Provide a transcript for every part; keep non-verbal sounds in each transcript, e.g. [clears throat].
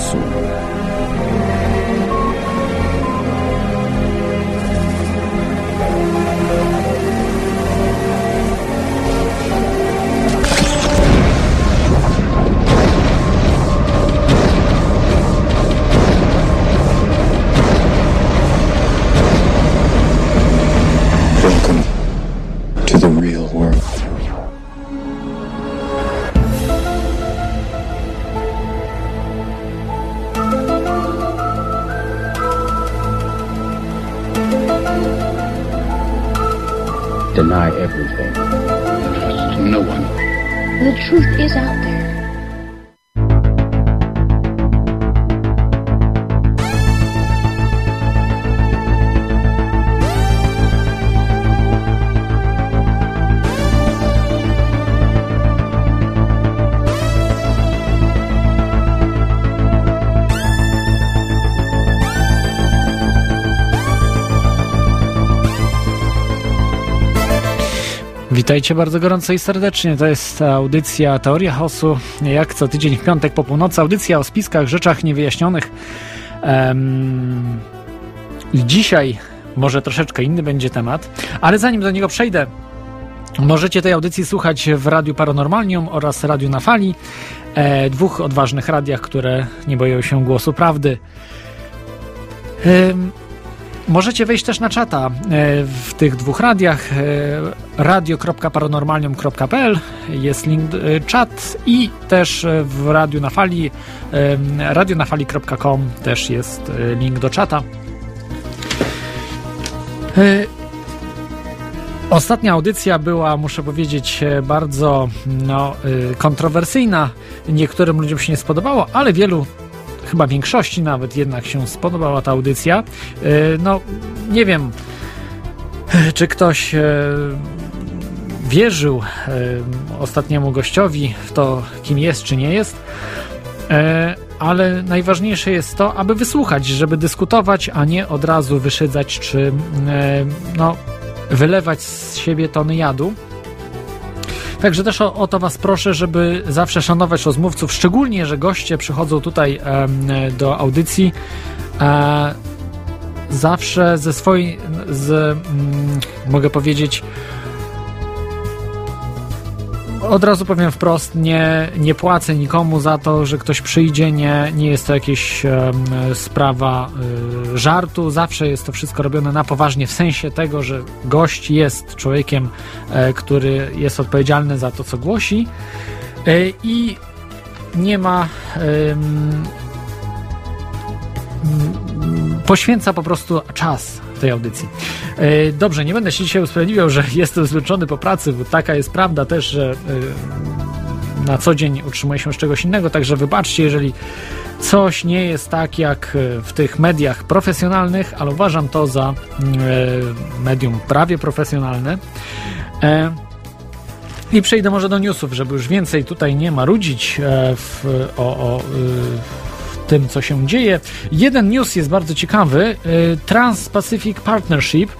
So. Witajcie bardzo gorąco i serdecznie. To jest audycja Teoria Chaosu, jak co tydzień w piątek po północy. Audycja o spiskach, rzeczach niewyjaśnionych. I dzisiaj może troszeczkę inny będzie temat, ale zanim do niego przejdę, możecie tej audycji słuchać w Radiu Paranormalium oraz Radiu na Fali, e, dwóch odważnych radiach, które nie boją się głosu prawdy. Możecie wejść też na czata e, w tych dwóch radiach. e, radio.paranormalium.pl jest link e, czat i też w Radiu na Fali radionafali.com też jest link do czata. Ostatnia audycja była, muszę powiedzieć, bardzo no, kontrowersyjna. Niektórym ludziom się nie spodobało, ale wielu chyba większości nawet jednak się spodobała ta audycja. E, No, nie wiem, e, czy ktoś e, wierzył ostatniemu gościowi w to, kim jest, czy nie jest. Ale najważniejsze jest to, aby wysłuchać, żeby dyskutować, a nie od razu wyszydzać, czy no, wylewać z siebie tony jadu. Także też o, o to Was proszę, żeby zawsze szanować rozmówców, szczególnie, że goście przychodzą tutaj em, do audycji e, zawsze ze swojej, z, mm, mogę powiedzieć, od razu powiem wprost, nie, nie płacę nikomu za to, że ktoś przyjdzie, nie, nie jest to jakaś em, sprawa y, żartu, zawsze jest to wszystko robione na poważnie, w sensie tego, że gość jest człowiekiem, e, który jest odpowiedzialny za to, co głosi e, i nie ma poświęca po prostu czas tej audycji. E, Dobrze, nie będę się dzisiaj usprawiedliwiał, że [laughs] jestem zmęczony po pracy, bo taka jest prawda też, że e, na co dzień utrzymuję się z czegoś innego, także wybaczcie, jeżeli coś nie jest tak jak e, w tych mediach profesjonalnych, ale uważam to za mm, medium prawie profesjonalne. I przejdę może do newsów, żeby już więcej tutaj nie marudzić w, o, o y, tym, co się dzieje. Jeden news jest bardzo ciekawy. y, Trans-Pacific Partnership.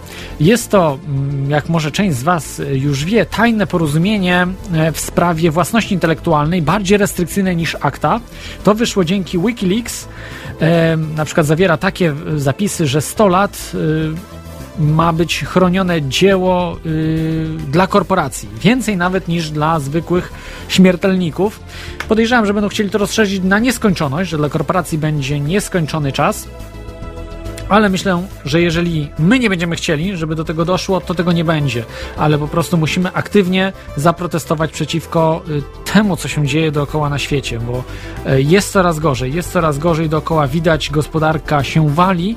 Jest to, mm, jak może część z Was już wie, tajne porozumienie e, w sprawie własności intelektualnej, bardziej restrykcyjne niż akta. To wyszło dzięki Wikileaks. E, Na przykład zawiera takie y, zapisy, że 100 lat ma być chronione dzieło y, dla korporacji. Więcej nawet niż dla zwykłych śmiertelników. Podejrzewam, że będą chcieli to rozszerzyć na nieskończoność, że dla korporacji będzie nieskończony czas. Ale myślę, że jeżeli my nie będziemy chcieli, żeby do tego doszło, to tego nie będzie. Ale po prostu musimy aktywnie zaprotestować przeciwko y, temu, co się dzieje dookoła na świecie, bo y, jest coraz gorzej, jest coraz gorzej dookoła. Widać, gospodarka się wali.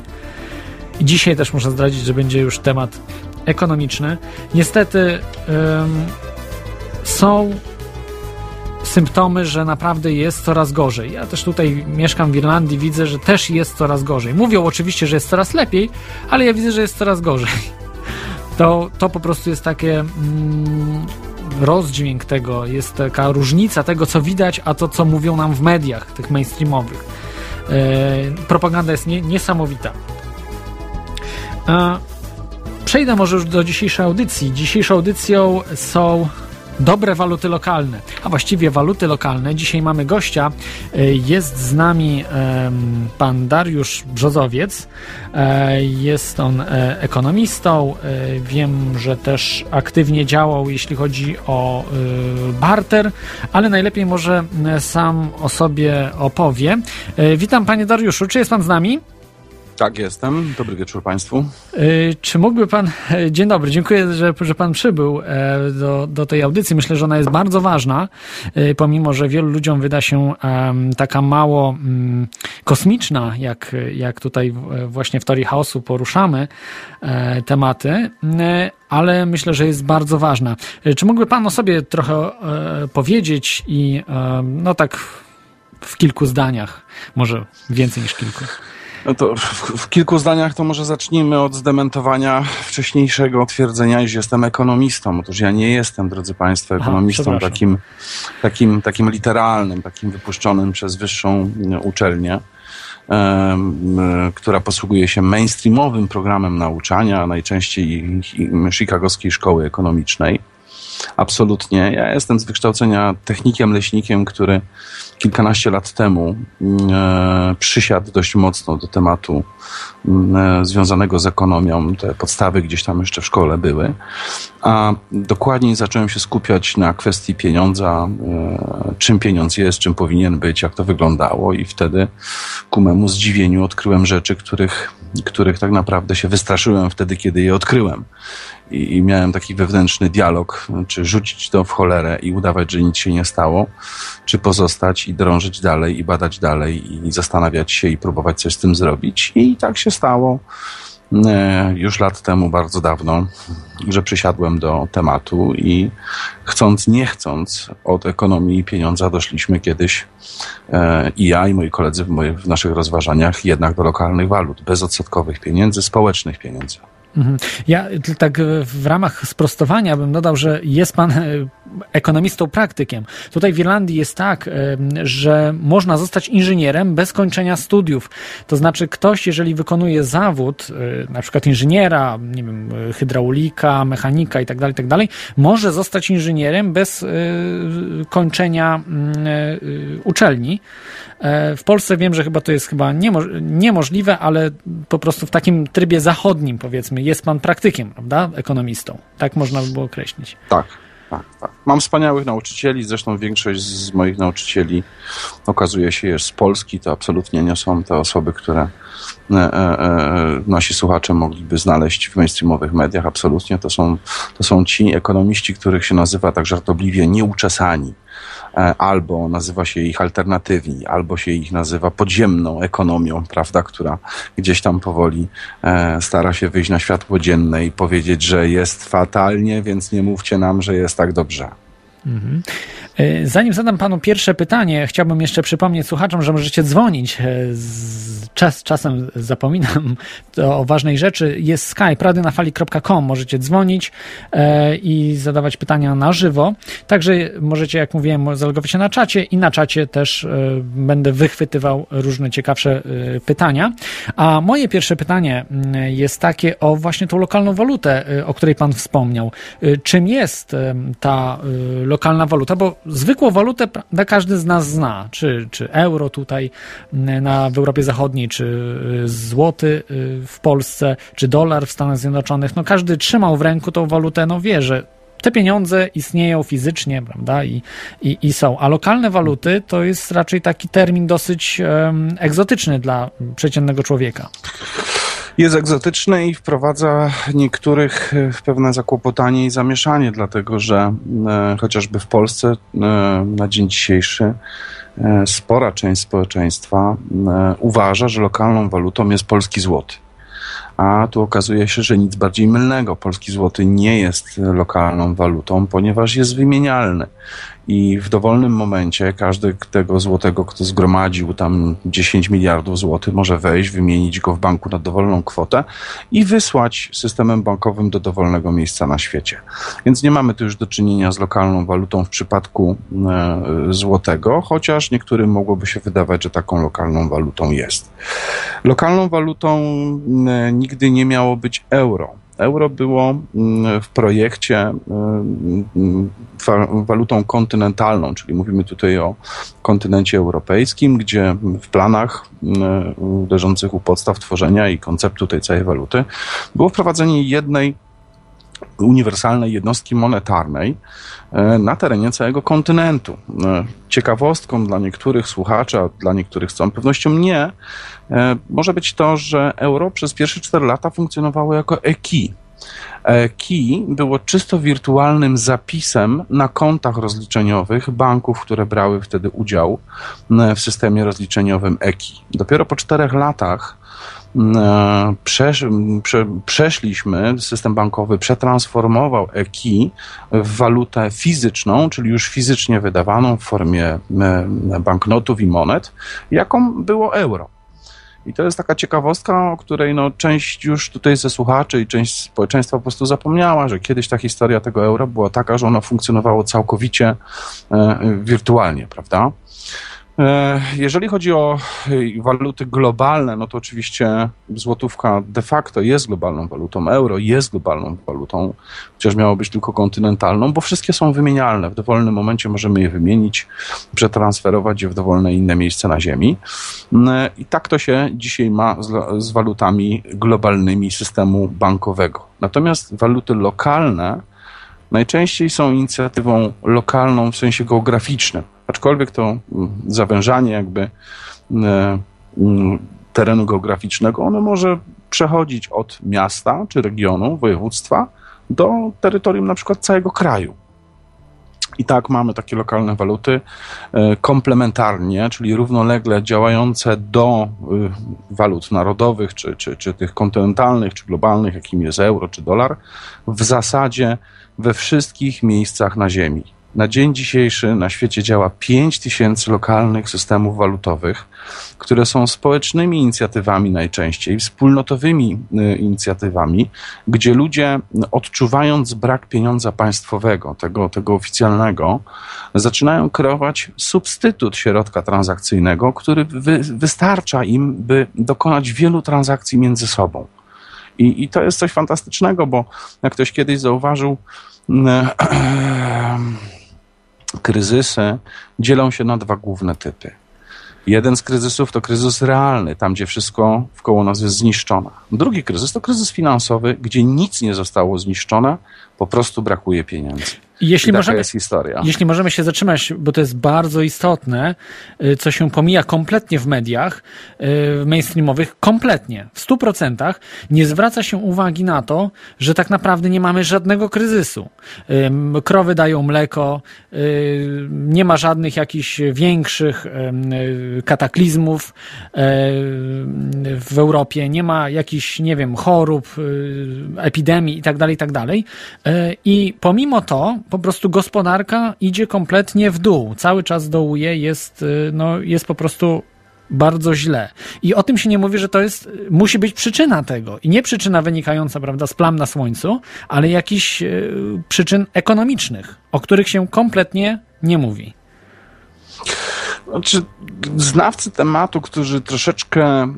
Dzisiaj też muszę zdradzić, że będzie już temat ekonomiczny. Niestety ym, są symptomy, że naprawdę jest coraz gorzej. Ja też tutaj mieszkam w Irlandii, widzę, że też jest coraz gorzej. Mówią oczywiście, że jest coraz lepiej, ale ja widzę, że jest coraz gorzej. [laughs] To, to po prostu jest takie mm, rozdźwięk tego, jest taka różnica tego, co widać, a to, co mówią nam w mediach, tych mainstreamowych. E, propaganda jest nie, niesamowita. A przejdę może już do dzisiejszej audycji. Dzisiejszą audycją są dobre waluty lokalne, a właściwie waluty lokalne. Dzisiaj mamy gościa. Y, jest z nami pan Dariusz Brzozowiec. E, jest on e, ekonomistą. E, wiem, że też aktywnie działał, jeśli chodzi o barter, ale najlepiej może sam o sobie opowie. Witam panie Dariuszu. Czy jest pan z nami? Tak, jestem. Dobry wieczór Państwu. Y, czy mógłby Pan. E, dzień dobry, dziękuję, że, że Pan przybył e, do, do tej audycji. Myślę, że ona jest bardzo ważna, y, pomimo że wielu ludziom wyda się taka mało mm, kosmiczna, jak, jak tutaj właśnie w teorii chaosu poruszamy e, tematy, ale myślę, że jest bardzo ważna. Czy mógłby Pan o sobie trochę powiedzieć i no tak w kilku zdaniach, może więcej niż kilku? No to w, kilku zdaniach to może zacznijmy od zdementowania wcześniejszego twierdzenia, iż jestem ekonomistą. Otóż ja nie jestem, drodzy Państwo, ekonomistą Aha, takim, takim, takim literalnym, takim wypuszczonym przez wyższą uczelnię. która posługuje się mainstreamowym programem nauczania, najczęściej chicagowskiej szkoły ekonomicznej. Absolutnie. Ja jestem z wykształcenia technikiem, leśnikiem, który kilkanaście lat temu mm, e, przysiadł dość mocno do tematu mm, e, związanego z ekonomią. Te podstawy gdzieś tam jeszcze w szkole były. A dokładniej zacząłem się skupiać na kwestii pieniądza, e, czym pieniądz jest, czym powinien być, jak to wyglądało i wtedy ku memu zdziwieniu odkryłem rzeczy, których, których tak naprawdę się wystraszyłem wtedy, kiedy je odkryłem i, i, miałem taki wewnętrzny dialog, czy rzucić to w cholerę i udawać, że nic się nie stało, czy pozostać i drążyć dalej i badać dalej i zastanawiać się i próbować coś z tym zrobić. I tak się stało e, już lat temu, bardzo dawno, że przysiadłem do tematu i chcąc, nie chcąc, od ekonomii i pieniądza doszliśmy kiedyś e, i ja, i moi koledzy w, moich, w naszych rozważaniach jednak do lokalnych walut, bezodsetkowych pieniędzy, społecznych pieniędzy. Mhm. Ja tak w ramach sprostowania bym dodał, że jest pan e, ekonomistą praktykiem. Tutaj w Irlandii jest tak, e, że można zostać inżynierem bez kończenia studiów. To znaczy ktoś, jeżeli wykonuje zawód, e, na przykład inżyniera, nie wiem, hydraulika, mechanika i tak dalej, tak może zostać inżynierem bez kończenia mm, uczelni. W Polsce wiem, że chyba to jest chyba niemożliwe, ale po prostu w takim trybie zachodnim, powiedzmy, jest pan praktykiem, prawda? Ekonomistą. Tak można by było określić. Tak, tak, tak. Mam wspaniałych nauczycieli, zresztą większość z moich nauczycieli okazuje się jest z Polski. To absolutnie nie są te osoby, które e, e, e, nasi słuchacze mogliby znaleźć w mainstreamowych mediach. Absolutnie to są, to są ci ekonomiści, których się nazywa tak żartobliwie nieuczesani E, albo nazywa się ich alternatywni, albo się ich nazywa podziemną ekonomią, prawda, która gdzieś tam powoli e, stara się wyjść na światło dzienne i powiedzieć, że jest fatalnie, więc nie mówcie nam, że jest tak dobrze. Mhm. E, zanim zadam panu pierwsze pytanie, chciałbym jeszcze przypomnieć słuchaczom, że możecie dzwonić. Czas, czasem zapominam [laughs] o ważnej rzeczy. Jest Skype, radionafali.com. Możecie dzwonić i zadawać pytania na żywo. Także możecie, jak mówiłem, zalogować się na czacie i na czacie też będę wychwytywał różne ciekawsze pytania. A moje pierwsze pytanie jest takie o właśnie tą lokalną walutę, o której pan wspomniał. Czym jest ta lokalna waluta? Bo zwykłą walutę każdy z nas zna, czy, czy euro tutaj na, w Europie Zachodniej, czy y, złoty y, w Polsce, czy dolar w Stanach Zjednoczonych. No każdy trzymał w ręku tą walutę, no wie, że te pieniądze istnieją fizycznie, prawda, i, i, i są. A lokalne waluty to jest raczej taki termin dosyć um, egzotyczny dla przeciętnego człowieka jest egzotyczny i wprowadza niektórych w pewne zakłopotanie i zamieszanie, dlatego że e, chociażby w Polsce e, na dzień dzisiejszy e, spora część społeczeństwa e, uważa, że lokalną walutą jest polski złoty. A tu okazuje się, że nic bardziej mylnego. Polski złoty nie jest lokalną walutą, ponieważ jest wymienialny i w dowolnym momencie każdy tego złotego, kto zgromadził tam 10 miliardów złotych, może wejść, wymienić go w banku na dowolną kwotę i wysłać systemem bankowym do dowolnego miejsca na świecie. Więc nie mamy tu już do czynienia z lokalną walutą w przypadku e, złotego, chociaż niektórym mogłoby się wydawać, że taką lokalną walutą jest. Lokalną walutą e, nigdy nie miało być euro Euro było mm, w projekcie mm, walutą kontynentalną, czyli mówimy tutaj o kontynencie europejskim, gdzie w planach mm, leżących u podstaw tworzenia i konceptu tej całej waluty było wprowadzenie jednej uniwersalnej jednostki monetarnej e, na terenie całego kontynentu. E, ciekawostką dla niektórych słuchaczy, a dla niektórych z całą pewnością nie, e, może być to, że euro przez pierwsze 4 lata funkcjonowało jako EKI. Key było czysto wirtualnym zapisem na kontach rozliczeniowych banków, które brały wtedy udział w systemie rozliczeniowym EKI. Dopiero po czterech latach przesz, prze, przeszliśmy, system bankowy przetransformował EKI w walutę fizyczną, czyli już fizycznie wydawaną w formie e, banknotów i monet, jaką było euro. I to jest taka ciekawostka, o której no, część już tutaj ze słuchaczy i część społeczeństwa po prostu zapomniała, że kiedyś ta historia tego euro była taka, że ono funkcjonowało całkowicie e, wirtualnie, prawda? E, jeżeli chodzi o e, waluty globalne, no to oczywiście złotówka de facto jest globalną walutą, euro jest globalną walutą, chociaż miało być tylko kontynentalną, bo wszystkie są wymienialne. W dowolnym momencie możemy je wymienić, przetransferować je w dowolne inne miejsce na Ziemi. E, I tak to się dzisiaj ma z, z walutami globalnymi systemu bankowego. Natomiast waluty lokalne najczęściej są inicjatywą lokalną w sensie geograficznym aczkolwiek to mm, zawężanie jakby e, mm, terenu geograficznego, ono może przechodzić od miasta czy regionu, województwa do terytorium na przykład całego kraju. I tak mamy takie lokalne waluty e, komplementarnie, czyli równolegle działające do e, walut narodowych, czy, czy, czy tych kontynentalnych, czy globalnych, jakim jest euro, czy dolar, w zasadzie we wszystkich miejscach na Ziemi. Na dzień dzisiejszy na świecie działa 5 tysięcy lokalnych systemów walutowych, które są społecznymi inicjatywami najczęściej, wspólnotowymi y, inicjatywami, gdzie ludzie odczuwając brak pieniądza państwowego, tego, tego oficjalnego, zaczynają kreować substytut środka transakcyjnego, który wy, wystarcza im, by dokonać wielu transakcji między sobą. I, I to jest coś fantastycznego, bo jak ktoś kiedyś zauważył, [clears throat] kryzysy dzielą się na dwa główne typy. Jeden z kryzysów to kryzys realny, tam gdzie wszystko wkoło nas jest zniszczone. Drugi kryzys to kryzys finansowy, gdzie nic nie zostało zniszczone, po prostu brakuje pieniędzy. Jeśli I możemy, jest historia. Jeśli możemy się zatrzymać, bo to jest bardzo istotne, y, co się pomija kompletnie w mediach y, mainstreamowych, kompletnie, w stu procentach, nie zwraca się uwagi na to, że tak naprawdę nie mamy żadnego kryzysu. Krowy dają mleko, y, nie ma żadnych jakichś większych kataklizmów w Europie, nie ma jakichś, nie wiem, chorób, epidemii itd., tak itd. Tak I pomimo to, po prostu gospodarka idzie kompletnie w dół. Cały czas dołuje, jest, y, no, jest po prostu bardzo źle. I o tym się nie mówi, że to jest, musi być przyczyna tego. I nie przyczyna wynikająca, prawda, z plam na słońcu, ale jakichś y, przyczyn ekonomicznych, o których się kompletnie nie mówi. Znaczy, znawcy tematu, którzy troszeczkę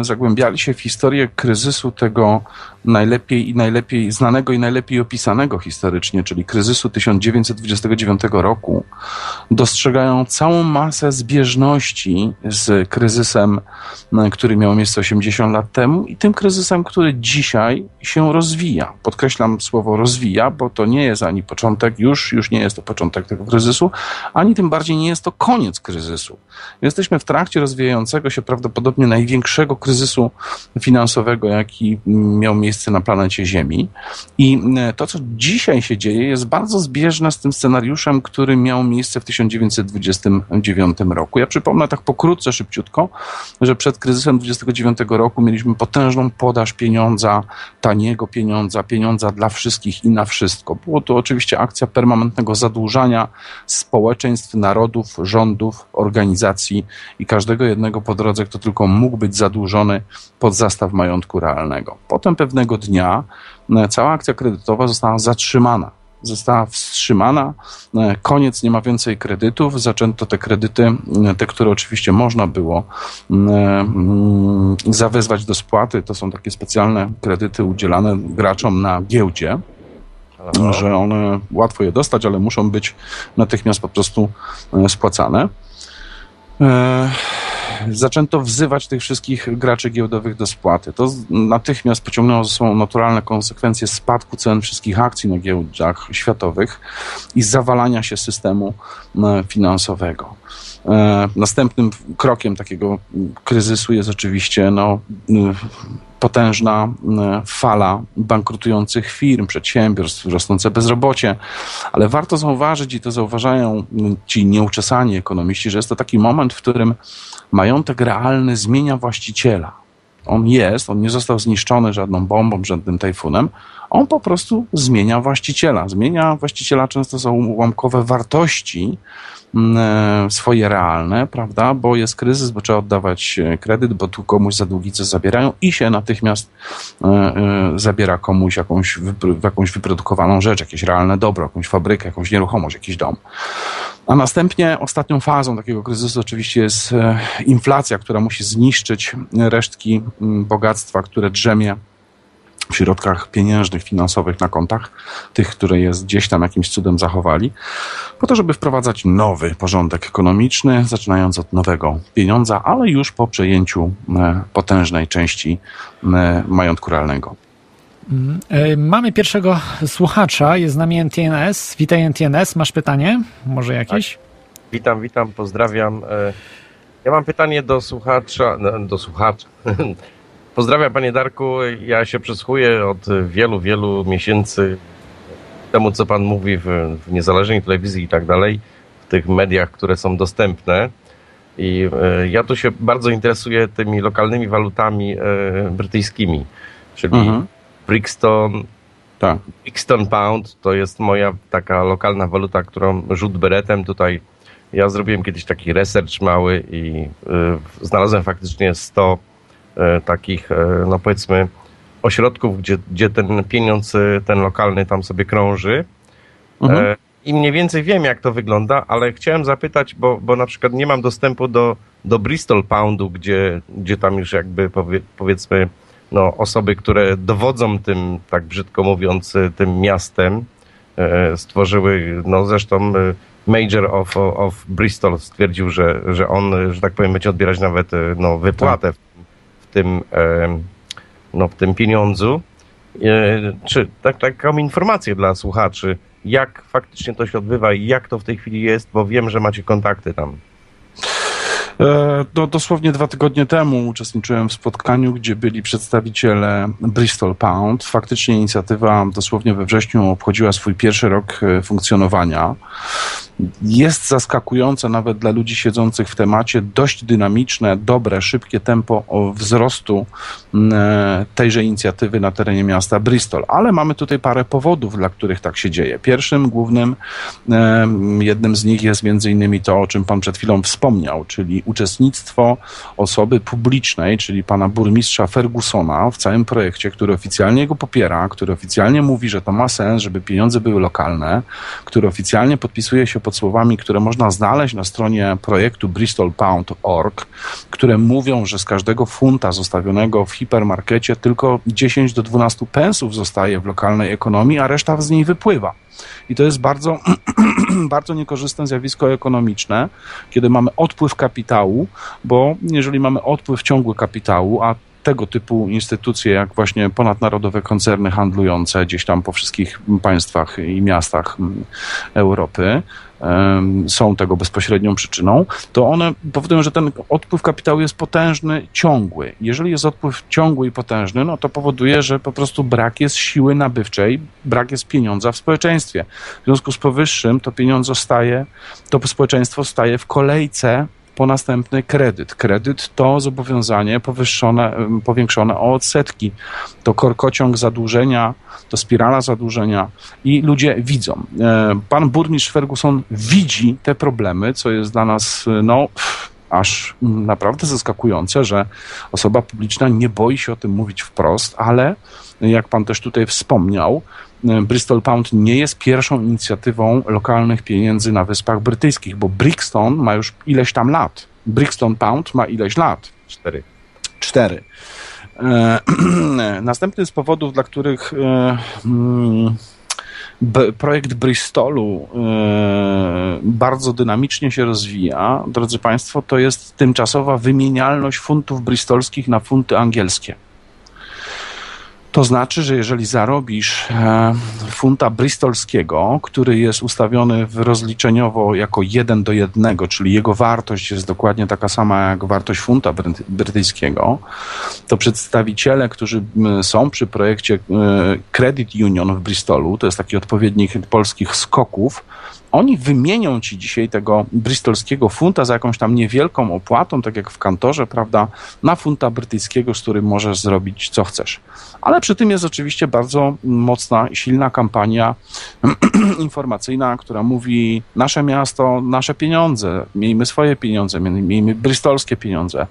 y, zagłębiali się w historię kryzysu tego najlepiej i najlepiej znanego i najlepiej opisanego historycznie, czyli kryzysu 1929 roku, dostrzegają całą masę zbieżności z kryzysem, który miał miejsce 80 lat temu i tym kryzysem, który dzisiaj się rozwija. Podkreślam słowo rozwija, bo to nie jest ani początek, już, już nie jest to początek tego kryzysu, ani tym bardziej nie jest to koniec kryzysu. Jesteśmy w trakcie rozwijającego się prawdopodobnie największego kryzysu finansowego, jaki miał miejsce miejsce na planecie Ziemi. I e, to, co dzisiaj się dzieje, jest bardzo zbieżne z tym scenariuszem, który miał miejsce w 1929 roku. Ja przypomnę tak pokrótce, szybciutko, że przed kryzysem 29 roku mieliśmy potężną podaż pieniądza, taniego pieniądza, pieniądza dla wszystkich i na wszystko. Było to oczywiście akcja permanentnego zadłużania społeczeństw, narodów, rządów, organizacji i każdego jednego po drodze, kto tylko mógł być zadłużony pod zastaw majątku realnego. Potem pewnego dnia e, cała akcja kredytowa została zatrzymana została wstrzymana. E, Koniec, nie ma więcej kredytów. Zaczęto te kredyty, e, te, które oczywiście można było mm, zawezwać do spłaty. To są takie specjalne kredyty udzielane graczom na giełdzie że one łatwo je dostać, ale muszą być natychmiast po prostu spłacane. E, zaczęto wzywać tych wszystkich graczy giełdowych do spłaty. To natychmiast pociągnęło ze sobą naturalne konsekwencje spadku cen wszystkich akcji na giełdach światowych i zawalania się systemu e, finansowego. E, Następnym krokiem takiego kryzysu jest oczywiście no, y, potężna e, fala bankrutujących firm, przedsiębiorstw, rosnące bezrobocie, ale warto zauważyć, i to zauważają ci nieuczesani ekonomiści, że jest to taki moment, w którym majątek realny zmienia właściciela. On jest, on nie został zniszczony żadną bombą, żadnym tajfunem. On po prostu zmienia właściciela. Zmienia właściciela często za ułamkowe wartości mm, e, swoje realne, prawda? Bo jest kryzys, bo trzeba oddawać e, kredyt, bo tu komuś za długi coś zabierają i się natychmiast e, zabiera komuś jakąś, jakąś wyprodukowaną rzecz, jakieś realne dobro, jakąś fabrykę, jakąś nieruchomość, jakiś dom. A następnie ostatnią fazą takiego kryzysu oczywiście jest e, inflacja, która musi zniszczyć resztki mm, bogactwa, które drzemie w środkach pieniężnych, finansowych na kontach, tych, które jest gdzieś tam jakimś cudem zachowali, po to, żeby wprowadzać nowy porządek ekonomiczny, zaczynając od nowego pieniądza, ale już po przejęciu e, potężnej części e, majątku realnego. E, Mamy pierwszego słuchacza, jest z nami NTNS. Witaj NTNS, masz pytanie? Może jakieś? Witam, witam, pozdrawiam. E, Ja mam pytanie do słuchacza, no, do słuchacza. [laughs] Pozdrawiam panie Darku, ja się przysłuchuję od wielu, wielu miesięcy temu, co pan mówi w, w niezależnej telewizji i tak dalej, w tych mediach, które są dostępne. I e, ja tu się bardzo interesuję tymi lokalnymi walutami brytyjskimi, czyli Mhm. Brixton, Tak. Brixton Pound to jest moja taka lokalna waluta, którą rzut beretem tutaj. Ja zrobiłem kiedyś taki research mały i y, znalazłem faktycznie 100 y, takich, y, no powiedzmy, ośrodków, gdzie, gdzie ten pieniądz, y, ten lokalny tam sobie krąży. Mhm. E, I mniej więcej wiem, jak to wygląda, ale chciałem zapytać, bo, bo na przykład nie mam dostępu do, do Bristol Poundu, gdzie, gdzie tam już jakby powie, powiedzmy no, osoby, które dowodzą tym, tak brzydko mówiąc, tym miastem, e, stworzyły, no zresztą y, Major of, of Bristol stwierdził, że, że on, że tak powiem, będzie odbierać nawet y, no, wypłatę w, w tym no, w tym pieniądzu. E, Czy tak, taką informację dla słuchaczy, jak faktycznie to się odbywa i jak to w tej chwili jest, bo wiem, że macie kontakty tam. E, dosłownie dwa tygodnie temu uczestniczyłem w spotkaniu, gdzie byli przedstawiciele Bristol Pound. Faktycznie inicjatywa dosłownie we wrześniu obchodziła swój pierwszy rok e, funkcjonowania. Jest zaskakujące nawet dla ludzi siedzących w temacie, dość dynamiczne, dobre, szybkie tempo wzrostu m, e, tejże inicjatywy na terenie miasta Bristol. Ale mamy tutaj parę powodów, dla których tak się dzieje. Pierwszym, głównym, e, jednym z nich jest między innymi to, o czym pan przed chwilą wspomniał, czyli uczestnictwo osoby publicznej, czyli pana burmistrza Fergusona w całym projekcie, który oficjalnie go popiera, który oficjalnie mówi, że to ma sens, żeby pieniądze były lokalne, który oficjalnie podpisuje się pod słowami, które można znaleźć na stronie projektu bristolpound.org, które mówią, że z każdego funta zostawionego w hipermarkecie tylko 10 do 12 pensów zostaje w lokalnej ekonomii, a reszta z niej wypływa. I to jest bardzo, [clears throat] bardzo niekorzystne zjawisko ekonomiczne, kiedy mamy odpływ kapitału, bo jeżeli mamy odpływ ciągły kapitału, a tego typu instytucje, jak właśnie ponadnarodowe koncerny handlujące gdzieś tam po wszystkich państwach i miastach Europy, są tego bezpośrednią przyczyną, to one powodują, że ten odpływ kapitału jest potężny, ciągły. Jeżeli jest odpływ ciągły i potężny, no to powoduje, że po prostu brak jest siły nabywczej, brak jest pieniądza w społeczeństwie. W związku z powyższym to pieniądze staje, to społeczeństwo staje w kolejce po następny kredyt. Kredyt to zobowiązanie powyższone, powiększone o odsetki. To korkociąg zadłużenia, to spirala zadłużenia i ludzie widzą. E, Pan burmistrz Ferguson widzi te problemy, co jest dla nas, e, no, pff, aż naprawdę zaskakujące, że osoba publiczna nie boi się o tym mówić wprost, ale jak pan też tutaj wspomniał, Bristol Pound nie jest pierwszą inicjatywą lokalnych pieniędzy na Wyspach Brytyjskich, bo Brixton ma już ileś tam lat. Brixton Pound ma ileś lat. Cztery. Cztery. E, [clears throat] Następny z powodów, dla których e, mm, projekt Bristolu e, bardzo dynamicznie się rozwija, drodzy Państwo, to jest tymczasowa wymienialność funtów bristolskich na funty angielskie. To znaczy, że jeżeli zarobisz e, funta bristolskiego, który jest ustawiony rozliczeniowo jako 1 do 1, czyli jego wartość jest dokładnie taka sama jak wartość funta bryty- brytyjskiego, to przedstawiciele, którzy są przy projekcie e, Credit Union w Bristolu, to jest taki odpowiednik polskich skoków, oni wymienią ci dzisiaj tego bristolskiego funta za jakąś tam niewielką opłatą, tak jak w kantorze, prawda, na funta brytyjskiego, z którym możesz zrobić co chcesz. Ale przy tym jest oczywiście bardzo mocna, silna kampania [clears throat] informacyjna, która mówi nasze miasto, nasze pieniądze, miejmy swoje pieniądze, miejmy bristolskie pieniądze,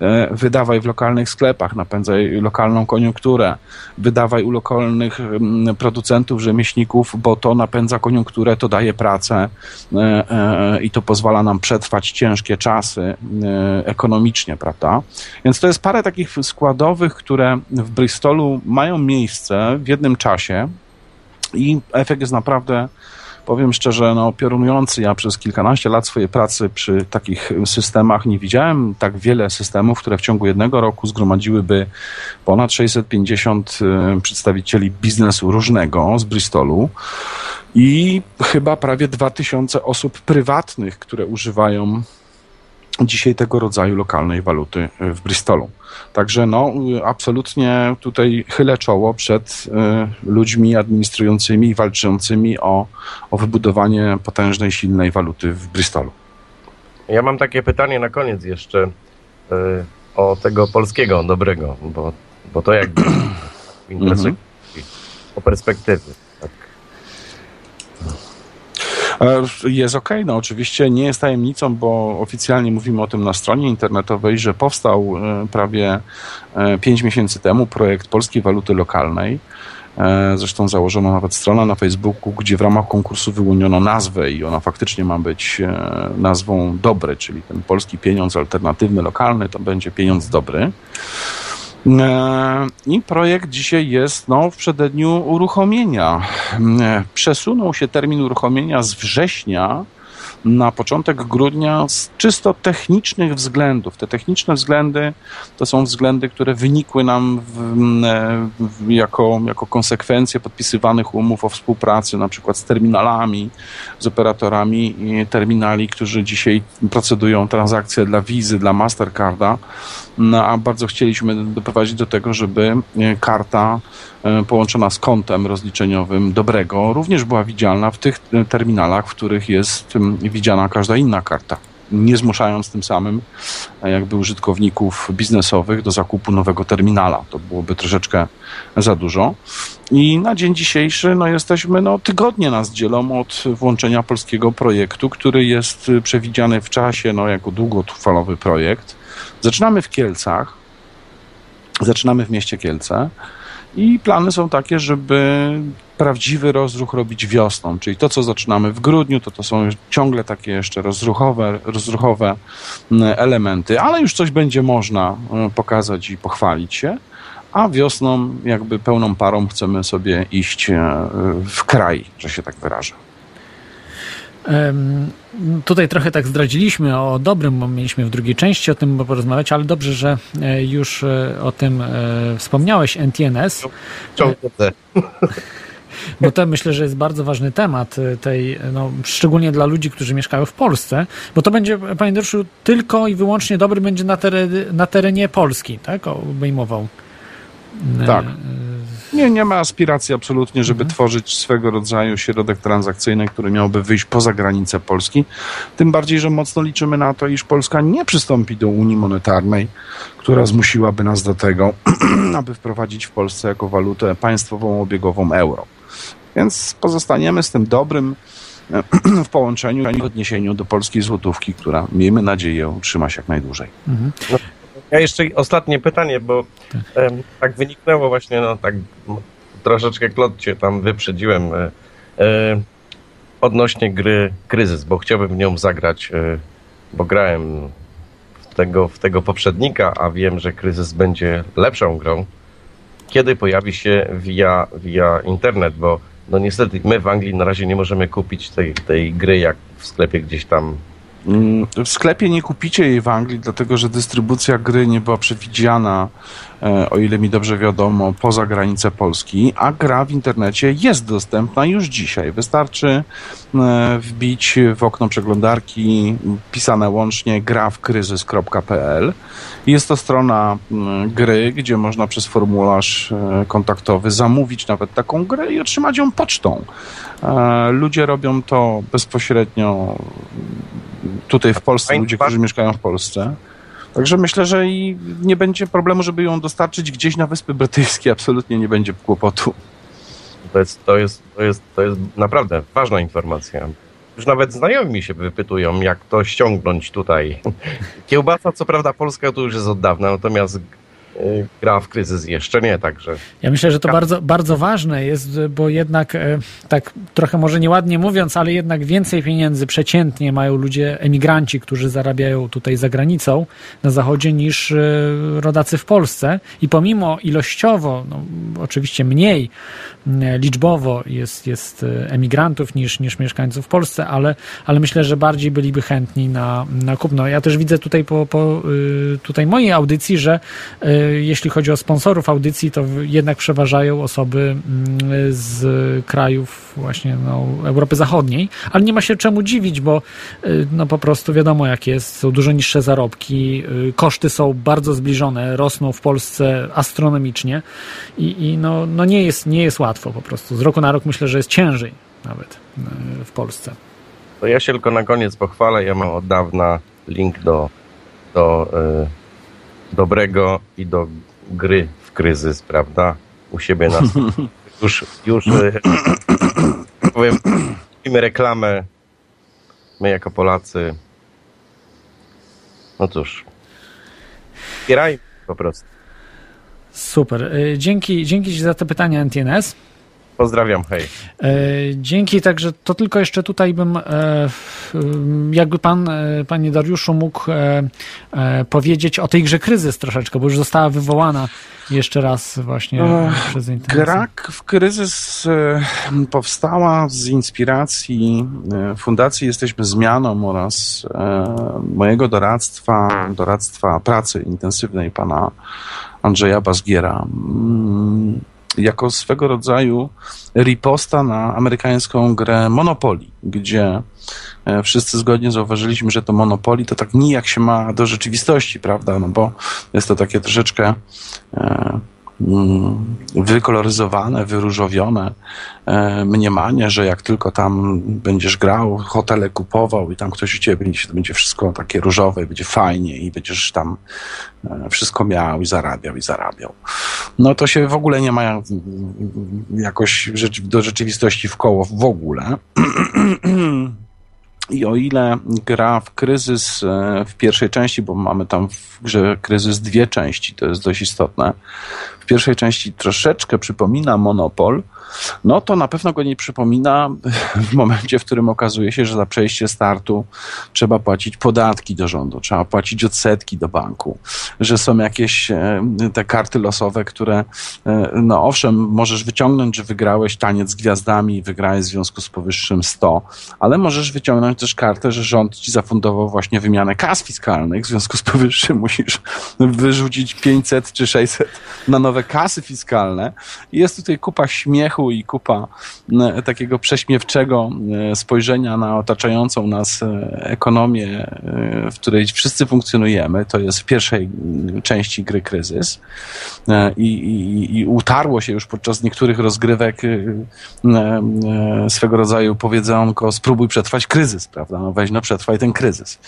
e, wydawaj w lokalnych sklepach, napędzaj lokalną koniunkturę, wydawaj u lokalnych mm, producentów, rzemieślników, bo to napędza koniunkturę, to daje pracę e, e, i to pozwala nam przetrwać ciężkie czasy e, ekonomicznie, prawda? Więc to jest parę takich składowych, które w Bristolu mają miejsce w jednym czasie i efekt jest naprawdę powiem szczerze, no, piorunujący. Ja przez kilkanaście lat swojej pracy przy takich systemach nie widziałem tak wiele systemów, które w ciągu jednego roku zgromadziłyby ponad 650 y, przedstawicieli biznesu różnego z Bristolu i chyba prawie 2000 osób prywatnych, które używają dzisiaj tego rodzaju lokalnej waluty w Bristolu. Także no, absolutnie tutaj chylę czoło przed y, ludźmi administrującymi i walczącymi o, o wybudowanie potężnej, silnej waluty w Bristolu. Ja mam takie pytanie na koniec jeszcze y, o tego polskiego dobrego, bo, bo to jakby [clears throat] interesuje o perspektywy. Tak. E, Jest ok, no oczywiście nie jest tajemnicą, bo oficjalnie mówimy o tym na stronie internetowej, że powstał e, prawie 5 miesięcy temu projekt polskiej waluty lokalnej. E, Zresztą założono nawet stronę na Facebooku, gdzie w ramach konkursu wyłoniono nazwę i ona faktycznie ma być e, nazwą dobry, czyli ten polski pieniądz alternatywny, lokalny, to będzie pieniądz dobry. E, I projekt dzisiaj jest no, w przededniu uruchomienia. E, Przesunął się termin uruchomienia z września na początek grudnia z czysto technicznych względów. Te techniczne względy to są względy, które wynikły nam w, e, w, jako, jako konsekwencje podpisywanych umów o współpracy, na przykład z terminalami, z operatorami terminali, którzy dzisiaj procedują transakcje dla Wizy, dla Mastercarda. No, a bardzo chcieliśmy doprowadzić do tego, żeby e, karta połączona z kontem rozliczeniowym dobrego również była widzialna w tych e, terminalach, w których jest widziana każda inna karta. Nie zmuszając tym samym e, jakby użytkowników biznesowych do zakupu nowego terminala. To byłoby troszeczkę za dużo. I na dzień dzisiejszy no, jesteśmy, no, tygodnie nas dzielą od włączenia polskiego projektu, który jest przewidziany w czasie no, jako długotrwalowy projekt. Zaczynamy w Kielcach, zaczynamy w mieście Kielce i plany są takie, żeby prawdziwy rozruch robić wiosną, czyli to, co zaczynamy w grudniu, to to są ciągle takie jeszcze rozruchowe, rozruchowe mm, elementy, ale już coś będzie można e, pokazać i pochwalić się, a wiosną jakby pełną parą chcemy sobie iść e, w kraj, że się tak wyrażę. Tutaj trochę tak zdradziliśmy o dobrym, bo mieliśmy w drugiej części o tym porozmawiać, ale dobrze, że e, już e, o tym e, wspomniałeś, NTNS, Ciągle bo to myślę, że jest bardzo ważny temat tej, no, szczególnie dla ludzi, którzy mieszkają w Polsce, bo to będzie, panie Dorszu, tylko i wyłącznie dobry będzie na, terenie, na terenie Polski, tak? Obejmował. Tak. Nie, nie ma aspiracji absolutnie, żeby tworzyć swego rodzaju środek transakcyjny, który miałby wyjść poza granice Polski. Tym bardziej, że mocno liczymy na to, iż Polska nie przystąpi do Unii Monetarnej, która zmusiłaby nas do tego, [clears throat] aby wprowadzić w Polsce jako walutę państwową obiegową euro. Więc pozostaniemy z tym dobrym [clears throat] w połączeniu i w odniesieniu do polskiej złotówki, która, miejmy nadzieję, utrzyma się jak najdłużej. Ja jeszcze ostatnie pytanie, bo em, tak wyniknęło właśnie, no tak troszeczkę Klot cię tam wyprzedziłem e, e, odnośnie gry Kryzys, bo chciałbym w nią zagrać, e, bo grałem w tego, w tego poprzednika, a wiem, że Kryzys będzie lepszą grą, kiedy pojawi się via, via internet, bo no niestety my w Anglii na razie nie możemy kupić tej, tej gry jak w sklepie gdzieś tam W sklepie nie kupicie jej w Anglii, dlatego że dystrybucja gry nie była przewidziana, e, o ile mi dobrze wiadomo, poza granice Polski, a gra w internecie jest dostępna już dzisiaj. Wystarczy e, wbić w okno przeglądarki pisane łącznie gra w kryzys.pl. Jest to strona mm, gry, gdzie można przez formularz e, kontaktowy zamówić nawet taką grę i otrzymać ją pocztą. Ludzie robią to bezpośrednio tutaj w Polsce, ludzie, którzy mieszkają w Polsce. Także myślę, że i nie będzie problemu, żeby ją dostarczyć gdzieś na Wyspy Brytyjskie. Absolutnie nie będzie kłopotu. To jest, to jest, to jest, to jest naprawdę ważna informacja. Już nawet znajomi mi się wypytują, jak to ściągnąć tutaj. [laughs] Kiełbasa, co prawda, polska to już jest od dawna, natomiast gra w kryzys jeszcze nie, także. Ja myślę, że to bardzo, bardzo ważne jest, bo jednak e, tak trochę może nieładnie mówiąc, ale jednak więcej pieniędzy przeciętnie mają ludzie, emigranci, którzy zarabiają tutaj za granicą na zachodzie niż e, rodacy w Polsce. I pomimo ilościowo, no, oczywiście mniej liczbowo jest, jest e, emigrantów niż, niż mieszkańców w Polsce, ale, ale myślę, że bardziej byliby chętni na, na kupno. Ja też widzę tutaj po, po y, tutaj mojej audycji, że y, jeśli chodzi o sponsorów audycji, to jednak przeważają osoby mm, z krajów właśnie no, Europy Zachodniej, ale nie ma się czemu dziwić, bo y, no po prostu wiadomo jak jest, są dużo niższe zarobki, y, koszty są bardzo zbliżone, rosną w Polsce astronomicznie i, i no, no nie, jest, nie jest łatwo po prostu. Z roku na rok myślę, że jest ciężej nawet y, w Polsce. To ja się tylko na koniec pochwalę. Ja mam od dawna link do, do dobrego i do gry w kryzys, prawda? U siebie na [laughs] już, już y, [clears throat] powiem, robimy reklamę. My jako Polacy. No cóż. Wspierajmy po prostu. Super. Y, Dzięki, dzięki Ci za te pytania, NTNS. Pozdrawiam, hej. E, Dzięki, także to tylko jeszcze tutaj bym, e, jakby pan, e, panie Dariuszu, mógł powiedzieć o tej grze Kryzys troszeczkę, bo już została wywołana jeszcze raz właśnie przez internet. Gra w kryzys powstała z inspiracji Fundacji Jesteśmy Zmianą oraz mojego doradztwa, doradztwa pracy intensywnej pana Andrzeja Bazgiera. Jako swego rodzaju riposta na amerykańską grę Monopoly, gdzie e, wszyscy zgodnie zauważyliśmy, że to Monopoly to tak nijak się ma do rzeczywistości, prawda? No bo jest to takie troszeczkę e, wykoloryzowane, wyróżowione e, mniemanie, że jak tylko tam będziesz grał, hotele kupował i tam ktoś u ciebie będzie, to będzie wszystko takie różowe, będzie fajnie i będziesz tam e, wszystko miał i zarabiał i zarabiał. No to się w ogóle nie ma mm, jakoś rzecz- do rzeczywistości w koło w ogóle. [clears throat] I o ile gra w kryzys e, w pierwszej części, bo mamy tam w grze kryzys dwie części, to jest dość istotne. W pierwszej części troszeczkę przypomina Monopol, no to na pewno go nie przypomina [laughs] w momencie, w którym okazuje się, że za przejście startu trzeba płacić podatki do rządu, trzeba płacić odsetki do banku, że są jakieś e, te karty losowe, które, e, no owszem, możesz wyciągnąć, że wygrałeś taniec z gwiazdami wygrałeś w związku z powyższym 100, ale możesz wyciągnąć też kartę, że rząd ci zafundował właśnie wymianę kas fiskalnych, w związku z powyższym [laughs] musisz wyrzucić 500 czy 600 na nowe kasy fiskalne. I jest tutaj kupa śmiechu i kupa e, takiego prześmiewczego e, spojrzenia na otaczającą nas e, ekonomię, w której wszyscy funkcjonujemy. To jest w pierwszej mm, części gry kryzys. I, i, i utarło się już podczas niektórych rozgrywek e, e, e, swego rodzaju powiedzonko spróbuj przetrwać kryzys, prawda? No weź no przetrwaj ten kryzys.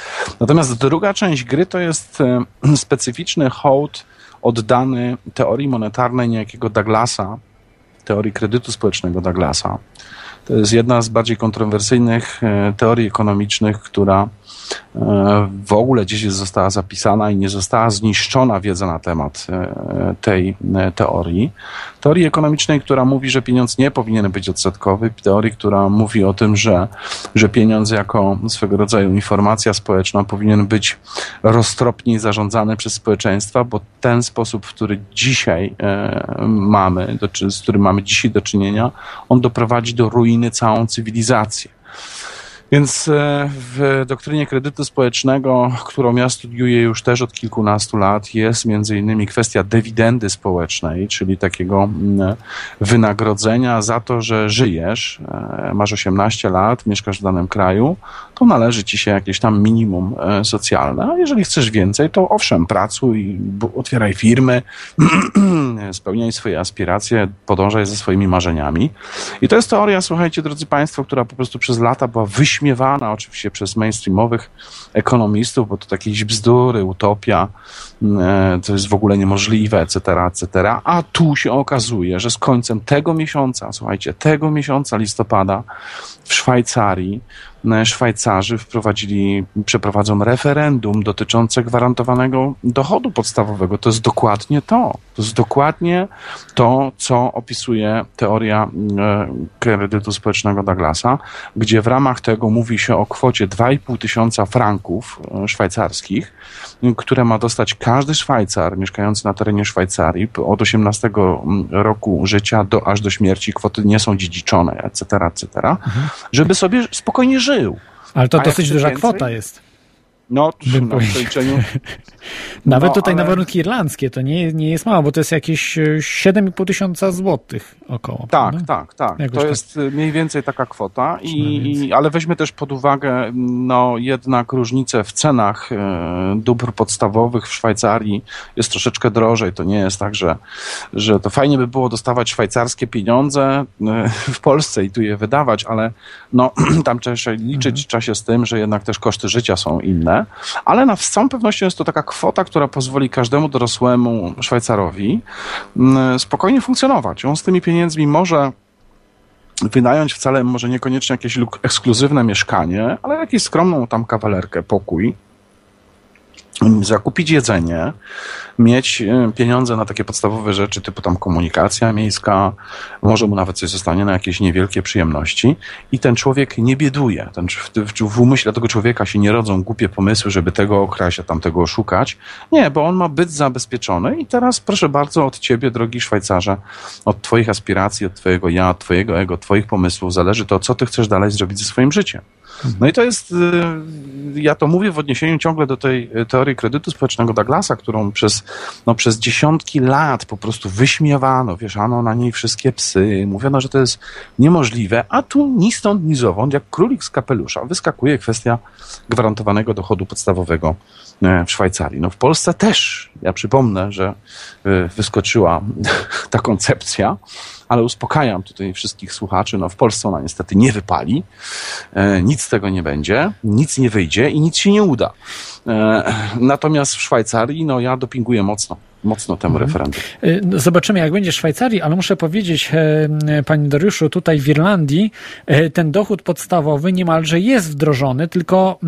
Natomiast druga część gry to jest [clears throat] specyficzny hołd oddany teorii monetarnej niejakiego Douglasa, teorii kredytu społecznego Douglasa, To jest jedna z bardziej kontrowersyjnych e, teorii ekonomicznych, która w ogóle gdzieś została zapisana i nie została zniszczona wiedza na temat e, tej teorii. Teorii ekonomicznej, która mówi, że pieniądz nie powinien być odsetkowy, teorii, która mówi o tym, że, że pieniądz jako swego rodzaju informacja społeczna powinien być roztropniej zarządzany przez społeczeństwa, bo ten sposób, w który dzisiaj mamy, z którym mamy dzisiaj do czynienia, on doprowadzi do ruiny całą cywilizację. Więc e, w doktrynie kredytu społecznego, którą ja studiuję już też od kilkunastu lat, jest między innymi kwestia dywidendy społecznej, czyli takiego mm, wynagrodzenia za to, że żyjesz, e, masz 18 lat, mieszkasz w danym kraju, to należy ci się jakieś tam minimum e, socjalne. A jeżeli chcesz więcej, to owszem, pracuj, otwieraj firmy, [clears throat] spełniaj swoje aspiracje, podążaj ze swoimi marzeniami. I to jest teoria, słuchajcie, drodzy Państwo, która po prostu przez lata była wyśmiewana oczywiście przez mainstreamowych ekonomistów, bo to takie bzdury, utopia, e, to jest w ogóle niemożliwe, etc., etc. A tu się okazuje, że z końcem tego miesiąca, słuchajcie, tego miesiąca listopada w Szwajcarii E, Szwajcarzy wprowadzili, przeprowadzą referendum dotyczące gwarantowanego dochodu podstawowego. To jest dokładnie to. To jest dokładnie to, co opisuje teoria e, kredytu społecznego Douglasa, gdzie w ramach tego mówi się o kwocie 2,5 tysiąca franków e, szwajcarskich, które ma dostać każdy Szwajcar mieszkający na terenie Szwajcarii od 18 roku życia do, aż do śmierci. Kwoty nie są dziedziczone, etc., etc., mhm. żeby sobie spokojnie żył. Ale to A dosyć duża więcej? kwota jest. No, na przeliczeniu. [laughs] Nawet no, tutaj ale... na warunki irlandzkie to nie, nie jest mało, bo to jest jakieś 7,5 e, tysiąca złotych około. Tak, prawda? tak, tak. Jakoś to tak. jest e, mniej więcej taka kwota, i, ale weźmy też pod uwagę no, jednak różnicę w cenach e, dóbr podstawowych w Szwajcarii jest troszeczkę drożej. To nie jest tak, że, że to fajnie by było dostawać szwajcarskie pieniądze w Polsce i tu je wydawać, ale no, [clears throat] tam trzeba liczyć mhm. czasie z tym, że jednak też koszty życia są inne ale na, z całą pewnością jest to taka kwota, która pozwoli każdemu dorosłemu Szwajcarowi mm, spokojnie funkcjonować. On z tymi pieniędzmi może wynająć wcale może niekoniecznie jakieś ekskluzywne mieszkanie, ale jakąś skromną tam kawalerkę, pokój, zakupić jedzenie, mieć e, pieniądze na takie podstawowe rzeczy typu tam komunikacja miejska, może mu nawet coś zostanie na jakieś niewielkie przyjemności i ten człowiek nie bieduje. Ten, w, w umyśle tego człowieka się nie rodzą głupie pomysły, żeby tego okraść, a tamtego oszukać. Nie, bo on ma być zabezpieczony i teraz proszę bardzo od ciebie, drogi Szwajcarze, od twoich aspiracji, od twojego ja, twojego ego, twoich pomysłów zależy to, co ty chcesz dalej zrobić ze swoim życiem. No i to jest, y, ja to mówię w odniesieniu ciągle do tej teorii kredytu społecznego Douglasa, którą przez, no, przez dziesiątki lat po prostu wyśmiewano, wieszano na niej wszystkie psy, mówiono, że to jest niemożliwe, a tu ni stąd, ni zowąd, jak królik z kapelusza, wyskakuje kwestia gwarantowanego dochodu podstawowego e, w Szwajcarii. No w Polsce też, ja przypomnę, że e, wyskoczyła [laughs] ta koncepcja, ale uspokajam tutaj wszystkich słuchaczy, no w Polsce ona niestety nie wypali, e, nic z tego nie będzie, nic nie wyjdzie i nic się nie uda. E, natomiast w Szwajcarii, no ja dopinguję mocno mocno temu mhm. referendum. E, no, zobaczymy, jak będzie w Szwajcarii, ale muszę powiedzieć, panie Dariuszu, tutaj w Irlandii ten dochód podstawowy niemalże jest wdrożony, tylko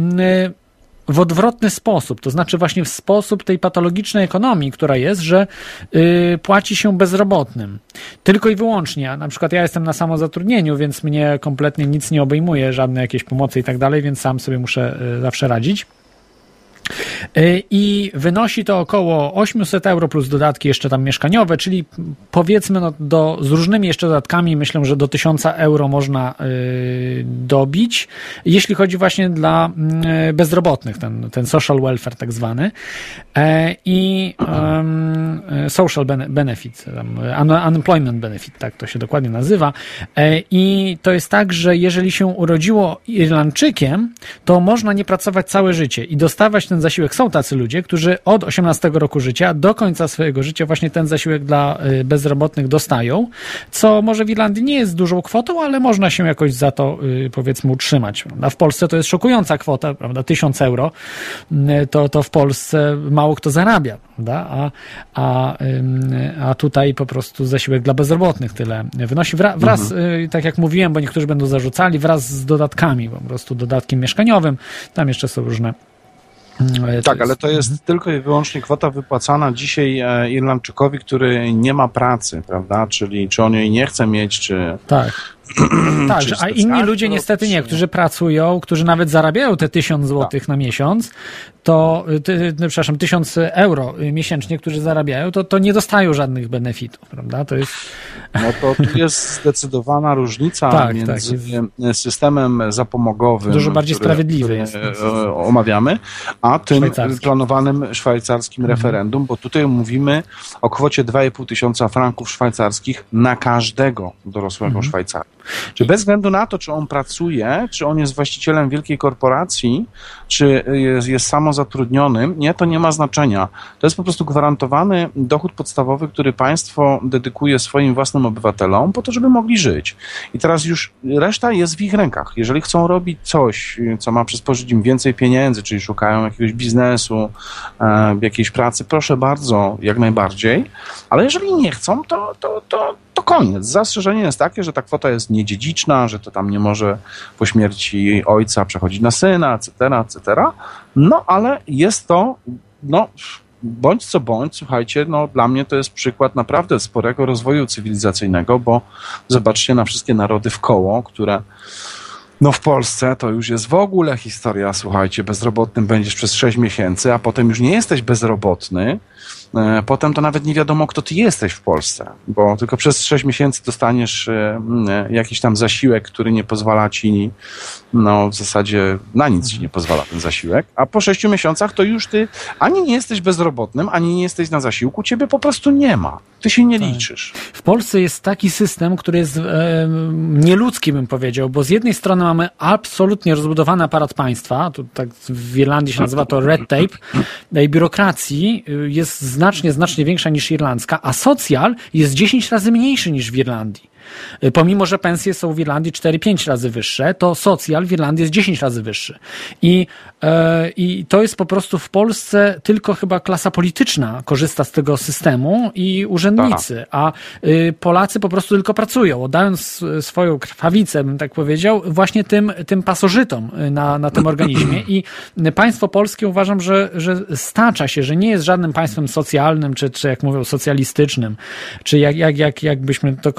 w odwrotny sposób, to znaczy właśnie w sposób tej patologicznej ekonomii, która jest, że yy, płaci się bezrobotnym. Tylko i wyłącznie. Na przykład ja jestem na samozatrudnieniu, więc mnie kompletnie nic nie obejmuje, żadne jakieś pomocy i tak dalej, więc sam sobie muszę yy, zawsze radzić. Y, I wynosi to około 800 euro plus dodatki jeszcze tam mieszkaniowe, czyli powiedzmy no do, z różnymi jeszcze dodatkami myślę, że do 1000 euro można y, dobić, jeśli chodzi właśnie dla y, bezrobotnych, ten, ten social welfare tak zwany. E, i social benefit, unemployment benefit, tak to się dokładnie nazywa. E, i to jest tak, że jeżeli się urodziło Irlandczykiem, to można nie pracować całe życie i dostawać ten zasiłek są tacy ludzie, którzy od 18 roku życia do końca swojego życia właśnie ten zasiłek dla y, bezrobotnych dostają, co może w Irlandii nie jest dużą kwotą, ale można się jakoś za to y, powiedzmy utrzymać. Prawda? W Polsce to jest szokująca kwota, prawda? 1000 euro, y, to, to w Polsce mało kto zarabia, prawda? A, a, a tutaj po prostu zasiłek dla bezrobotnych tyle wynosi. Wra, wraz, y, tak jak mówiłem, bo niektórzy będą zarzucali, wraz z dodatkami, po prostu dodatkiem mieszkaniowym, tam jeszcze są różne Tak, ale to jest tylko i wyłącznie kwota wypłacana dzisiaj e, Irlandczykowi, który nie ma pracy, prawda? Czyli czy on jej nie chce mieć, czy. Tak. [clears throat] tak, a inni ludzie niestety nie, którzy pracują, którzy nawet zarabiają te tysiąc złotych na miesiąc, to, ty, ty, przepraszam, tysiąc euro miesięcznie, którzy zarabiają, to, to nie dostają żadnych benefitów, prawda? To jest, No to tu jest [laughs] zdecydowana różnica Tak, między tak, systemem zapomogowym. Dużo bardziej który- sprawiedliwy który, jest e. Omawiamy, a tym Szwajcarskim. planowanym szwajcarskim Mhm. referendum, bo tutaj mówimy o kwocie 2,5 tysiąca franków szwajcarskich na każdego dorosłego Mhm. Szwajcara. Czy bez względu na to, czy on pracuje, czy on jest właścicielem wielkiej korporacji, czy jest, jest samozatrudnionym, nie, to nie ma znaczenia. To jest po prostu gwarantowany dochód podstawowy, który państwo dedykuje swoim własnym obywatelom po to, żeby mogli żyć. I teraz już reszta jest w ich rękach. Jeżeli chcą robić coś, co ma przysporzyć im więcej pieniędzy, czyli szukają jakiegoś biznesu, e, jakiejś pracy, proszę bardzo, jak najbardziej. Ale jeżeli nie chcą, to, to, to, to koniec. Zastrzeżenie jest takie, że ta kwota jest niedziedziczna, że to tam nie może po śmierci ojca przechodzić na syna, etc., etc. No, ale jest to, no, bądź co bądź, słuchajcie, no, dla mnie to jest przykład naprawdę sporego rozwoju cywilizacyjnego, bo zobaczcie na wszystkie narody w koło, które no w Polsce to już jest w ogóle historia, słuchajcie, bezrobotnym będziesz przez 6 miesięcy, a potem już nie jesteś bezrobotny, Potem to nawet nie wiadomo, kto ty jesteś w Polsce, bo tylko przez 6 miesięcy dostaniesz e, e, jakiś tam zasiłek, który nie pozwala ci, no w zasadzie na nic ci nie pozwala ten zasiłek, a po 6 miesiącach to już ty ani nie jesteś bezrobotnym, ani nie jesteś na zasiłku, ciebie po prostu nie ma. Ty się nie liczysz. W Polsce jest taki system, który jest e, nieludzki, bym powiedział, bo z jednej strony mamy absolutnie rozbudowany aparat państwa, tu tak w Irlandii się nazywa to red tape, i biurokracji jest znacznie, znacznie większa niż irlandzka, a socjal jest 10 razy mniejszy niż w Irlandii. Y, Pomimo, że pensje są w Irlandii 4-5 razy wyższe, to socjal w Irlandii jest 10 razy wyższy. I, I to jest po prostu w Polsce tylko chyba klasa polityczna korzysta z tego systemu i urzędnicy, a y, Polacy po prostu tylko pracują, oddając swoją krwawicę, bym tak powiedział, właśnie tym, tym pasożytom y, na, na tym organizmie. I państwo polskie uważam, że, że stacza się, że nie jest żadnym państwem socjalnym, czy, czy jak mówią, socjalistycznym, czy jak, jak, jak, jakbyśmy to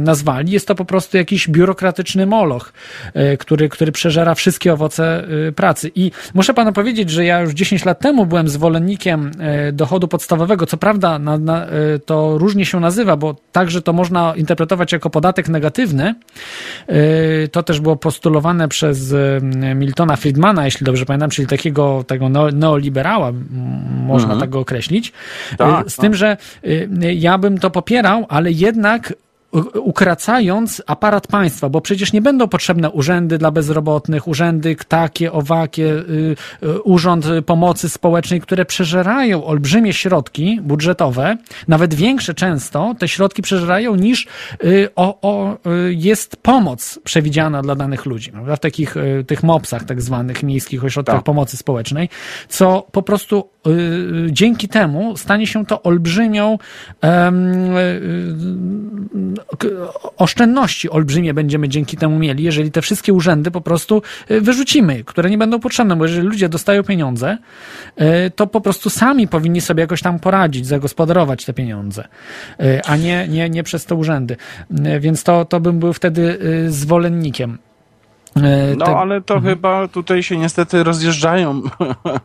nazwali. Jest to po prostu jakiś biurokratyczny moloch, y, który, który przeżera wszystkie owoce y, pracy. I muszę panu powiedzieć, że ja już 10 lat temu byłem zwolennikiem y, dochodu podstawowego. Co prawda na, na, y, to różnie się nazywa, bo także to można interpretować jako podatek negatywny. Y, To też było postulowane przez Miltona Friedmana, jeśli dobrze pamiętam, czyli takiego tego neo- neoliberała, można Mhm. tak go określić. Tak, Z tym, że y, ja bym to popierał, ale jednak ukracając aparat państwa, bo przecież nie będą potrzebne urzędy dla bezrobotnych, urzędy takie, owakie, y, y, urząd pomocy społecznej, które przeżerają olbrzymie środki budżetowe, nawet większe często, te środki przeżerają niż y, o, o, jest pomoc przewidziana dla danych ludzi, prawda? w takich tych MOPS-ach tak zwanych, miejskich ośrodkach Tak. pomocy społecznej, co po prostu dzięki temu stanie się to olbrzymią oszczędności olbrzymie będziemy dzięki temu mieli, jeżeli te wszystkie urzędy po prostu y, wyrzucimy, które nie będą potrzebne, bo jeżeli ludzie dostają pieniądze, y, to po prostu sami powinni sobie jakoś tam poradzić, zagospodarować te pieniądze, y, a nie, nie, nie przez te urzędy. Więc to, to bym był wtedy zwolennikiem. Y, No, te- ale to chyba tutaj się niestety rozjeżdżają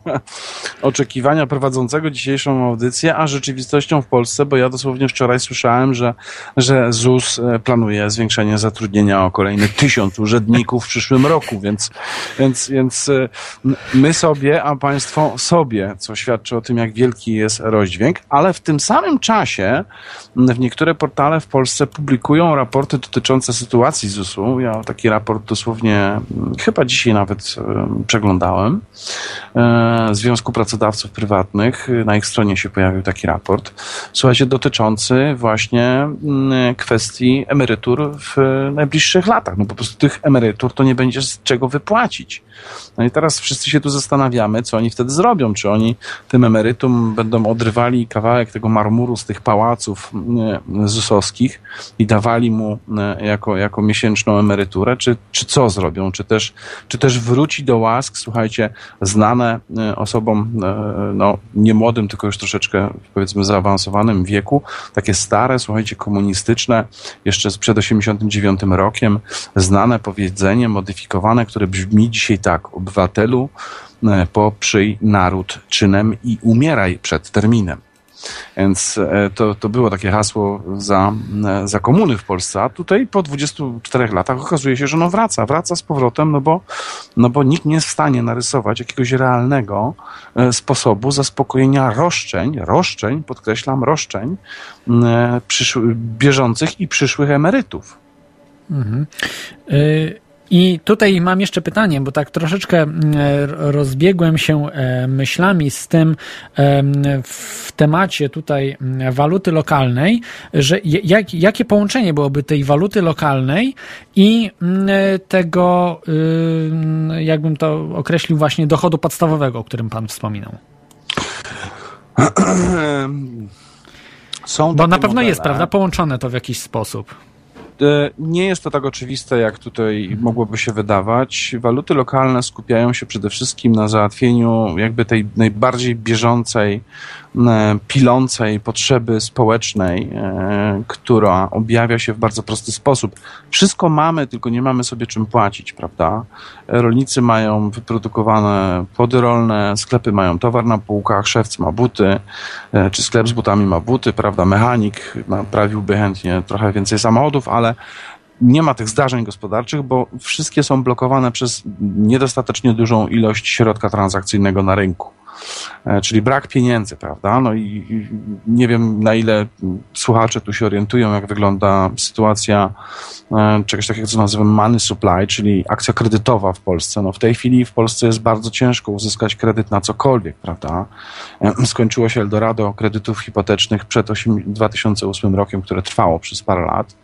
[laughs] oczekiwania prowadzącego dzisiejszą audycję, a rzeczywistością w Polsce, bo ja dosłownie wczoraj słyszałem, że, że ZUS e, planuje zwiększenie zatrudnienia o kolejny tysiąc urzędników w przyszłym roku, więc, więc, więc e, my sobie, a państwo sobie, co świadczy o tym, jak wielki jest rozdźwięk, ale w tym samym czasie w niektóre portale w Polsce publikują raporty dotyczące sytuacji ZUS-u. Ja taki raport dosłownie chyba dzisiaj nawet przeglądałem, Związku Pracodawców Prywatnych. Na ich stronie się pojawił taki raport, słuchajcie, dotyczący właśnie kwestii emerytur w najbliższych latach. No po prostu tych emerytur to nie będzie z czego wypłacić. No i teraz wszyscy się tu zastanawiamy, co oni wtedy zrobią. Czy oni tym emerytom będą odrywali kawałek tego marmuru z tych pałaców ZUS-owskich i dawali mu jako, jako miesięczną emeryturę, czy, czy co zrobią? Czy też, czy też wróci do łask, słuchajcie, znane osobom no, nie młodym, tylko już troszeczkę powiedzmy zaawansowanym wieku, takie stare, słuchajcie, komunistyczne, jeszcze sprzed 89 rokiem, znane powiedzenie, modyfikowane, które brzmi dzisiaj tak, obywatelu, poprzyj naród czynem i umieraj przed terminem. Więc e, to, to było takie hasło za, e, za komuny w Polsce, a tutaj po 24 latach okazuje się, że no wraca, wraca z powrotem, no bo, no bo nikt nie jest w stanie narysować jakiegoś realnego e, sposobu zaspokojenia roszczeń, roszczeń, podkreślam, roszczeń bieżących i przyszłych emerytów. Mhm. Y i tutaj mam jeszcze pytanie, bo tak troszeczkę mm, rozbiegłem się e, myślami z tym w temacie tutaj mm, waluty lokalnej, że jak, jakie połączenie byłoby tej waluty lokalnej i mm, tego, jakbym to określił, właśnie dochodu podstawowego, o którym Pan wspominał? [clears throat] Są Bo na pewno modele. jest, prawda, połączone to w jakiś sposób. E, nie jest to tak oczywiste, jak tutaj mogłoby się wydawać. Waluty lokalne skupiają się przede wszystkim na załatwieniu jakby tej najbardziej bieżącej pilącej potrzeby społecznej, e, która objawia się w bardzo prosty sposób. Wszystko mamy, tylko nie mamy sobie czym płacić, prawda? Rolnicy mają wyprodukowane płody rolne, sklepy mają towar na półkach, szewc ma buty, e, czy sklep z butami ma buty, prawda? Mechanik naprawiłby chętnie trochę więcej samochodów, ale nie ma tych zdarzeń gospodarczych, bo wszystkie są blokowane przez niedostatecznie dużą ilość środka transakcyjnego na rynku. E, czyli brak pieniędzy, prawda? No i nie wiem, na ile słuchacze tu się orientują, jak wygląda sytuacja e, czegoś takiego, co nazywamy money supply, czyli akcja kredytowa w Polsce. No w tej chwili w Polsce jest bardzo ciężko uzyskać kredyt na cokolwiek, prawda? E, skończyło się Eldorado kredytów hipotecznych przed 2008 rokiem, które trwało przez parę lat.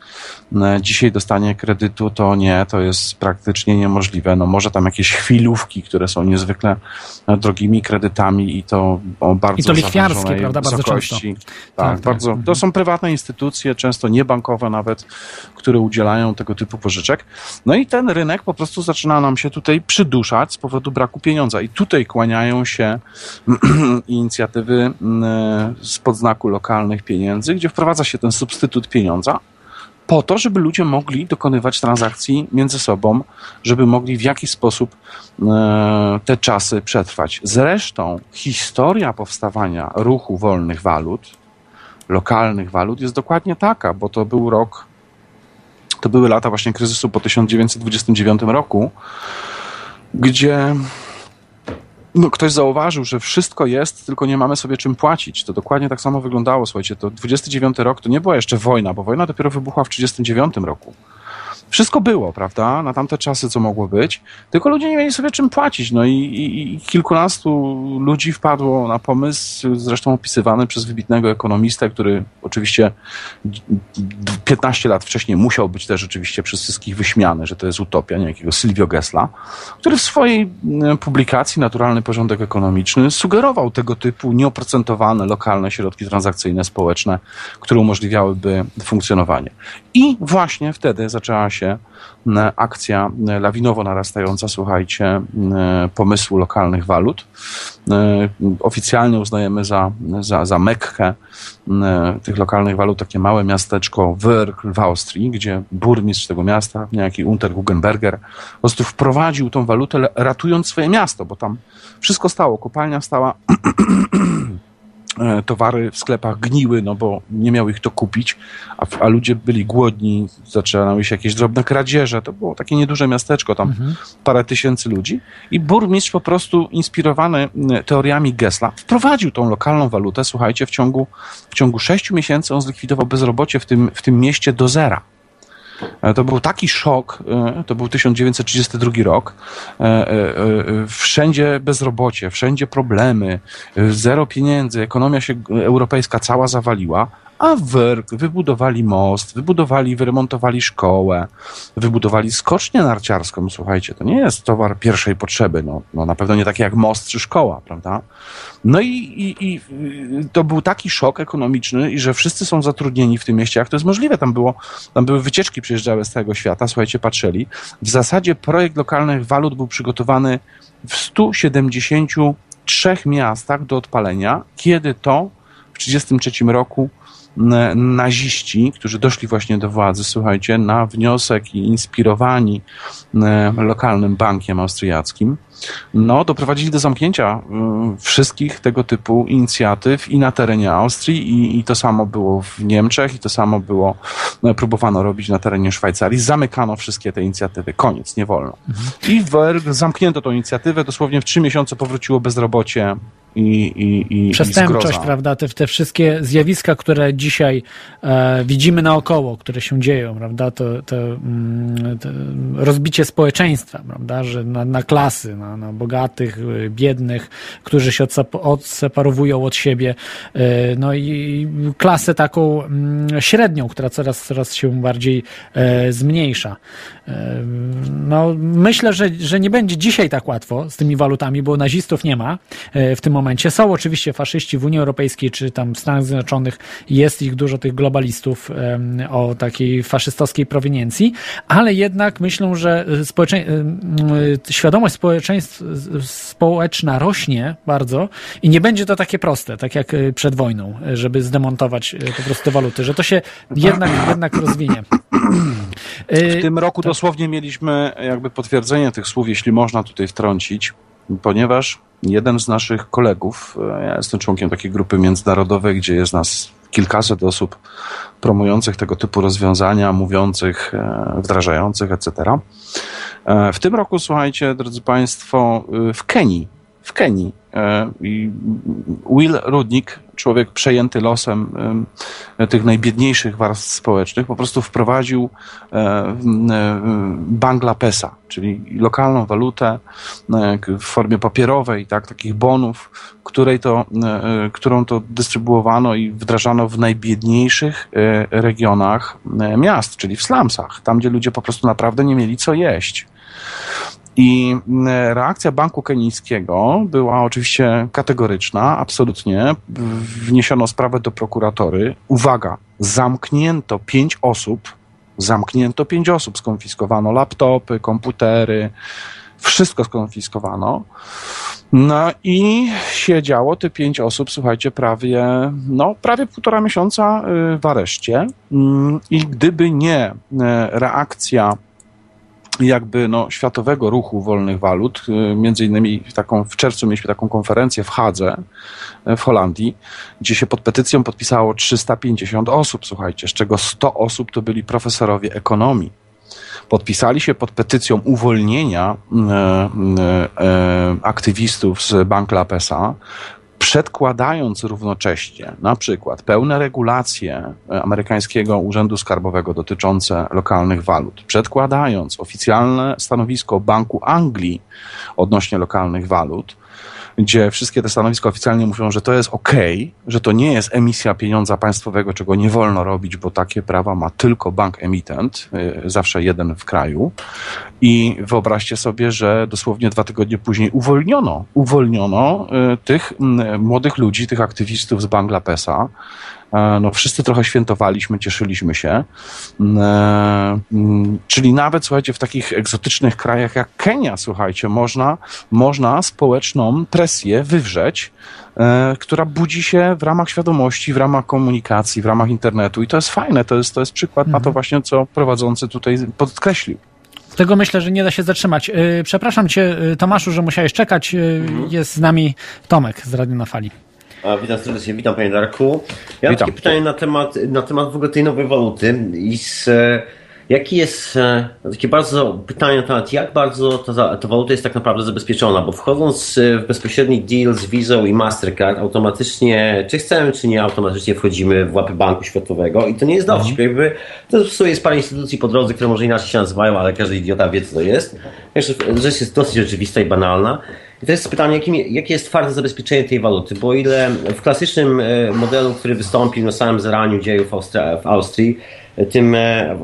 Dzisiaj dostanie kredytu to nie, to jest praktycznie niemożliwe. No może tam jakieś chwilówki, które są niezwykle drogimi kredytami i to o bardzo I to lichwiarskie, prawda, bardzo często. Tak, tak, bardzo. Tak. To są prywatne instytucje, często niebankowe nawet, które udzielają tego typu pożyczek. No i ten rynek po prostu zaczyna nam się tutaj przyduszać z powodu braku pieniądza. I tutaj kłaniają się [clears throat] inicjatywy mm, z podznaku lokalnych pieniędzy, gdzie wprowadza się ten substytut pieniądza, po to, żeby ludzie mogli dokonywać transakcji między sobą, żeby mogli w jakiś sposób e, te czasy przetrwać. Zresztą historia powstawania ruchu wolnych walut, lokalnych walut jest dokładnie taka, bo to był rok, to były lata właśnie kryzysu po 1929 roku, gdzie no, ktoś zauważył, że wszystko jest, tylko nie mamy sobie czym płacić. To dokładnie tak samo wyglądało. Słuchajcie, to 29 rok to nie była jeszcze wojna, bo wojna dopiero wybuchła w 39 roku wszystko było, prawda, na tamte czasy, co mogło być, tylko ludzie nie mieli sobie czym płacić. No i, i, i kilkunastu ludzi wpadło na pomysł, zresztą opisywany przez wybitnego ekonomistę, który oczywiście 15 lat wcześniej musiał być też oczywiście przez wszystkich wyśmiany, że to jest utopia, niejakiego Silvio Gessla, który w swojej publikacji Naturalny Porządek Ekonomiczny sugerował tego typu nieoprocentowane lokalne środki transakcyjne społeczne, które umożliwiałyby funkcjonowanie. I właśnie wtedy zaczęła się akcja lawinowo narastająca, słuchajcie, pomysłu lokalnych walut. Oficjalnie uznajemy za, za, za Mekkę tych lokalnych walut takie małe miasteczko Wörgl w Austrii, gdzie burmistrz tego miasta, niejaki Unter Guggenberger, po prostu wprowadził tą walutę, ratując swoje miasto, bo tam wszystko stało, kopalnia stała [clears throat] towary w sklepach gniły, no bo nie miał ich to kupić, a, a ludzie byli głodni, zaczynały się jakieś drobne kradzieże. To było takie nieduże miasteczko, tam mhm. parę tysięcy ludzi. I burmistrz po prostu inspirowany teoriami Gessla wprowadził tą lokalną walutę. Słuchajcie, w ciągu, w ciągu sześciu miesięcy on zlikwidował bezrobocie w tym, w tym mieście do zera. E, To był taki szok, e, to był 1932 rok, e, wszędzie bezrobocie, wszędzie problemy, zero pieniędzy, ekonomia się europejska cała zawaliła, a WERG wybudowali most, wybudowali, wyremontowali szkołę, wybudowali skocznię narciarską, słuchajcie, to nie jest towar pierwszej potrzeby, no, no na pewno nie taki jak most czy szkoła, prawda? No i, i, i to był taki szok ekonomiczny, i że wszyscy są zatrudnieni w tym mieście. Jak to jest możliwe? Tam, było, tam były wycieczki przyjeżdżały z całego świata, słuchajcie, patrzyli. W zasadzie projekt lokalnych walut był przygotowany w 173 miastach do odpalenia, kiedy to w 1933 roku naziści, którzy doszli właśnie do władzy, słuchajcie, na wniosek i inspirowani lokalnym bankiem austriackim, no, doprowadzili do zamknięcia y, wszystkich tego typu inicjatyw i na terenie Austrii, i, i to samo było w Niemczech, i to samo było, no, próbowano robić na terenie Szwajcarii. Zamykano wszystkie te inicjatywy. Koniec, nie wolno. I w WERG zamknięto tą inicjatywę, dosłownie w trzy miesiące powróciło bezrobocie i, i, i, i Przestępczość, zgroza. prawda? Te, te wszystkie zjawiska, które dzisiaj e, widzimy naokoło, które się dzieją, prawda? To, to, mm, to rozbicie społeczeństwa, prawda? Że na, na klasy, na, na bogatych, y, biednych, którzy się odsep- odseparowują od siebie. E, no i klasę taką mm, średnią, która coraz, coraz się bardziej e, zmniejsza. E, No, myślę, że, że nie będzie dzisiaj tak łatwo z tymi walutami, bo nazistów nie ma e, w tym momencie. Są oczywiście faszyści w Unii Europejskiej czy tam w Stanach Zjednoczonych. Jest ich dużo tych globalistów o takiej faszystowskiej proweniencji, ale jednak myślą, że społecze... y, świadomość społeczeństw, społeczna rośnie bardzo i nie będzie to takie proste, tak jak y, przed wojną, y, żeby zdemontować y, po prostu waluty, że to się jednak, jednak rozwinie. [clears throat] W tym roku dosłownie mieliśmy jakby potwierdzenie tych słów, jeśli można tutaj wtrącić, ponieważ jeden z naszych kolegów, ja jestem członkiem takiej grupy międzynarodowej, gdzie jest nas kilkaset osób promujących tego typu rozwiązania, mówiących, e, wdrażających, etc. E, W tym roku, słuchajcie, drodzy Państwo, y, w Kenii, w Kenii i Will Rudnick, człowiek przejęty losem em, tych najbiedniejszych warstw społecznych, po prostu wprowadził e, e, Bangla Pesa, czyli lokalną walutę e, w formie papierowej, tak, takich bonów, której to, e, e, którą to dystrybuowano i wdrażano w najbiedniejszych e, regionach e, miast, czyli w slumsach, tam gdzie ludzie po prostu naprawdę nie mieli co jeść. I mm, reakcja Banku Kenijskiego była oczywiście kategoryczna, absolutnie. Wniesiono sprawę do prokuratory. Uwaga, zamknięto pięć osób, zamknięto pięć osób, skonfiskowano laptopy, komputery, wszystko skonfiskowano. No i siedziało te pięć osób, słuchajcie, prawie, no, prawie półtora miesiąca y, w areszcie. Mm, I gdyby nie e, reakcja jakby no, światowego ruchu wolnych walut. y, Między innymi taką, w czerwcu mieliśmy taką konferencję w Hadze y, w Holandii, gdzie się pod petycją podpisało 350 osób, słuchajcie, z czego 100 osób to byli profesorowie ekonomii. Podpisali się pod petycją uwolnienia y, y, y, aktywistów z Bangla Pesa, przedkładając równocześnie na przykład pełne regulacje amerykańskiego Urzędu Skarbowego dotyczące lokalnych walut, przedkładając oficjalne stanowisko Banku Anglii odnośnie lokalnych walut, gdzie wszystkie te stanowiska oficjalnie mówią, że to jest ok, że to nie jest emisja pieniądza państwowego, czego nie wolno robić, bo takie prawa ma tylko bank emitent, y, zawsze jeden w kraju. I wyobraźcie sobie, że dosłownie dwa tygodnie później uwolniono, uwolniono y, tych mm, młodych ludzi, tych aktywistów z Bangla Pesa. E, No, wszyscy trochę świętowaliśmy, cieszyliśmy się. Mm, e, mm, Czyli nawet, słuchajcie, w takich egzotycznych krajach jak Kenia, słuchajcie, można, można społeczną presję wywrzeć, e, która budzi się w ramach świadomości, w ramach komunikacji, w ramach internetu. I to jest fajne, to jest, to jest przykład na to właśnie, co prowadzący tutaj podkreślił. Tego myślę, że nie da się zatrzymać. Przepraszam cię, Tomaszu, że musiałeś czekać. Y, Jest z nami Tomek z Radio na Fali. A, witam serdecznie, witam panie Darku. Ja mam takie pytanie na temat, na temat w ogóle tej nowej waluty i z, e, Jaki jest e, takie bardzo pytanie na temat, jak bardzo ta, ta waluta jest tak naprawdę zabezpieczona? Bo wchodząc e, w bezpośredni deal z Visa i Mastercard, automatycznie, czy chcemy, czy nie, automatycznie wchodzimy w łapy Banku Światowego i to nie jest dowcip. Mhm. Jakby, to w sumie jest parę instytucji po drodze, które może inaczej się nazywają, ale każdy idiota wie, co to jest. Rzecz jest dosyć rzeczywista i banalna. I to jest pytanie, jakie jest twarde zabezpieczenie tej waluty, bo ile w klasycznym e, modelu, który wystąpił na samym zaraniu dziejów w Austrii, tym, e,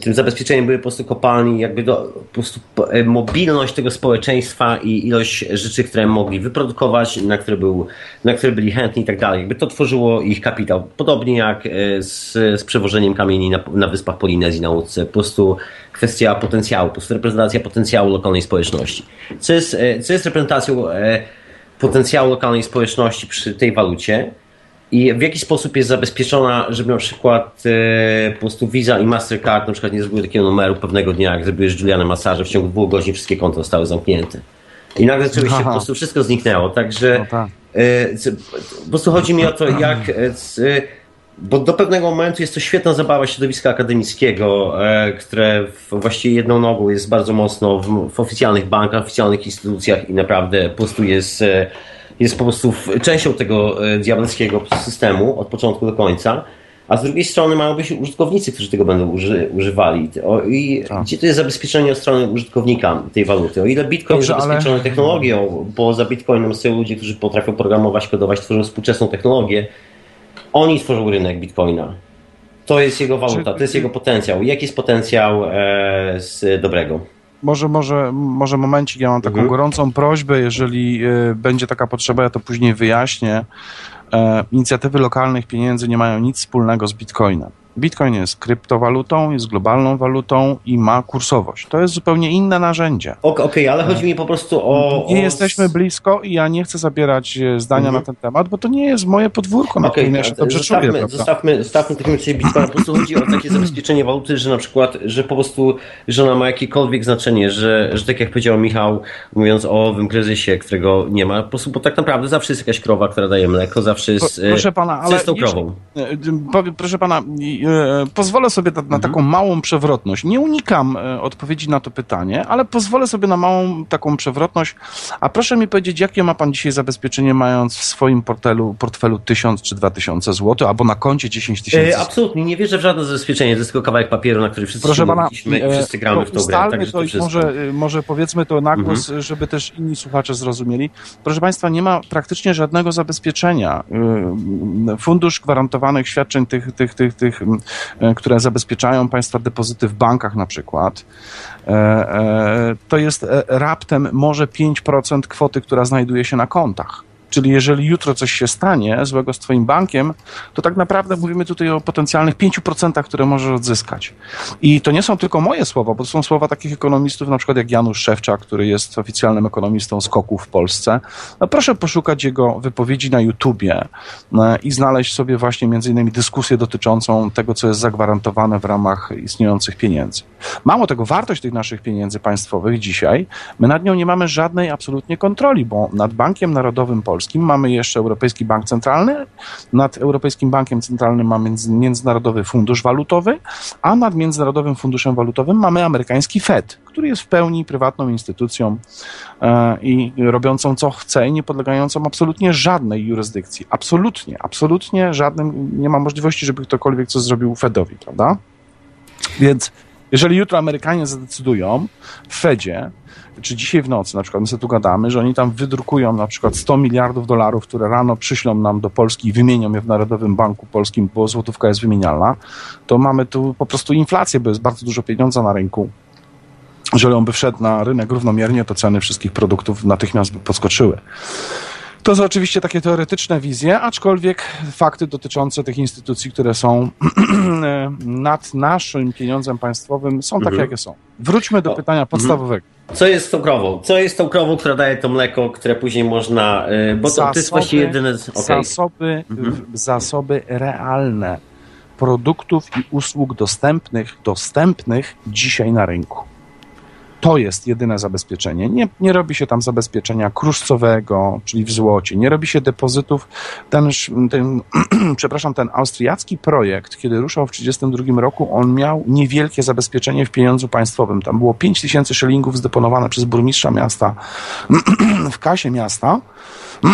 tym zabezpieczeniem były po prostu kopalni, jakby do, po prostu e, mobilność tego społeczeństwa i ilość rzeczy, które mogli wyprodukować, na które, był, na które byli chętni i tak dalej. Jakby to tworzyło ich kapitał. Podobnie jak z, z przewożeniem kamieni na, na wyspach Polinezji na łódce. Po prostu kwestia potencjału, po prostu reprezentacja potencjału lokalnej społeczności. Co jest, e, co jest reprezentacją e, potencjału lokalnej społeczności przy tej walucie i w jaki sposób jest zabezpieczona, żeby na przykład e, po prostu Visa i Mastercard na przykład nie zrobiły takiego numeru pewnego dnia, jak zrobiłeś Juliana masaże, w ciągu dwóch godzin wszystkie konta zostały zamknięte. I nagle zaczęły się, po prostu wszystko zniknęło, także no tak. po prostu chodzi mi o to, jak bo do pewnego momentu jest to świetna zabawa środowiska akademickiego, e, które właściwie jedną nogą jest bardzo mocno w, w oficjalnych bankach, oficjalnych instytucjach i naprawdę po prostu jest, e, jest po prostu częścią tego e, diabelskiego systemu od początku do końca. A z drugiej strony mają być użytkownicy, którzy tego będą uży, używali. O, I tak. gdzie to jest zabezpieczenie od strony użytkownika tej waluty? O ile Bitcoin Dobrze, jest zabezpieczony ale... technologią, bo za Bitcoinem stoją ludzie, którzy potrafią programować, kodować, tworzą współczesną technologię, oni tworzą rynek bitcoina. To jest jego waluta, to jest jego potencjał. Jaki jest potencjał e, z dobrego? Może, może, może momencik, ja mam taką mhm. gorącą prośbę, jeżeli e, będzie taka potrzeba, ja to później wyjaśnię. E, inicjatywy lokalnych pieniędzy nie mają nic wspólnego z bitcoinem. Bitcoin jest kryptowalutą, jest globalną walutą i ma kursowość. To jest zupełnie inne narzędzie. Okej, okay, ale chodzi mi po prostu o. Nie o... jesteśmy blisko i ja nie chcę zabierać e, zdania mhm. na ten temat, bo to nie jest moje podwórko, na okay, zostawmy, czuję. Zostawmy, zostawmy takim razie Bitcoin. Po prostu chodzi o takie zabezpieczenie waluty, że na przykład, że po prostu, że ona ma jakiekolwiek znaczenie, że, że tak jak powiedział Michał, mówiąc o owym kryzysie, którego nie ma, po prostu, bo tak naprawdę zawsze jest jakaś krowa, która daje mleko, zawsze jest. Proszę pana, ale. Z krową. E, proszę pana, E, pozwolę sobie na, na mhm. taką małą przewrotność. Nie unikam e, odpowiedzi na to pytanie, ale pozwolę sobie na małą taką przewrotność. A proszę mi powiedzieć, jakie ma pan dzisiaj zabezpieczenie, mając w swoim portfelu, portfelu 1000 czy 2000 zł, albo na koncie 10 tysięcy? E, absolutnie, nie wierzę w żadne zabezpieczenie. To jest tylko kawałek papieru, na który wszyscy Proszę pana, e, wszyscy gramy w tą grę. To, to może, może powiedzmy to na głos, mhm. żeby też inni słuchacze zrozumieli. Proszę państwa, nie ma praktycznie żadnego zabezpieczenia. Fundusz gwarantowanych świadczeń tych, tych, tych, tych które zabezpieczają państwa depozyty w bankach na przykład, e, e, to jest raptem może 5% kwoty, która znajduje się na kontach. Czyli jeżeli jutro coś się stanie złego z Twoim bankiem, to tak naprawdę mówimy tutaj o potencjalnych 5%, które możesz odzyskać. I to nie są tylko moje słowa, bo to są słowa takich ekonomistów, na przykład jak Janusz Szewczak, który jest oficjalnym ekonomistą skoku w Polsce. No proszę poszukać jego wypowiedzi na YouTubie e, i znaleźć sobie właśnie między innymi dyskusję dotyczącą tego, co jest zagwarantowane w ramach istniejących pieniędzy. Mało tego, wartość tych naszych pieniędzy państwowych dzisiaj, my nad nią nie mamy żadnej absolutnie kontroli, bo nad Bankiem Narodowym Polskim Polskim mamy jeszcze Europejski Bank Centralny, nad Europejskim Bankiem Centralnym mamy Międzynarodowy Fundusz Walutowy, a nad Międzynarodowym Funduszem Walutowym mamy amerykański Fed, który jest w pełni prywatną instytucją e, i robiącą co chce i nie podlegającą absolutnie żadnej jurysdykcji. Absolutnie, absolutnie żadnym, nie ma możliwości, żeby ktokolwiek coś zrobił Fedowi, prawda? Więc jeżeli jutro Amerykanie zadecydują w Fedzie, czy dzisiaj w nocy, na przykład my sobie tu gadamy, że oni tam wydrukują na przykład 100 miliardów dolarów, które rano przyślą nam do Polski i wymienią je w Narodowym Banku Polskim, bo złotówka jest wymienialna, to mamy tu po prostu inflację, bo jest bardzo dużo pieniądza na rynku. Jeżeli on by wszedł na rynek równomiernie, to ceny wszystkich produktów natychmiast by podskoczyły. To są oczywiście takie teoretyczne wizje, aczkolwiek fakty dotyczące tych instytucji, które są [clears throat] nad naszym pieniądzem państwowym, są takie, mhm. jakie są. Wróćmy do pytania mhm. podstawowego. Co jest z tą krową? Co jest z tą krową, która daje to mleko, które później można. Y, bo zasoby, to, jest właściwie jedyne. Okay. Zasoby, mhm. zasoby realne produktów i usług dostępnych, dostępnych dzisiaj na rynku. To jest jedyne zabezpieczenie. Nie, nie robi się tam zabezpieczenia kruszcowego, czyli w złocie. Nie robi się depozytów. Ten, ten, [clears throat] przepraszam, ten austriacki projekt, kiedy ruszał w 1932 roku, on miał niewielkie zabezpieczenie w pieniądzu państwowym. Tam było 5 tysięcy szylingów zdeponowane przez burmistrza miasta [clears throat] w kasie miasta. [clears throat]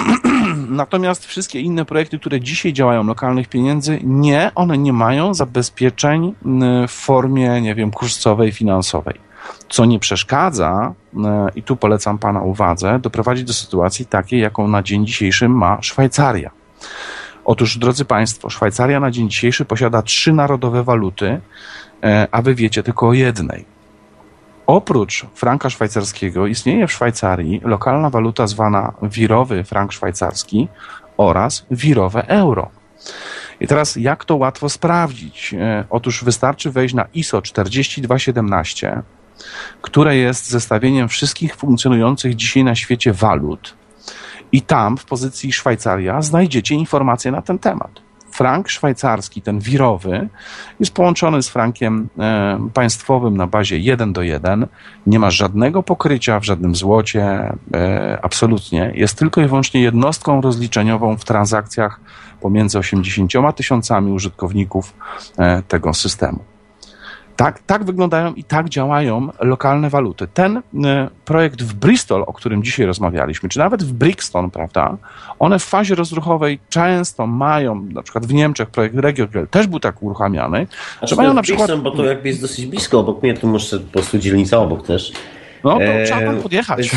Natomiast wszystkie inne projekty, które dzisiaj działają lokalnych pieniędzy, nie, one nie mają zabezpieczeń w formie, nie wiem, kurscowej, finansowej. Co nie przeszkadza, i tu polecam Pana uwadze, doprowadzić do sytuacji takiej, jaką na dzień dzisiejszy ma Szwajcaria. Otóż, drodzy Państwo, Szwajcaria na dzień dzisiejszy posiada trzy narodowe waluty, a Wy wiecie tylko o jednej. Oprócz franka szwajcarskiego istnieje w Szwajcarii lokalna waluta zwana wirowy frank szwajcarski oraz wirowe euro. I teraz jak to łatwo sprawdzić? Otóż wystarczy wejść na ISO 4217, które jest zestawieniem wszystkich funkcjonujących dzisiaj na świecie walut. I tam w pozycji Szwajcaria znajdziecie informacje na ten temat frank szwajcarski, ten wirowy, jest połączony z frankiem e, państwowym na bazie 1 do 1. Nie ma żadnego pokrycia w żadnym złocie, e, absolutnie. Jest tylko i wyłącznie jednostką rozliczeniową w transakcjach pomiędzy 80 tysiącami użytkowników e, tego systemu. Tak, tak wyglądają i tak działają lokalne waluty. Ten y, projekt w Bristol, o którym dzisiaj rozmawialiśmy, czy nawet w Brixton, prawda, one w fazie rozruchowej często mają, na przykład w Niemczech projekt RegioGel też był tak uruchamiany, znaczy, że mają na przykład... Brixton, bo to jakby jest dosyć blisko obok mnie, tu muszę po prostu dzielnica obok też. No to e, trzeba tam podjechać.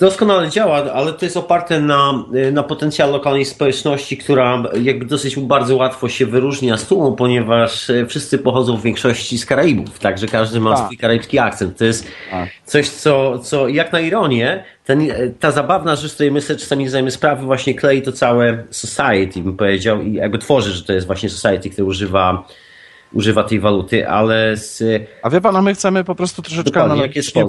Doskonale działa, ale to jest oparte na, na potencjał lokalnej społeczności, która jakby dosyć bardzo łatwo się wyróżnia z tłumu, ponieważ wszyscy pochodzą w większości z Karaibów, także każdy ma tak. swój karaibski akcent. To jest tak. coś, co, co jak na ironię, ten, ta zabawna rzecz, której my sobie czasami zdajemy sprawy, właśnie klei to całe society, bym powiedział, i jakby tworzy, że to jest właśnie society, które używa używa tej waluty, ale z... A wie pan, a my chcemy po prostu troszeczkę na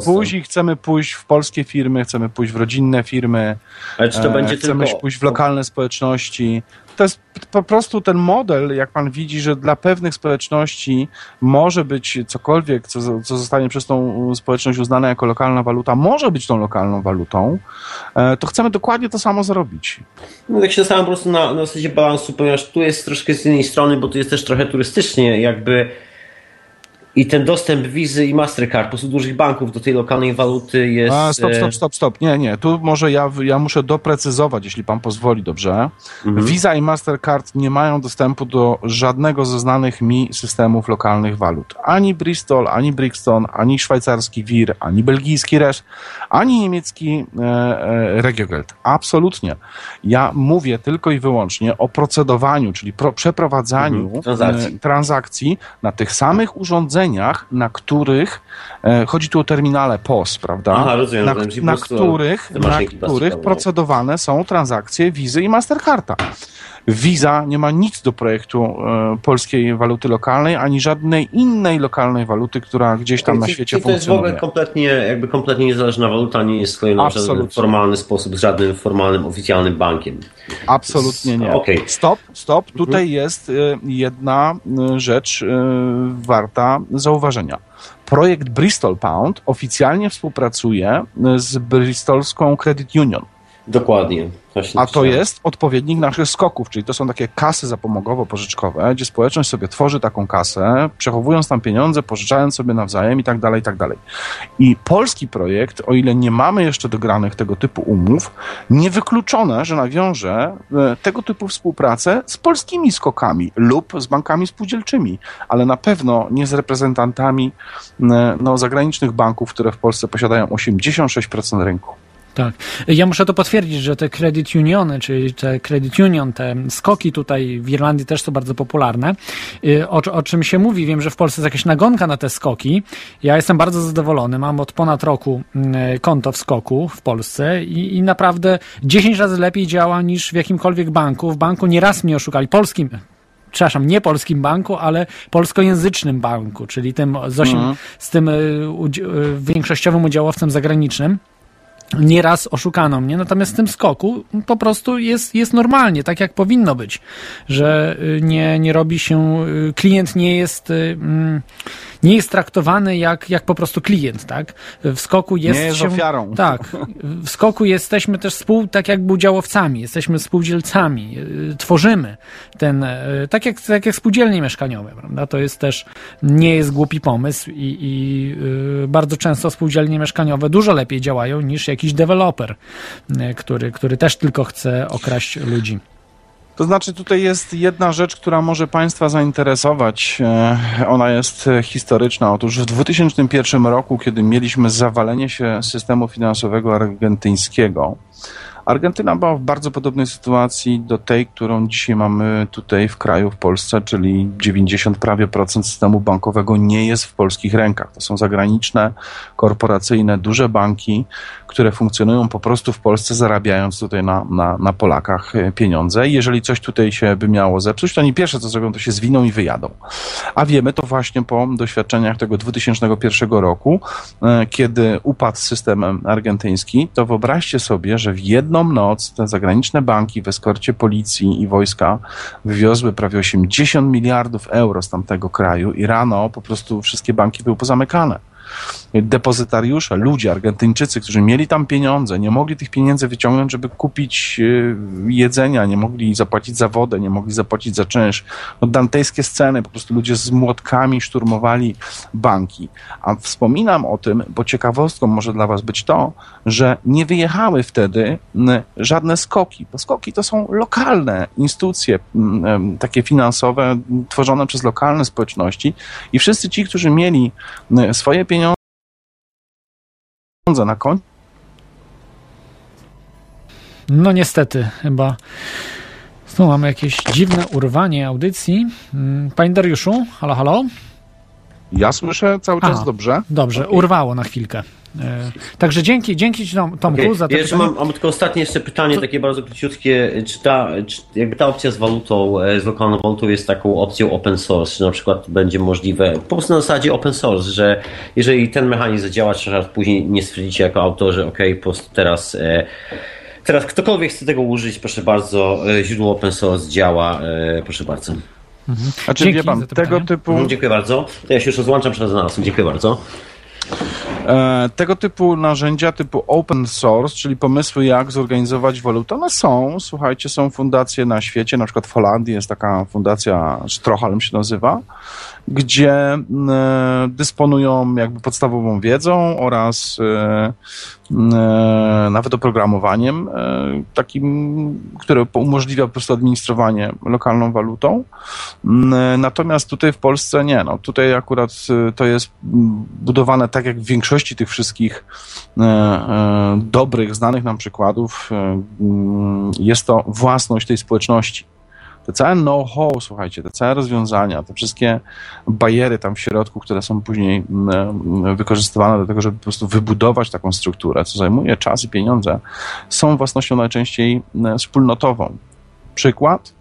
pójść i chcemy pójść w polskie firmy, chcemy pójść w rodzinne firmy, ale czy to będzie chcemy tylko... pójść w lokalne społeczności, to jest po prostu ten model, jak pan widzi, że dla pewnych społeczności może być cokolwiek, co, co zostanie przez tą społeczność uznane jako lokalna waluta, może być tą lokalną walutą, e, to chcemy dokładnie to samo zrobić. No tak się zastanawiam po prostu na, na zasadzie balansu, ponieważ tu jest troszkę z jednej strony, bo tu jest też trochę turystycznie, jakby i ten dostęp Wizy i Mastercard, po prostu dużych banków do tej lokalnej waluty jest... A, stop, stop, stop, stop. Nie, nie. Tu może ja, ja muszę doprecyzować, jeśli pan pozwoli, dobrze? Mhm. Visa i Mastercard nie mają dostępu do żadnego ze znanych mi systemów lokalnych walut. Ani Bristol, ani Brixton, ani szwajcarski WIR, ani belgijski RES, ani niemiecki e, e, Regiogeld. Absolutnie. Ja mówię tylko i wyłącznie o procedowaniu, czyli pro, przeprowadzaniu mhm. transakcji. E, transakcji na tych samych urządzeniach, urządzeniach, na których e, chodzi tu o terminale POS, prawda? Aha, rozumiem, na, na których, na których procedowane są transakcje Wizy i Mastercarda. Visa nie ma nic do projektu e, polskiej waluty lokalnej, ani żadnej innej lokalnej waluty, która gdzieś tam na świecie funkcjonuje. To jest w ogóle kompletnie, jakby kompletnie niezależna waluta, nie jest sklejona w żaden formalny sposób z żadnym formalnym, oficjalnym bankiem. Absolutnie nie. Okay. Stop, stop. Tutaj jest e, jedna e, rzecz warta zauważenia. Projekt Bristol Pound oficjalnie współpracuje z bristolską Credit Union. Dokładnie. A to jest odpowiednik naszych skoków, czyli to są takie kasy zapomogowo-pożyczkowe, gdzie społeczność sobie tworzy taką kasę, przechowując tam pieniądze, pożyczając sobie nawzajem i tak dalej, i tak dalej. I polski projekt, o ile nie mamy jeszcze dogranych tego typu umów, niewykluczone, że nawiąże e, tego typu współpracę z polskimi skokami lub z bankami spółdzielczymi, ale na pewno nie z reprezentantami e, no, zagranicznych banków, które w Polsce posiadają 86% rynku. Tak. Ja muszę to potwierdzić, że te credit uniony, czyli te credit union, te skoki tutaj w Irlandii też są bardzo popularne. Y, o, o, czym się mówi, wiem, że w Polsce jest jakaś nagonka na te skoki. Ja jestem bardzo zadowolony. Mam od ponad roku mm, konto w skoku w Polsce i, i naprawdę 10 razy lepiej działa niż w jakimkolwiek banku. W banku nieraz mnie oszukali. Polskim, przepraszam, nie polskim banku, ale polskojęzycznym banku, czyli tym z, 8, mhm. z tym y, y, większościowym udziałowcem zagranicznym. Nieraz oszukano mnie, natomiast w tym skoku po prostu jest, jest normalnie, tak jak powinno być, że y, nie, nie robi się, y, klient nie jest, y, mm, nie jest traktowany jak, jak po prostu klient, tak? W skoku jest, Nie jest się, ofiarą. Tak. W skoku jesteśmy też współ, tak jakby udziałowcami, jesteśmy spółdzielcami, y, tworzymy ten, y, tak jak, tak jak spółdzielnie mieszkaniowe, prawda? To jest też, nie jest głupi pomysł i, i y, bardzo często spółdzielnie mieszkaniowe dużo lepiej działają niż jakiś deweloper, y, który, który też tylko chce okraść ludzi. To znaczy, tutaj jest jedna rzecz, która może Państwa zainteresować. E, Ona jest historyczna. Otóż w 2001 roku, kiedy mieliśmy zawalenie się systemu finansowego argentyńskiego, Argentyna była w bardzo podobnej sytuacji do tej, którą dzisiaj mamy tutaj w kraju, w Polsce, czyli 90 prawie procent systemu bankowego nie jest w polskich rękach. To są zagraniczne, korporacyjne, duże banki, które funkcjonują po prostu w Polsce, zarabiając tutaj na, na, na Polakach e, pieniądze. I jeżeli coś tutaj się by miało zepsuć, to oni pierwsze co zrobią, to się zwiną i wyjadą. A wiemy to właśnie po doświadczeniach tego 2001 roku, e, kiedy upadł system argentyński, to wyobraźcie sobie, że w jedną noc te zagraniczne banki w eskorcie policji i wojska wywiozły prawie 80 miliardów euro z tamtego kraju i rano po prostu wszystkie banki były pozamykane depozytariusze, ludzie, Argentyńczycy, którzy mieli tam pieniądze, nie mogli tych pieniędzy wyciągnąć, żeby kupić y, jedzenia, nie mogli zapłacić za wodę, nie mogli zapłacić za czynsz. No, dantejskie sceny, po prostu ludzie z młotkami szturmowali banki. A wspominam o tym, bo ciekawostką może dla was być to, że nie wyjechały wtedy żadne skoki, bo skoki to są lokalne instytucje takie finansowe, tworzone przez lokalne społeczności i wszyscy ci, którzy mieli swoje pieniądze na koncie, No niestety, chyba tu mamy jakieś dziwne urwanie audycji. Mm, Panie Dariuszu, halo, halo? ja słyszę cały czas A. dobrze. Dobrze, urwało na chwilkę. E, Także dzięki, dzięki Ci Tom, Tomku Okej, za to jeszcze pytanie. mam, mam tylko ostatnie jeszcze pytanie, takie bardzo króciutkie. Czy ta, czy jakby ta opcja z walutą, e, z lokalną walutą jest taką opcją open source? Czy na przykład będzie możliwe, po prostu na zasadzie open source, że jeżeli ten mechanizm zadziała, czy raz później nie stwierdzicie jako autorzy, ok, po prostu teraz, e, teraz ktokolwiek chce tego użyć, proszę bardzo, źródło open source działa, proszę bardzo. Znaczy, Dzięki wie pan, to tego pytanie. typu, Mhm, dziękuję bardzo. To ja się już rozłączam, przed znalazłem. Dziękuję bardzo. E, tego typu narzędzia, typu open source, czyli pomysły, jak zorganizować walutę, one są. Słuchajcie, są fundacje na świecie, na przykład w Holandii jest taka fundacja, Strohalm się nazywa, gdzie m, e, dysponują jakby podstawową wiedzą oraz e, m, e, nawet oprogramowaniem takim, które umożliwia po prostu administrowanie lokalną walutą. M, e, Natomiast tutaj w Polsce nie. No, tutaj akurat to jest budowane tak jak w większości tych wszystkich dobrych, znanych nam przykładów. Jest to własność tej społeczności. Te całe know-how, słuchajcie, te całe rozwiązania, te wszystkie bariery tam w środku, które są później m, m, wykorzystywane do tego, żeby po prostu wybudować taką strukturę, co zajmuje czas i pieniądze, są własnością najczęściej m, wspólnotową. Przykład,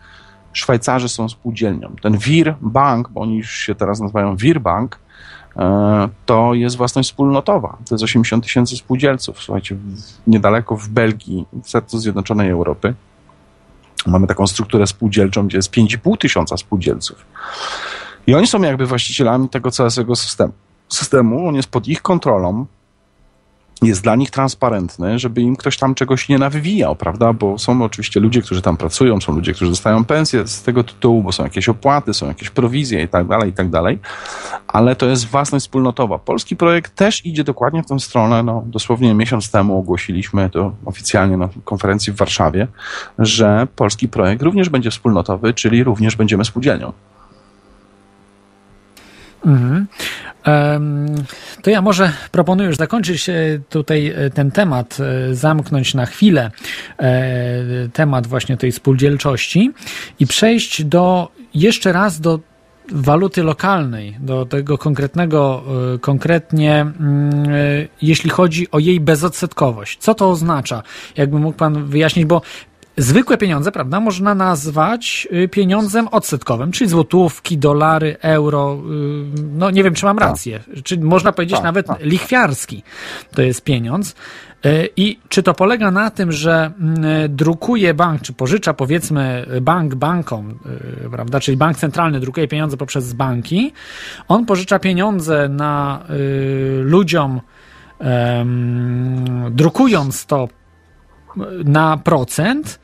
Szwajcarzy są spółdzielnią. Ten WIR Bank, bo oni już się teraz nazywają WIR Bank, e, to jest własność wspólnotowa. To jest 80 tysięcy spółdzielców. Słuchajcie, niedaleko w Belgii, w sercu Zjednoczonej Europy, mamy taką strukturę spółdzielczą, gdzie jest 5,5 tysiąca spółdzielców. I oni są jakby właścicielami tego całego systemu. systemu. On jest pod ich kontrolą, jest dla nich transparentny, żeby im ktoś tam czegoś nie nawywijał, prawda? Bo są oczywiście ludzie, którzy tam pracują, są ludzie, którzy dostają pensję z tego tytułu, bo są jakieś opłaty, są jakieś prowizje i tak dalej, i tak dalej. Ale to jest własność wspólnotowa. Polski projekt też idzie dokładnie w tę stronę. No, dosłownie miesiąc temu ogłosiliśmy to oficjalnie na konferencji w Warszawie, że polski projekt również będzie wspólnotowy, czyli również będziemy spółdzielnią. Mhm. To ja może proponuję już zakończyć e, tutaj e, ten temat, e, zamknąć na chwilę temat właśnie tej spółdzielczości i przejść do jeszcze raz do waluty lokalnej, do tego konkretnego, konkretnie mm, jeśli chodzi o jej bezodsetkowość. Co to oznacza? Jakby mógł Pan wyjaśnić, bo zwykłe pieniądze, prawda, można nazwać y, pieniądzem odsetkowym, czyli złotówki, dolary, euro. y, No nie wiem, czy mam rację. Czy można powiedzieć Tak, nawet tak. lichwiarski to jest pieniądz. Y, I czy to polega na tym, że mm, drukuje bank, czy pożycza powiedzmy bank bankom, y, prawda, czyli bank centralny drukuje pieniądze poprzez banki, on pożycza pieniądze na y, ludziom, em, drukując to na procent,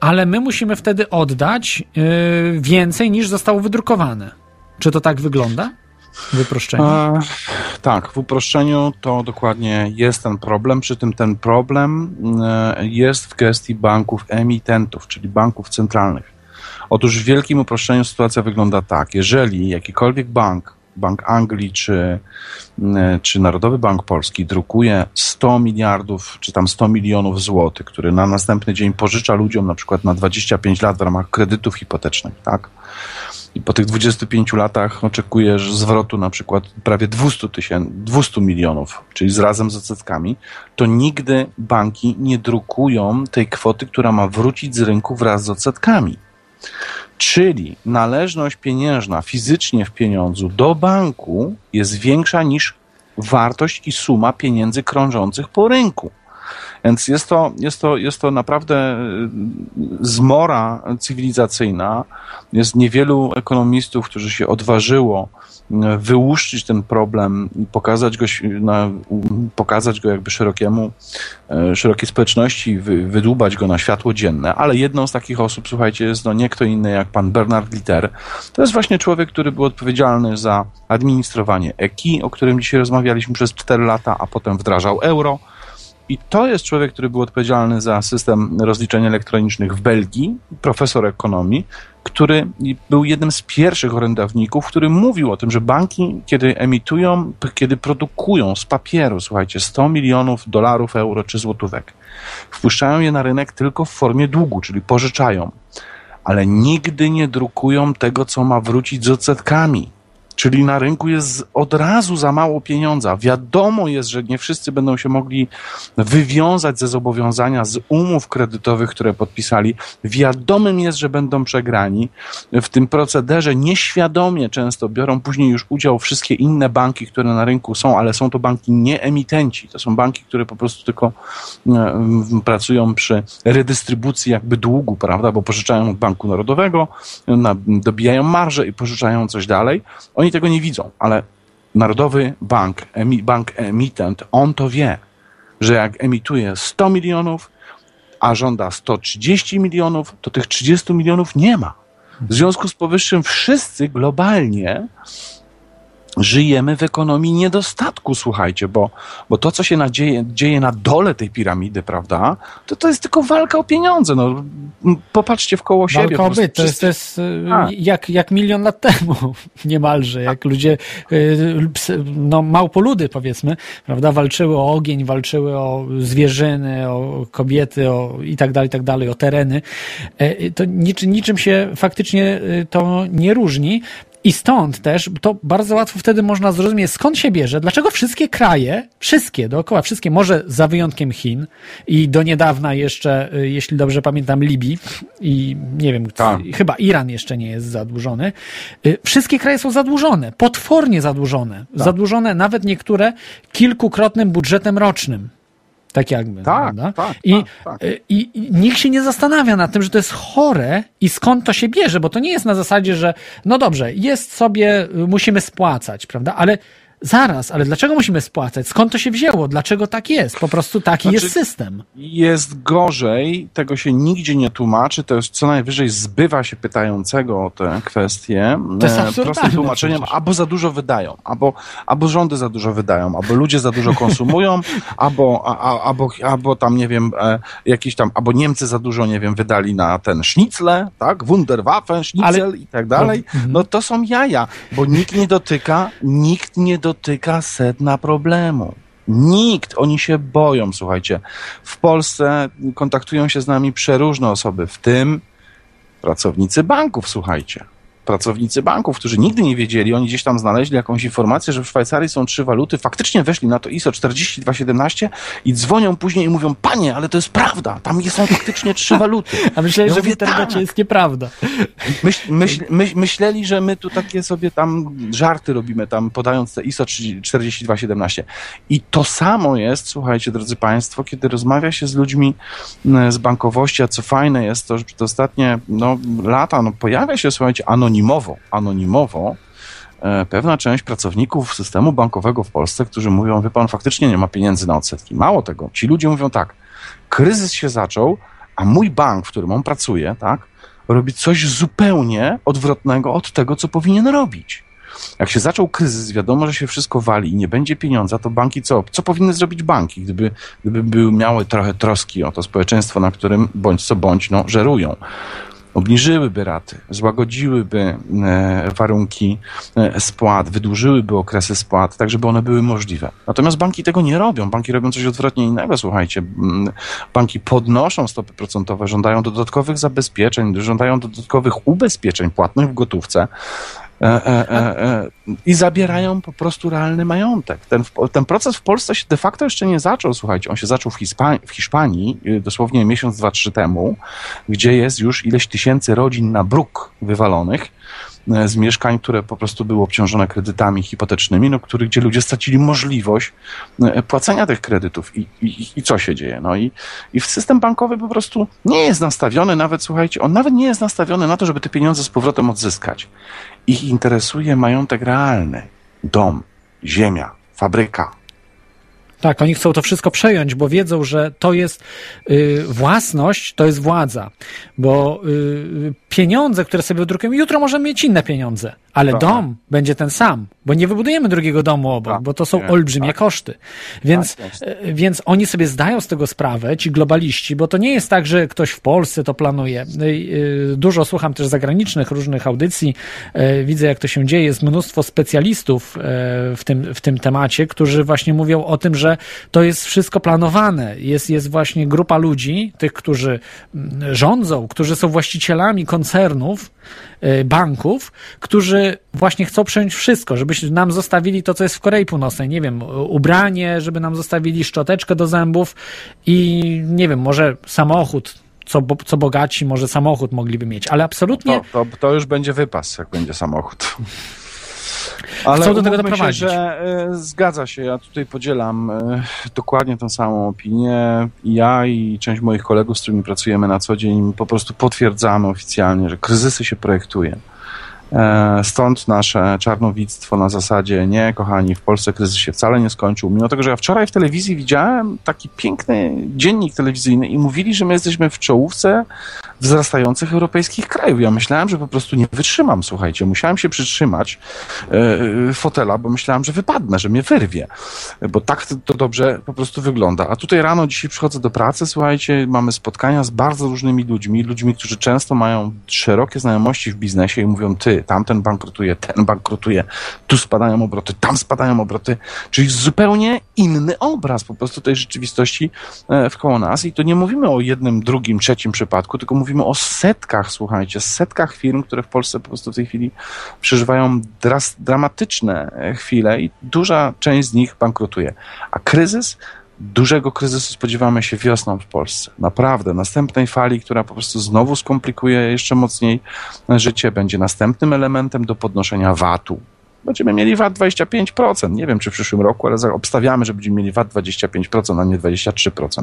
ale my musimy wtedy oddać y, więcej niż zostało wydrukowane. Czy to tak wygląda? Wyproszczenie. E, tak, w uproszczeniu to dokładnie jest ten problem. Przy tym ten problem e, jest w gestii banków emitentów, czyli banków centralnych. Otóż w wielkim uproszczeniu sytuacja wygląda tak. Jeżeli jakikolwiek bank, Bank Anglii czy, e, czy Narodowy Bank Polski drukuje 100 miliardów czy tam 100 milionów złotych, który na następny dzień pożycza ludziom na przykład na 25 lat w ramach kredytów hipotecznych, tak? I po tych 25 latach oczekujesz zwrotu na przykład prawie 200 tysięcy, 200 milionów, czyli z razem z odsetkami, to nigdy banki nie drukują tej kwoty, która ma wrócić z rynku wraz z odsetkami. Czyli należność pieniężna fizycznie w pieniądzu do banku jest większa niż wartość i suma pieniędzy krążących po rynku. Więc jest to, jest to, jest to naprawdę y, zmora cywilizacyjna. Jest niewielu ekonomistów, którzy się odważyło y, wyłuszczyć ten problem i pokazać go, na, pokazać go jakby szerokiemu, y, szerokiej społeczności, wy, wydłubać go na światło dzienne. Ale jedną z takich osób, słuchajcie, jest no nie kto inny jak pan Bernard Litter. To jest właśnie człowiek, który był odpowiedzialny za administrowanie EKI, o którym dzisiaj rozmawialiśmy przez 4 lata, a potem wdrażał euro. I to jest człowiek, który był odpowiedzialny za system rozliczeń elektronicznych w Belgii, profesor ekonomii, który był jednym z pierwszych orędowników, który mówił o tym, że banki, kiedy emitują, kiedy produkują z papieru, słuchajcie, 100 milionów dolarów, euro czy złotówek, wpuszczają je na rynek tylko w formie długu, czyli pożyczają, ale nigdy nie drukują tego, co ma wrócić z odsetkami. Czyli na rynku jest od razu za mało pieniądza. Wiadomo jest, że nie wszyscy będą się mogli wywiązać ze zobowiązania z umów kredytowych, które podpisali. Wiadomym jest, że będą przegrani. W tym procederze nieświadomie często biorą później już udział wszystkie inne banki, które na rynku są, ale są to banki nie emitenci. To są banki, które po prostu tylko e, pracują przy redystrybucji jakby długu, prawda, bo pożyczają od Banku Narodowego, na, dobijają marże i pożyczają coś dalej. Oni tego nie widzą, ale Narodowy Bank, emi, bank emitent, on to wie, że jak emituje 100 milionów, a żąda 130 milionów, to tych 30 milionów nie ma. W związku z powyższym wszyscy globalnie żyjemy w ekonomii niedostatku, słuchajcie, bo, bo to, co się nadzieje, dzieje na dole tej piramidy, prawda, to to jest tylko walka o pieniądze. No, popatrzcie w koło siebie. Walka o byt, to jest, to jest y, Tak. jak, jak milion lat temu [laughs] niemalże, jak ludzie, y, no małpoludy powiedzmy, prawda, walczyły o ogień, walczyły o zwierzyny, o kobiety, o i tak dalej, i tak dalej, o tereny. E, To niczym, niczym się faktycznie y, to nie różni. I stąd też to bardzo łatwo wtedy można zrozumieć, skąd się bierze, dlaczego wszystkie kraje, wszystkie dookoła, wszystkie, może za wyjątkiem Chin i do niedawna jeszcze, y, jeśli dobrze pamiętam, Libii i nie wiem, Tak. chyba Iran jeszcze nie jest zadłużony. Y, Wszystkie kraje są zadłużone, potwornie zadłużone. Tak. Zadłużone nawet niektóre kilkukrotnym budżetem rocznym. Tak jakby. Tak, prawda? tak, I, tak, tak. y, I, I nikt się nie zastanawia nad tym, że to jest chore i skąd to się bierze, bo to nie jest na zasadzie, że no dobrze, jest sobie, y, musimy spłacać, prawda? Ale zaraz, ale dlaczego musimy spłacać? Skąd to się wzięło? Dlaczego tak jest? Po prostu taki Znaczy- jest system. Jest gorzej, tego się nigdzie nie tłumaczy, to jest co najwyżej zbywa się pytającego o tę kwestię To jest e, prostym tłumaczeniem, przecież. albo za dużo wydają, albo, albo rządy za dużo wydają, albo ludzie za dużo konsumują, [laughs] albo, a, a, albo, albo tam, nie wiem, e, jakieś tam, albo Niemcy za dużo, nie wiem, wydali na ten sznicle, tak, Wunderwaffen, schnitzel Ale- i tak dalej. No to są jaja, bo nikt nie dotyka, nikt nie dotyka sedna problemu. Nikt, oni się boją, słuchajcie. W Polsce kontaktują się z nami przeróżne osoby, w tym pracownicy banków, słuchajcie. Pracownicy banków, którzy nigdy nie wiedzieli, oni gdzieś tam znaleźli jakąś informację, że w Szwajcarii są trzy waluty, faktycznie weszli na to ISO 4217 i dzwonią później i mówią, panie, ale to jest prawda, tam są faktycznie trzy [laughs] waluty. A myśleli, Ja że w mówię, internecie tak. jest nieprawda. Myśl, myśl, myśl, myśleli, że my tu takie sobie tam żarty robimy, tam podając te ISO 4217. I to samo jest, słuchajcie, drodzy Państwo, kiedy rozmawia się z ludźmi m, z bankowości, a co fajne jest to, że przez ostatnie no, lata no, pojawia się, słuchajcie, anonimowo, anonimowo e, pewna część pracowników systemu bankowego w Polsce, którzy mówią, wie pan, faktycznie nie ma pieniędzy na odsetki. Mało tego, ci ludzie mówią tak, kryzys się zaczął, a mój bank, w którym on pracuje, tak, robi coś zupełnie odwrotnego od tego, co powinien robić. Jak się zaczął kryzys, wiadomo, że się wszystko wali i nie będzie pieniądza, to banki co? Co powinny zrobić banki, gdyby, gdyby miały trochę troski o to społeczeństwo, na którym bądź co bądź no, żerują? Obniżyłyby raty, złagodziłyby e, warunki e, spłat, wydłużyłyby okresy spłat, tak żeby one były możliwe. Natomiast banki tego nie robią. Banki robią coś odwrotnie innego, słuchajcie. Mm, Banki podnoszą stopy procentowe, żądają dodatkowych zabezpieczeń, żądają dodatkowych ubezpieczeń płatnych w gotówce. E, e, e, e, i zabierają po prostu realny majątek. Ten, ten proces w Polsce się de facto jeszcze nie zaczął, słuchajcie, on się zaczął w, w Hiszpanii y, dosłownie miesiąc, dwa, trzy temu, gdzie jest już ileś tysięcy rodzin na bruk wywalonych z mieszkań, które po prostu były obciążone kredytami hipotecznymi, no, który, gdzie ludzie stracili możliwość e, płacenia tych kredytów. I, i, I co się dzieje? No i, i system bankowy po prostu nie jest nastawiony nawet, słuchajcie, on nawet nie jest nastawiony na to, żeby te pieniądze z powrotem odzyskać. Ich interesuje majątek realny. Dom, ziemia, fabryka. Tak, oni chcą to wszystko przejąć, bo wiedzą, że to jest y, własność, to jest władza. Bo y, pieniądze, które sobie wydrukujemy, jutro możemy mieć inne pieniądze, ale Tak. dom będzie ten sam, bo nie wybudujemy drugiego domu obok, Tak, bo to są olbrzymie tak. koszty. Więc, Tak y, więc oni sobie zdają z tego sprawę, ci globaliści, bo to nie jest tak, że ktoś w Polsce to planuje. Y, y, Dużo słucham też zagranicznych różnych audycji, y, widzę jak to się dzieje, jest mnóstwo specjalistów w tym, w tym temacie, którzy właśnie mówią o tym, że to jest wszystko planowane. Jest, jest właśnie grupa ludzi, tych, którzy mm, rządzą, którzy są właścicielami koncernów, y, banków, którzy właśnie chcą przejąć wszystko, żebyśmy nam zostawili to, co jest w Korei Północnej. Nie wiem, ubranie, żeby nam zostawili szczoteczkę do zębów i nie wiem, może samochód. Co, bo- co bogaci, może samochód mogliby mieć, ale absolutnie To, to, to już będzie wypas, jak będzie samochód. Ale Chcą do tego doprowadzić. Się, że e, zgadza się, ja tutaj podzielam e, dokładnie tę samą opinię. Ja i część moich kolegów, z którymi pracujemy na co dzień, po prostu potwierdzamy oficjalnie, że kryzysy się projektuje. E, Stąd nasze czarnowictwo na zasadzie nie, kochani, w Polsce kryzys się wcale nie skończył. Mimo tego, że ja wczoraj w telewizji widziałem taki piękny dziennik telewizyjny i mówili, że my jesteśmy w czołówce wzrastających europejskich krajów. Ja myślałem, że po prostu nie wytrzymam, słuchajcie. Musiałem się przytrzymać e, fotela, bo myślałem, że wypadnę, że mnie wyrwie. Bo tak to dobrze po prostu wygląda. A tutaj rano dzisiaj przychodzę do pracy, słuchajcie, mamy spotkania z bardzo różnymi ludźmi, ludźmi, którzy często mają szerokie znajomości w biznesie i mówią, ty, tamten bankrutuje, ten bankrutuje, tu spadają obroty, tam spadają obroty, czyli zupełnie inny obraz po prostu tej rzeczywistości e, wkoło nas i to nie mówimy o jednym, drugim, trzecim przypadku, tylko mówimy o setkach, słuchajcie, setkach firm, które w Polsce po prostu w tej chwili przeżywają dramatyczne e, chwile i duża część z nich bankrutuje. A kryzys Dużego kryzysu spodziewamy się wiosną w Polsce. Naprawdę. Następnej fali, która po prostu znowu skomplikuje jeszcze mocniej życie, będzie następnym elementem do podnoszenia VAT-u. Będziemy mieli VAT 25%. Nie wiem, czy w przyszłym roku, ale obstawiamy, że będziemy mieli VAT 25%, a nie 23%.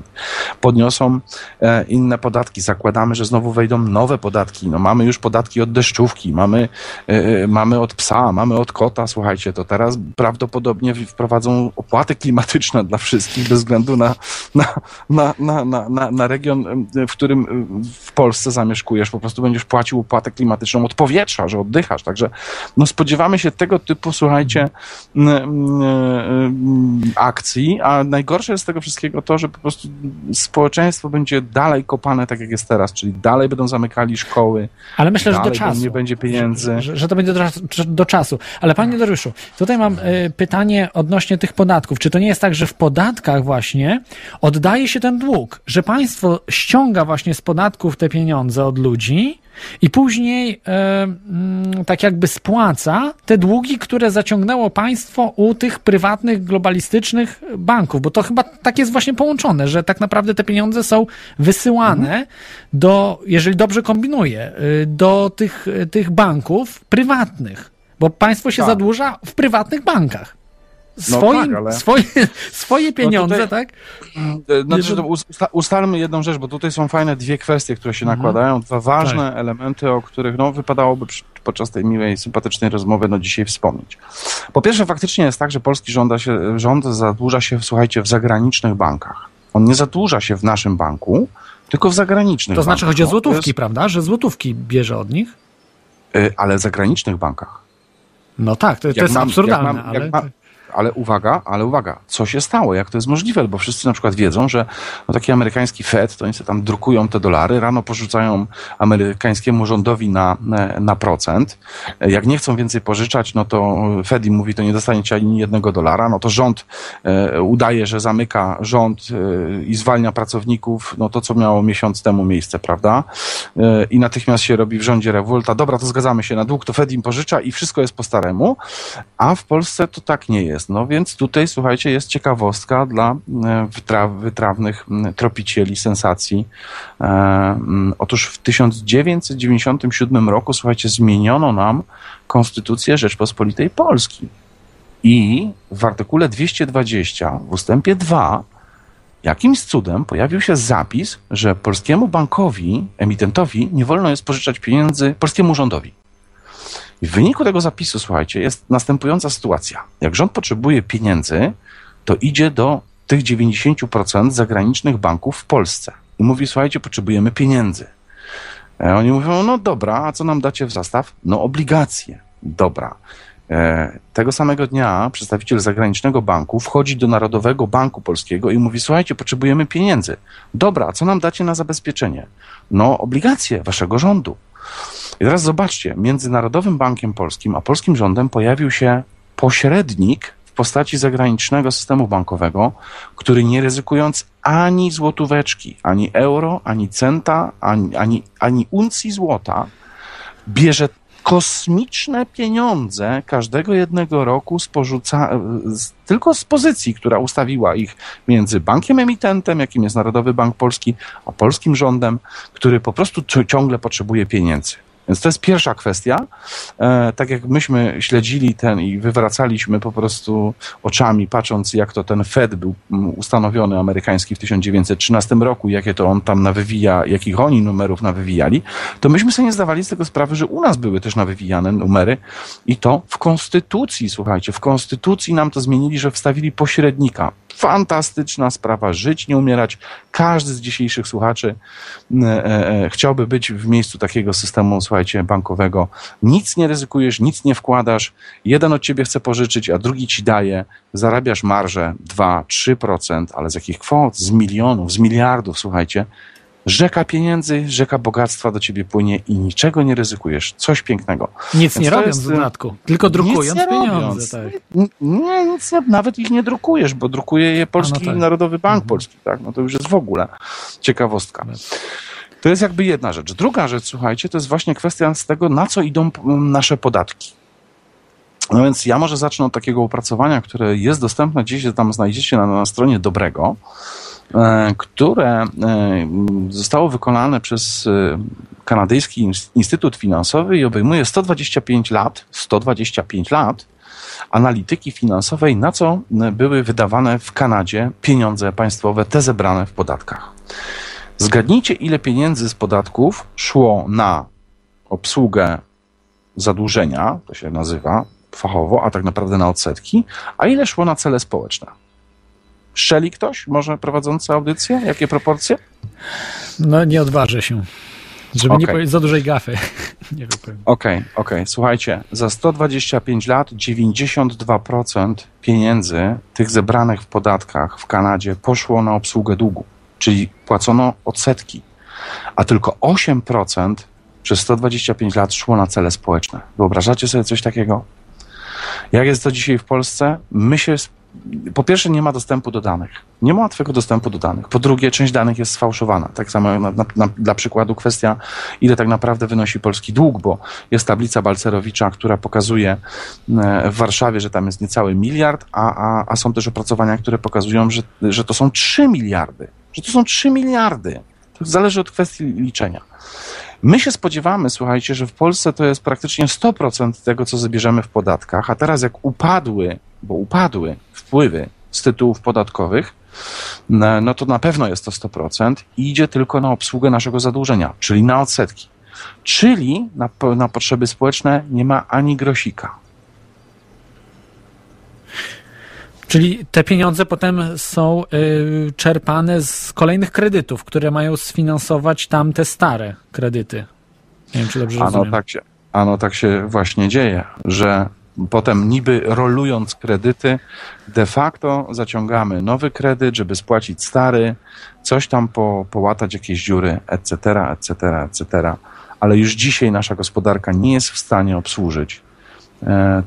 Podniosą e, inne podatki. Zakładamy, że znowu wejdą nowe podatki. No, mamy już podatki od deszczówki, mamy, e, e, mamy od psa, mamy od kota. Słuchajcie, to teraz prawdopodobnie wprowadzą opłaty klimatyczne dla wszystkich bez względu na, na, na, na, na, na, na region, w którym w Polsce zamieszkujesz. Po prostu będziesz płacił opłatę klimatyczną od powietrza, że oddychasz. Także no, spodziewamy się tego typu, słuchajcie, m, m, m, akcji, a najgorsze jest z tego wszystkiego to, że po prostu społeczeństwo będzie dalej kopane tak jak jest teraz, czyli dalej będą zamykali szkoły, Ale myślę, że do czasu. nie będzie pieniędzy. Że, że to będzie do, do czasu. Ale panie Dariuszu, tutaj mam y, pytanie odnośnie tych podatków. Czy to nie jest tak, że w podatkach właśnie oddaje się ten dług, że państwo ściąga właśnie z podatków te pieniądze od ludzi i później e, mm, tak jakby spłaca te długi, które zaciągnęło państwo u tych prywatnych, globalistycznych banków, bo to chyba tak jest właśnie połączone, że tak naprawdę te pieniądze są wysyłane do, jeżeli dobrze kombinuję, y, do tych, tych banków prywatnych, bo państwo się Tak. zadłuża w prywatnych bankach. No Swoim, tak, ale- swoje, [laughs] swoje pieniądze, tutaj- tak? E, Znaczy, usta- ustalmy jedną rzecz, bo tutaj są fajne dwie kwestie, które się Mhm. nakładają, dwa ważne Tak. elementy, o których no, wypadałoby przy, podczas tej miłej, sympatycznej rozmowy no, dzisiaj wspomnieć. Po pierwsze, faktycznie jest tak, że polski rząd, się, rząd zadłuża się, słuchajcie, w zagranicznych bankach. On nie zadłuża się w naszym banku, tylko w zagranicznych To znaczy bankach. chodzi o No, złotówki, jest- prawda? Że złotówki bierze od nich? y, Ale w zagranicznych bankach. No tak, to, to jest mam- absurdalne, jak mam- ale... jak Ale uwaga, ale uwaga, co się stało, jak to jest możliwe, bo wszyscy na przykład wiedzą, że no, taki amerykański Fed, to oni sobie tam drukują te dolary, rano porzucają amerykańskiemu rządowi na, na procent. Jak nie chcą więcej pożyczać, no to Fed im mówi, to nie dostaniecie ani jednego dolara, no to rząd e, udaje, że zamyka rząd e, i zwalnia pracowników, no to co miało miesiąc temu miejsce, prawda? E, I natychmiast się robi w rządzie rewolta, dobra, to zgadzamy się na dług, to Fed im pożycza i wszystko jest po staremu, a w Polsce to tak nie jest. No więc tutaj, słuchajcie, jest ciekawostka dla e, wytra wytrawnych tropicieli sensacji. E, Otóż w 1997 roku, słuchajcie, zmieniono nam Konstytucję Rzeczpospolitej Polskiej. I w artykule 220 w ustępie 2 jakimś cudem pojawił się zapis, że polskiemu bankowi, emitentowi nie wolno jest pożyczać pieniędzy polskiemu rządowi. I w wyniku tego zapisu, słuchajcie, jest następująca sytuacja. Jak rząd potrzebuje pieniędzy, to idzie do tych 90% zagranicznych banków w Polsce i mówi, słuchajcie, potrzebujemy pieniędzy. E, Oni mówią, no dobra, a co nam dacie w zastaw? No obligacje. Dobra. E, Tego samego dnia przedstawiciel zagranicznego banku wchodzi do Narodowego Banku Polskiego i mówi: Słuchajcie, potrzebujemy pieniędzy. Dobra, a co nam dacie na zabezpieczenie? No, obligacje waszego rządu. I teraz zobaczcie, między Narodowym Bankiem Polskim a polskim rządem pojawił się pośrednik w postaci zagranicznego systemu bankowego, który nie ryzykując ani złotóweczki, ani euro, ani centa, ani, ani, ani uncji złota, bierze kosmiczne pieniądze każdego jednego roku z tylko z pozycji, która ustawiła ich między bankiem emitentem, jakim jest Narodowy Bank Polski, a polskim rządem, który po prostu ci- ciągle potrzebuje pieniędzy. Więc to jest pierwsza kwestia. E, tak jak myśmy śledzili ten i wywracaliśmy po prostu oczami, patrząc jak to ten Fed był mm, ustanowiony amerykański w 1913 roku, jakie to on tam nawywija, jakich oni numerów nawywijali, to myśmy sobie nie zdawali z tego sprawy, że u nas były też nawywijane numery i to w konstytucji, słuchajcie, w konstytucji nam to zmienili, że wstawili pośrednika. Fantastyczna sprawa, żyć, nie umierać. Każdy z dzisiejszych słuchaczy e, e, chciałby być w miejscu takiego systemu, słuchajcie, bankowego. Nic nie ryzykujesz, nic nie wkładasz. Jeden od ciebie chce pożyczyć, a drugi ci daje. Zarabiasz marżę 2-3%, ale z jakich kwot? Z milionów, z miliardów, słuchajcie. Rzeka pieniędzy, rzeka bogactwa do ciebie płynie i niczego nie ryzykujesz. Coś pięknego. Nic nie Więc to robiąc jest, w dodatku, tylko drukując nic nie pieniądze. robiąc. Tak. Nie, nic, nie- nawet ich nie drukujesz, bo drukuje je Polski A, no tak. Narodowy Bank Polski, tak? No to już jest w ogóle ciekawostka. To jest jakby jedna rzecz. Druga rzecz, słuchajcie, to jest właśnie kwestia z tego, na co idą nasze podatki. No więc ja może zacznę od takiego opracowania, które jest dostępne gdzieś, tam znajdziecie na, na stronie Dobrego, które e, zostało wykonane przez e, Kanadyjski Ins- Instytut Finansowy i obejmuje 125 lat, 125 lat analityki finansowej, na co e, były wydawane w Kanadzie pieniądze państwowe, te zebrane w podatkach. Zgadnijcie, ile pieniędzy z podatków szło na obsługę zadłużenia, to się nazywa fachowo, a tak naprawdę na odsetki, a ile szło na cele społeczne? Szczeli ktoś, może prowadzący audycję? Jakie proporcje? No nie odważę się, żeby nie Okej. powiedzieć za dużej gafy. [laughs] nie. Okej, okej. Słuchajcie, za 125 lat 92% pieniędzy tych zebranych w podatkach w Kanadzie poszło na obsługę długu, czyli płacono odsetki, a tylko 8% przez 125 lat szło na cele społeczne. Wyobrażacie sobie coś takiego? Jak jest to dzisiaj w Polsce? My się po pierwsze nie ma dostępu do danych. Nie ma łatwego dostępu do danych. Po drugie, część danych jest sfałszowana. Tak samo na, na, na, dla przykładu kwestia, ile tak naprawdę wynosi polski dług, bo jest tablica Balcerowicza, która pokazuje e, w Warszawie, że tam jest niecały miliard, a, a, a są też opracowania, które pokazują, że, że to są 3 miliardy. Że to są 3 miliardy. To zależy od kwestii liczenia. My się spodziewamy, słuchajcie, że w Polsce to jest praktycznie 100% tego, co zabierzemy w podatkach, a teraz jak upadły, bo upadły wpływy z tytułów podatkowych, no, no to na pewno jest to 100% i idzie tylko na obsługę naszego zadłużenia, czyli na odsetki. Czyli na, na potrzeby społeczne nie ma ani grosika. Czyli te pieniądze potem są y, czerpane z kolejnych kredytów, które mają sfinansować tamte stare kredyty. Nie wiem, czy dobrze ano rozumiem. tak się, ano tak się właśnie dzieje, że potem niby rolując kredyty, de facto zaciągamy nowy kredyt, żeby spłacić stary, coś tam po, połatać jakieś dziury, etc., etc., etc. Ale już dzisiaj nasza gospodarka nie jest w stanie obsłużyć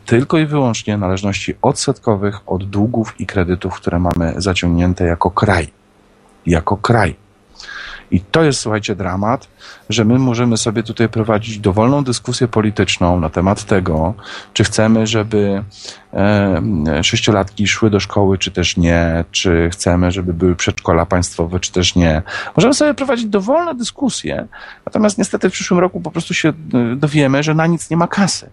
tylko i wyłącznie należności odsetkowych od długów i kredytów, które mamy zaciągnięte jako kraj. Jako kraj. I to jest, słuchajcie, dramat, że my możemy sobie tutaj prowadzić dowolną dyskusję polityczną na temat tego, czy chcemy, żeby e, sześciolatki szły do szkoły, czy też nie, czy chcemy, żeby były przedszkola państwowe, czy też nie. Możemy sobie prowadzić dowolne dyskusje, natomiast niestety w przyszłym roku po prostu się e, dowiemy, że na nic nie ma kasy.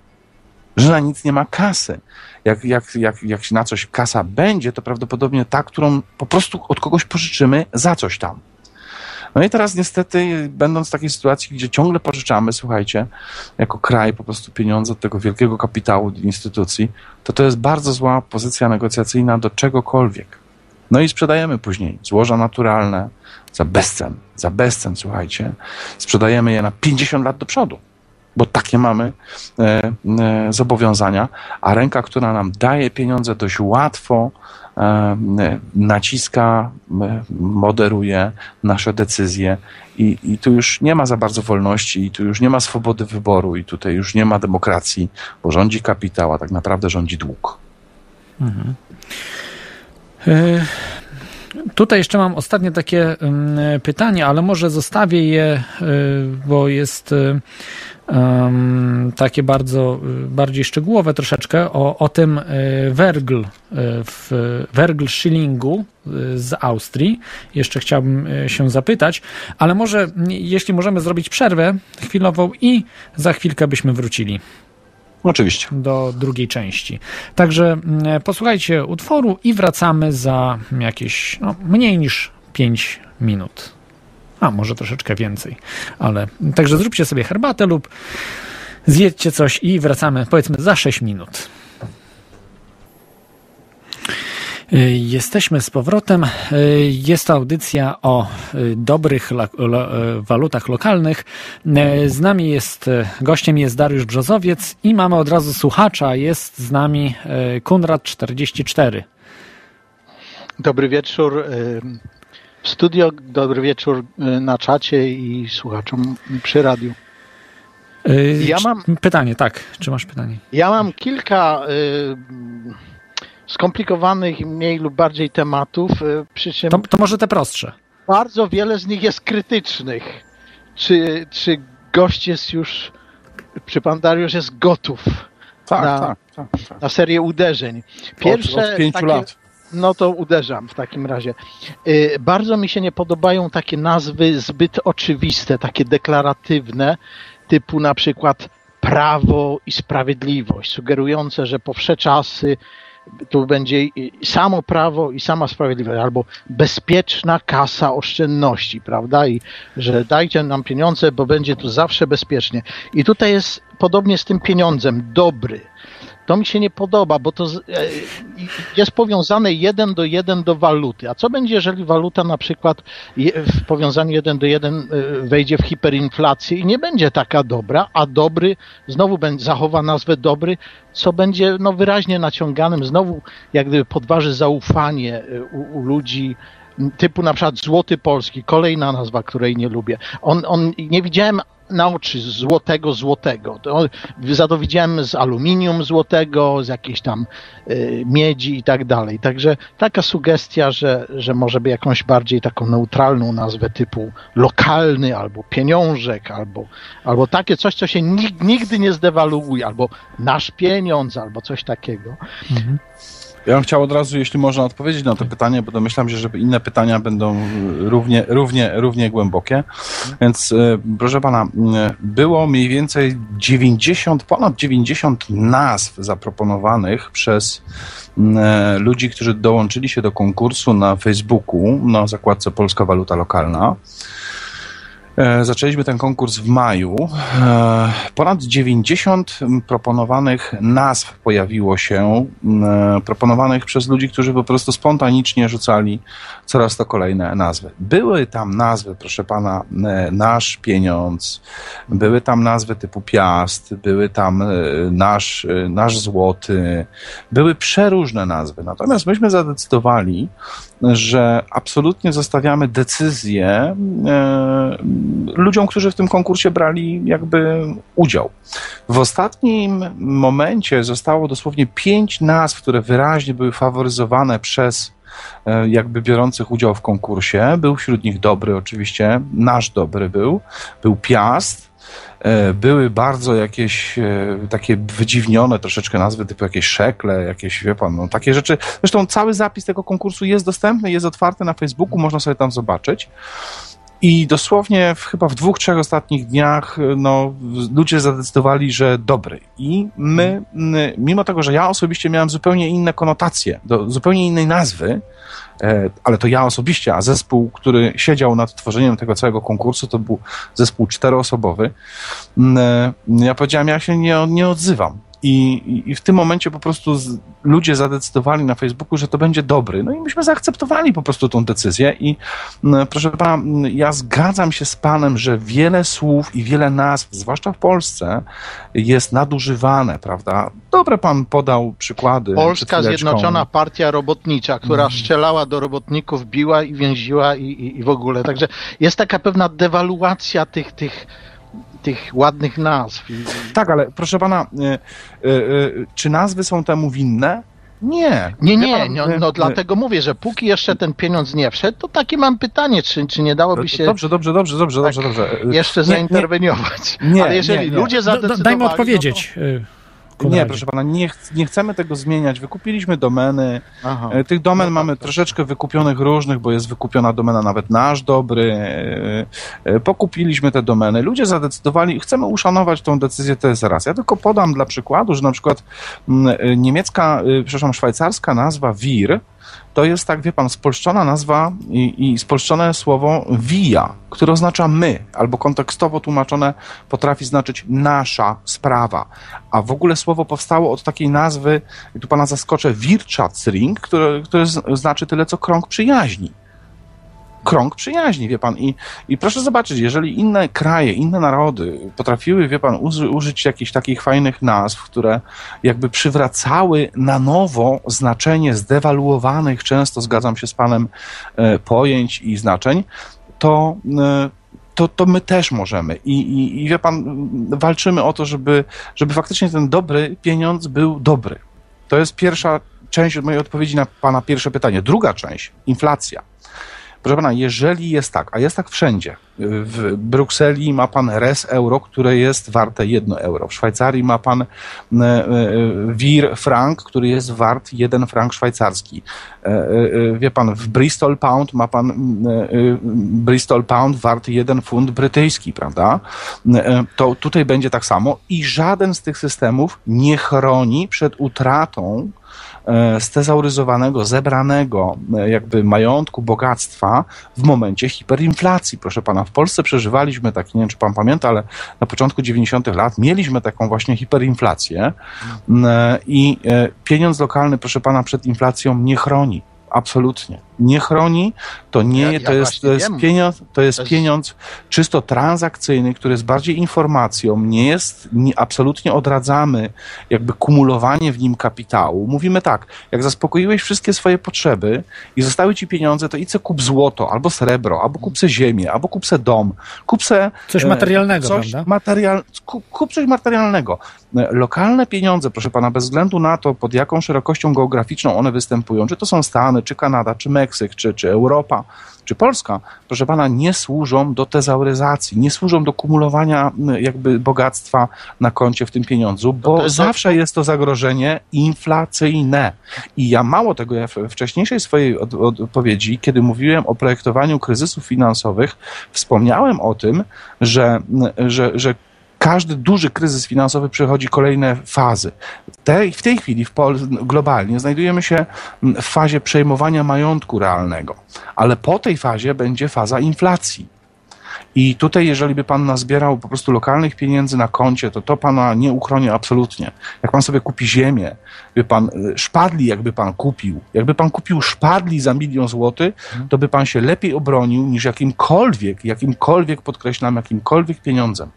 Że na nic nie ma kasy. Jak, jak, jak, jak na coś kasa będzie, to prawdopodobnie ta, którą po prostu od kogoś pożyczymy za coś tam. No i teraz niestety, będąc w takiej sytuacji, gdzie ciągle pożyczamy, słuchajcie, jako kraj po prostu pieniądze od tego wielkiego kapitału instytucji, to to jest bardzo zła pozycja negocjacyjna do czegokolwiek. No i sprzedajemy później złoża naturalne za bezcen, za bezcen, słuchajcie. Sprzedajemy je na 50 lat do przodu bo takie mamy e, e, zobowiązania, a ręka, która nam daje pieniądze dość łatwo, e, naciska, e, moderuje nasze decyzje i, i tu już nie ma za bardzo wolności i tu już nie ma swobody wyboru i tutaj już nie ma demokracji, bo rządzi kapitał, a tak naprawdę rządzi dług. Y, Tutaj jeszcze mam ostatnie takie mm, pytanie, ale może zostawię je, y, bo jest y, takie bardzo y, bardziej szczegółowe troszeczkę o, o tym Wergl, w Wergl Schillingu z Austrii. Jeszcze chciałbym się zapytać, ale może jeśli możemy zrobić przerwę chwilową i za chwilkę byśmy wrócili Oczywiście. do drugiej części. Także mm, posłuchajcie utworu i wracamy za jakieś no, mniej niż 5 minut. A może troszeczkę więcej, ale także zróbcie sobie herbatę lub zjedźcie coś i wracamy powiedzmy za 6 minut. Y, Jesteśmy z powrotem. Y, Jest to audycja o y, dobrych lo- y, walutach lokalnych. Y, Z nami jest, y, gościem jest Dariusz Brzozowiec i mamy od razu słuchacza. Jest z nami y, Kunrad44. Dobry wieczór y, w studio, dobry wieczór y, na czacie i słuchaczom przy radiu. Y, Ja mam- Pytanie, tak. Czy masz pytanie? Ja mam kilka y, skomplikowanych mniej lub bardziej tematów, y, przy czym To, to może te prostsze. bardzo wiele z nich jest krytycznych. Czy, czy gość jest już, czy pan Dariusz jest gotów Tak, Na- tak, tak, tak. na serię uderzeń? Pierwsze od, od pięciu takie, lat. No to uderzam w takim razie. Y, Bardzo mi się nie podobają takie nazwy zbyt oczywiste, takie deklaratywne, typu na przykład prawo i sprawiedliwość, sugerujące, że po wsze czasy tu będzie samo prawo i sama sprawiedliwość, albo bezpieczna kasa oszczędności, prawda? I że dajcie nam pieniądze, bo będzie tu zawsze bezpiecznie. I tutaj jest podobnie z tym pieniądzem, dobry. To mi się nie podoba, bo to e, jest powiązane jeden do jeden do waluty. A co będzie, jeżeli waluta na przykład w powiązaniu jeden do jeden e, wejdzie w hiperinflację i nie będzie taka dobra, a dobry znowu zachowa nazwę dobry, co będzie no, wyraźnie naciąganym, znowu jak gdyby podważy zaufanie e, u, u ludzi typu na przykład Złoty Polski, kolejna nazwa, której nie lubię. On, on, nie widziałem na oczy złotego złotego. To, za to widziałem z aluminium złotego, z jakiejś tam y, miedzi i tak dalej. Także taka sugestia, że, że może by jakąś bardziej taką neutralną nazwę typu lokalny albo pieniążek, albo, albo takie coś, co się nig, nigdy nie zdewaluuje, albo nasz pieniądz, albo coś takiego. Mhm. Ja bym chciał od razu, jeśli można odpowiedzieć na to pytanie, bo domyślam się, że inne pytania będą równie, równie, równie głębokie. Więc e, proszę pana, było mniej więcej 90, ponad 90 nazw zaproponowanych przez e, ludzi, którzy dołączyli się do konkursu na Facebooku na zakładce Polska Waluta Lokalna. E, Zaczęliśmy ten konkurs w maju. E, Ponad 90 proponowanych nazw pojawiło się, e, proponowanych przez ludzi, którzy po prostu spontanicznie rzucali coraz to kolejne nazwy. Były tam nazwy, proszę pana, Nasz Pieniądz, były tam nazwy typu Piast, były tam Nasz, nasz Złoty, były przeróżne nazwy. Natomiast myśmy zadecydowali, że absolutnie zostawiamy decyzję e, ludziom, którzy w tym konkursie brali jakby udział. W ostatnim momencie zostało dosłownie pięć nazw, które wyraźnie były faworyzowane przez e, jakby biorących udział w konkursie. Był wśród nich dobry oczywiście, nasz dobry był, był Piast, były bardzo jakieś e, takie wydziwnione troszeczkę nazwy, typu jakieś szekle, jakieś, wie pan, no takie rzeczy. Zresztą cały zapis tego konkursu jest dostępny, jest otwarty na Facebooku, można sobie tam zobaczyć. I dosłownie w, chyba w dwóch, trzech ostatnich dniach no, ludzie zadecydowali, że dobry. I my, mimo tego, że ja osobiście miałem zupełnie inne konotacje, do zupełnie innej nazwy, e, ale to ja osobiście, a zespół, który siedział nad tworzeniem tego całego konkursu, to był zespół czteroosobowy. m, e, Ja powiedziałem, ja się nie, nie odzywam. I, i- w tym momencie po prostu z, ludzie zadecydowali na Facebooku, że to będzie dobry. No i myśmy zaakceptowali po prostu tą decyzję. I proszę pana, ja zgadzam się z panem, że wiele słów i wiele nazw, zwłaszcza w Polsce, jest nadużywane, prawda? Dobre pan podał przykłady. Polska. Zjednoczona Partia Robotnicza, która Mhm. strzelała do robotników, biła i więziła i, i, i w ogóle. Także jest taka pewna dewaluacja tych, tych, tych ładnych nazw. Tak, ale proszę pana, y, y, y, czy nazwy są temu winne? Nie. Nie, nie, pan, no, no dlatego mówię, że póki jeszcze ten pieniądz nie wszedł, to takie mam pytanie, czy, czy nie dałoby się Dobrze, dobrze, dobrze, dobrze, dobrze, dobrze. Jeszcze nie, zainterweniować. nie, Ale jeżeli nie, nie. ludzie Do, zadecydowali... do, dajmy no to- y, Nie, Konradzie. proszę pana, nie, ch- nie chcemy tego zmieniać. Wykupiliśmy domeny. Aha. E, Tych domen No mamy tak, tak. troszeczkę wykupionych różnych, bo jest wykupiona domena nawet nasz dobry. E, e, Pokupiliśmy te domeny. Ludzie zadecydowali, chcemy uszanować tą decyzję, raz. Ja tylko podam dla przykładu, że na przykład mm, niemiecka, przepraszam, szwajcarska nazwa WIR to jest tak, wie pan, spolszczona nazwa i, i spolszczone słowo via, które oznacza my, albo kontekstowo tłumaczone potrafi znaczyć nasza sprawa. A w ogóle słowo powstało od takiej nazwy, tu pana zaskoczę, Wirtschaftsring, które, które znaczy tyle co krąg przyjaźni. Krąg przyjaźni, wie pan. I, I proszę zobaczyć, jeżeli inne kraje, inne narody potrafiły, wie pan, uży, użyć jakichś takich fajnych nazw, które jakby przywracały na nowo znaczenie zdewaluowanych, często zgadzam się z panem, e, pojęć i znaczeń, to, e, to, to my też możemy. I, i, I wie pan, walczymy o to, żeby, żeby faktycznie ten dobry pieniądz był dobry. To jest pierwsza część mojej odpowiedzi na pana pierwsze pytanie. Druga część, inflacja. Proszę pana, jeżeli jest tak, a jest tak wszędzie, w Brukseli ma pan res euro, które jest warte 1 euro. W Szwajcarii ma pan e, e, wir frank, który jest wart 1 frank szwajcarski. E, Wie pan, w Bristol pound ma pan Bristol pound wart 1 funt brytyjski, prawda? To tutaj będzie tak samo i żaden z tych systemów nie chroni przed utratą stezauryzowanego, zebranego e, jakby majątku, bogactwa w momencie hiperinflacji. Proszę pana, w Polsce przeżywaliśmy taki, nie wiem czy pan pamięta, ale na początku 90. lat mieliśmy taką właśnie hiperinflację m, e, i e, pieniądz lokalny, proszę pana, przed inflacją nie chroni. Absolutnie. Nie chroni, to nie, Ja- ja to, jest, to jest pieniądz, to jest To jest- pieniądz czysto transakcyjny, który jest bardziej informacją, nie jest, nie, absolutnie odradzamy jakby kumulowanie w nim kapitału. Mówimy tak, jak zaspokoiłeś wszystkie swoje potrzeby i zostały ci pieniądze, to idź kup złoto, albo srebro, albo kup se ziemię, albo kup se dom, kup se Coś e, materialnego, coś prawda? Material, kup, kup coś materialnego. E, Lokalne pieniądze, proszę pana, bez względu na to, pod jaką szerokością geograficzną one występują, czy to są Stany, czy Kanada, czy Meksyk, czy, czy Europa, czy Polska, proszę pana, nie służą do tezauryzacji, nie służą do kumulowania jakby bogactwa na koncie w tym pieniądzu, bo jest- zawsze jest to zagrożenie inflacyjne. I ja mało tego, ja w wcześniejszej swojej od- odpowiedzi, kiedy mówiłem o projektowaniu kryzysów finansowych, wspomniałem o tym, że, że, że każdy duży kryzys finansowy przechodzi kolejne fazy. Tej, w tej chwili w Pol- globalnie znajdujemy się w fazie przejmowania majątku realnego, ale po tej fazie będzie faza inflacji. I tutaj, jeżeli by pan nazbierał po prostu lokalnych pieniędzy na koncie, to to pana nie uchroni absolutnie. Jak pan sobie kupi ziemię, by pan y, szpadli, jakby pan kupił, jakby pan kupił szpadli za milion złotych, to by pan się lepiej obronił niż jakimkolwiek, jakimkolwiek, podkreślam, jakimkolwiek pieniądzem.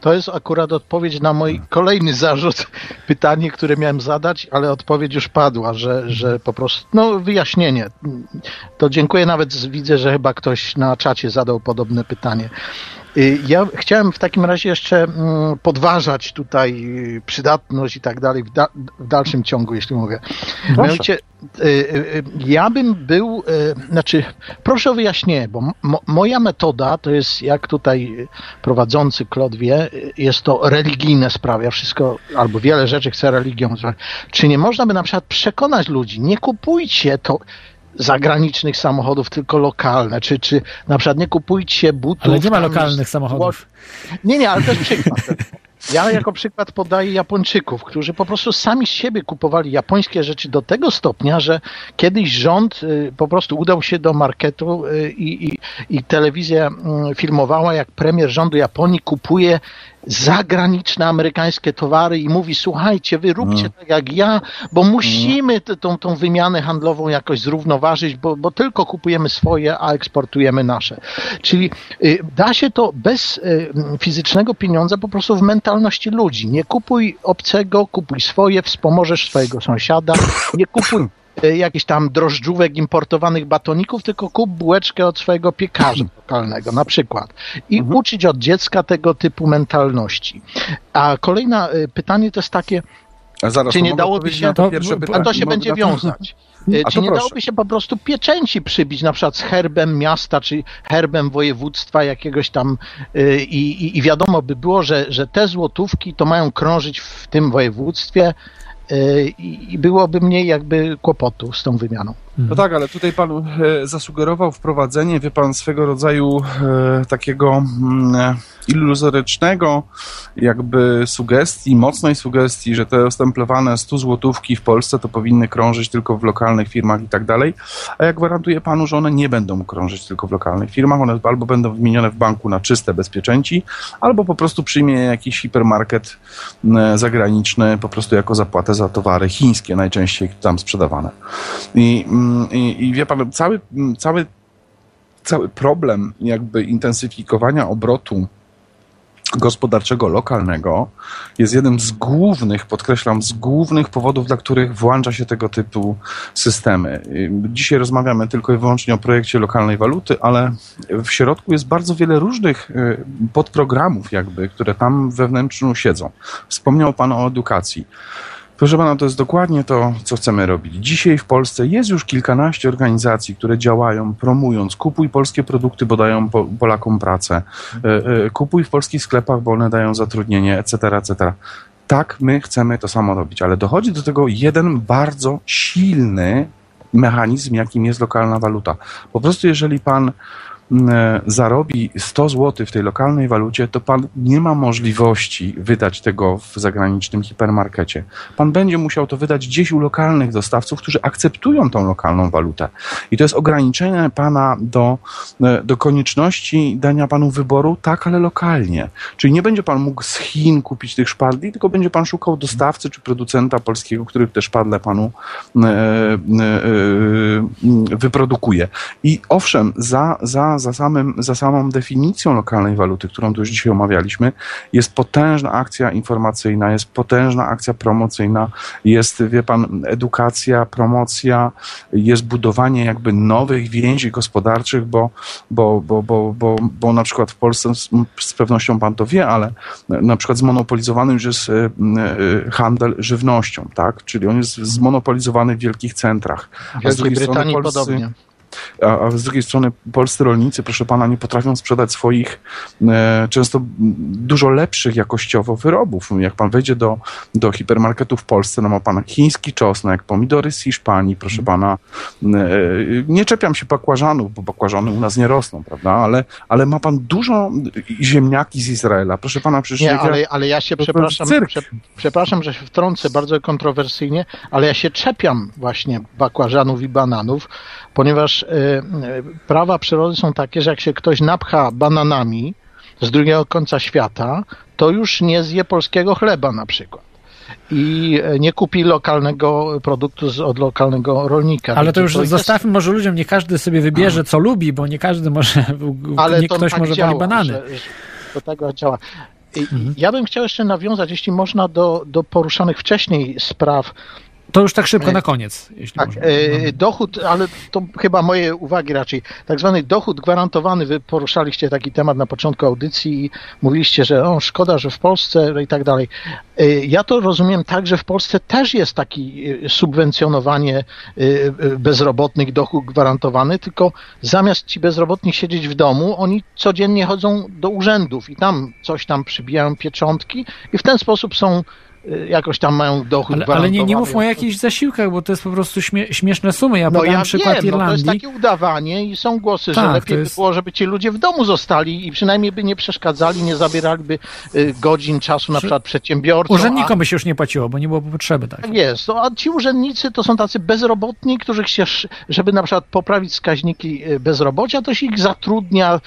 To jest akurat odpowiedź na mój kolejny zarzut, [laughs] pytanie, które miałem zadać, ale odpowiedź już padła, że, że po prostu, no wyjaśnienie. To dziękuję, nawet widzę, że chyba ktoś na czacie zadał podobne pytanie. Y, Ja chciałem w takim razie jeszcze mm, podważać tutaj y, przydatność i tak dalej w, da, w dalszym ciągu, jeśli mogę. Mianowicie, y, ja bym był, znaczy, proszę o wyjaśnienie, bo mo, moja metoda to jest, jak tutaj prowadzący Klod wie, jest to religijne sprawy. Ja wszystko, albo wiele rzeczy chcę religią. Czy nie można by na przykład przekonać ludzi, nie kupujcie to zagranicznych samochodów, tylko lokalne, czy, czy na przykład nie kupujcie butów. Ale nie ma lokalnych samochodów. nie, nie, ale to jest przykład. Ja jako przykład podaję Japończyków, którzy po prostu sami z siebie kupowali japońskie rzeczy do tego stopnia, że kiedyś rząd y, po prostu udał się do marketu y, i, i, i telewizja mm, filmowała, jak premier rządu Japonii kupuje zagraniczne amerykańskie towary i mówi, słuchajcie, wy róbcie tak jak ja, bo musimy t- tą, tą wymianę handlową jakoś zrównoważyć, bo, bo tylko kupujemy swoje, a eksportujemy nasze. Czyli y, da się to bez y, fizycznego pieniądza po prostu w mentalności ludzi. Nie kupuj obcego, kupuj swoje, wspomożesz swojego sąsiada, nie kupuj jakichś tam drożdżówek importowanych batoników, tylko kup bułeczkę od swojego piekarza lokalnego na przykład. I uczyć od dziecka tego typu mentalności. A kolejne pytanie to jest takie, A zaraz, Czy nie dałoby się- to a to się będzie na wiązać. Y, A Czy nie proszę. dałoby się po prostu pieczęci przybić, na przykład z herbem miasta, czy herbem województwa jakiegoś tam y, i, i, i wiadomo by było, że, że te złotówki to mają krążyć w tym województwie y, i i byłoby mniej jakby kłopotu z tą wymianą. No tak, ale tutaj pan e, zasugerował wprowadzenie, wie pan, swego rodzaju e, takiego mm, e, iluzorycznego jakby sugestii, mocnej sugestii, że te stemplowane 100 złotówki w Polsce to powinny krążyć tylko w lokalnych firmach i tak dalej, a ja gwarantuję panu, że one nie będą krążyć tylko w lokalnych firmach, one albo będą wymienione w banku na czyste bezpieczęci, albo po prostu przyjmie jakiś hipermarket m, zagraniczny po prostu jako zapłatę za towary chińskie najczęściej tam sprzedawane. I, mm, i, i wie pan, cały, mm, cały, cały problem jakby intensyfikowania obrotu gospodarczego lokalnego jest jednym z głównych, podkreślam, z głównych powodów, dla których włącza się tego typu systemy. Y, Dzisiaj rozmawiamy tylko i wyłącznie o projekcie lokalnej waluty, ale w środku jest bardzo wiele różnych y, podprogramów jakby, które tam wewnętrznu siedzą. Wspomniał Pan o edukacji. Proszę pana, to jest dokładnie to, co chcemy robić. Dzisiaj w Polsce jest już kilkanaście organizacji, które działają, promując kupuj polskie produkty, bo dają po, Polakom pracę, e, e, kupuj w polskich sklepach, bo one dają zatrudnienie, etc., etc. Tak, my chcemy to samo robić, ale dochodzi do tego jeden bardzo silny mechanizm, jakim jest lokalna waluta. Po prostu jeżeli pan zarobi 100 zł w tej lokalnej walucie, to pan nie ma możliwości wydać tego w zagranicznym hipermarkecie. Pan będzie musiał to wydać gdzieś u lokalnych dostawców, którzy akceptują tą lokalną walutę. I to jest ograniczenie pana do, e, do konieczności dania panu wyboru, tak, ale lokalnie. Czyli nie będzie pan mógł z Chin kupić tych szpadli, tylko będzie pan szukał dostawcy czy producenta polskiego, który te szpadle panu e, e, e, wyprodukuje. I owszem, za, za, za, samym, za samą definicją lokalnej waluty, którą tu już dzisiaj omawialiśmy, jest potężna akcja informacyjna, jest potężna akcja promocyjna, jest, wie pan, edukacja, promocja, jest budowanie jakby nowych więzi gospodarczych, bo, bo, bo, bo, bo, bo na przykład w Polsce, z, z pewnością pan to wie, ale na przykład zmonopolizowany już jest e, handel żywnością, tak? Czyli on jest zmonopolizowany w wielkich centrach. W Wielkiej Brytanii podobnie. A, a z drugiej strony polscy rolnicy, proszę pana, nie potrafią sprzedać swoich e, często dużo lepszych jakościowo wyrobów. Jak pan wejdzie do, do hipermarketu w Polsce, no ma pan chiński czosnek, pomidory z Hiszpanii, proszę pana. E, nie czepiam się bakłażanów, bo bakłażany u nas nie rosną, prawda? Ale, ale ma pan dużo ziemniaki z Izraela. Proszę pana, przecież Nie, ale, ale ja się przepraszam, prze, przepraszam, że się wtrącę bardzo kontrowersyjnie, ale ja się czepiam właśnie bakłażanów i bananów, ponieważ e, e, prawa przyrody są takie, że jak się ktoś napcha bananami z drugiego końca świata, to już nie zje polskiego chleba na przykład. I e, nie kupi lokalnego produktu z, od lokalnego rolnika. Ale to już jest- zostawmy może ludziom, nie każdy sobie wybierze, co lubi, bo nie każdy może, ale nie to ktoś tak może działa, woli banany. Że, że to tak działa. I- Ja bym chciał jeszcze nawiązać, jeśli można, do, do poruszanych wcześniej spraw. To już tak szybko na koniec, jeśli Tak, można. e, dochód, ale to chyba moje uwagi raczej. Tak zwany dochód gwarantowany, wy poruszaliście taki temat na początku audycji i mówiliście, że o, szkoda, że w Polsce i tak dalej. E, Ja to rozumiem tak, że w Polsce też jest taki e, subwencjonowanie e, e, bezrobotnych, dochód gwarantowany, tylko zamiast ci bezrobotni siedzieć w domu, oni codziennie chodzą do urzędów i tam coś tam przybijają pieczątki i w ten sposób są e, jakoś tam mają dochód Ale, ale nie, nie mówmy o jakichś zasiłkach, bo to jest po prostu śmie, śmieszne sumy. Ja No podam ja przykład wiem, no to jest Irlandii. takie udawanie i są głosy, Tak, że lepiej jest- by było, żeby ci ludzie w domu zostali i przynajmniej by nie przeszkadzali, nie zabieraliby y, godzin czasu na przykład przedsiębiorcom. Urzędnikom by się już nie płaciło, bo nie byłoby potrzeby. Tak. A, tak jest, no, a ci urzędnicy to są tacy bezrobotni, których się, żeby na przykład poprawić wskaźniki y, bezrobocia, to się ich zatrudnia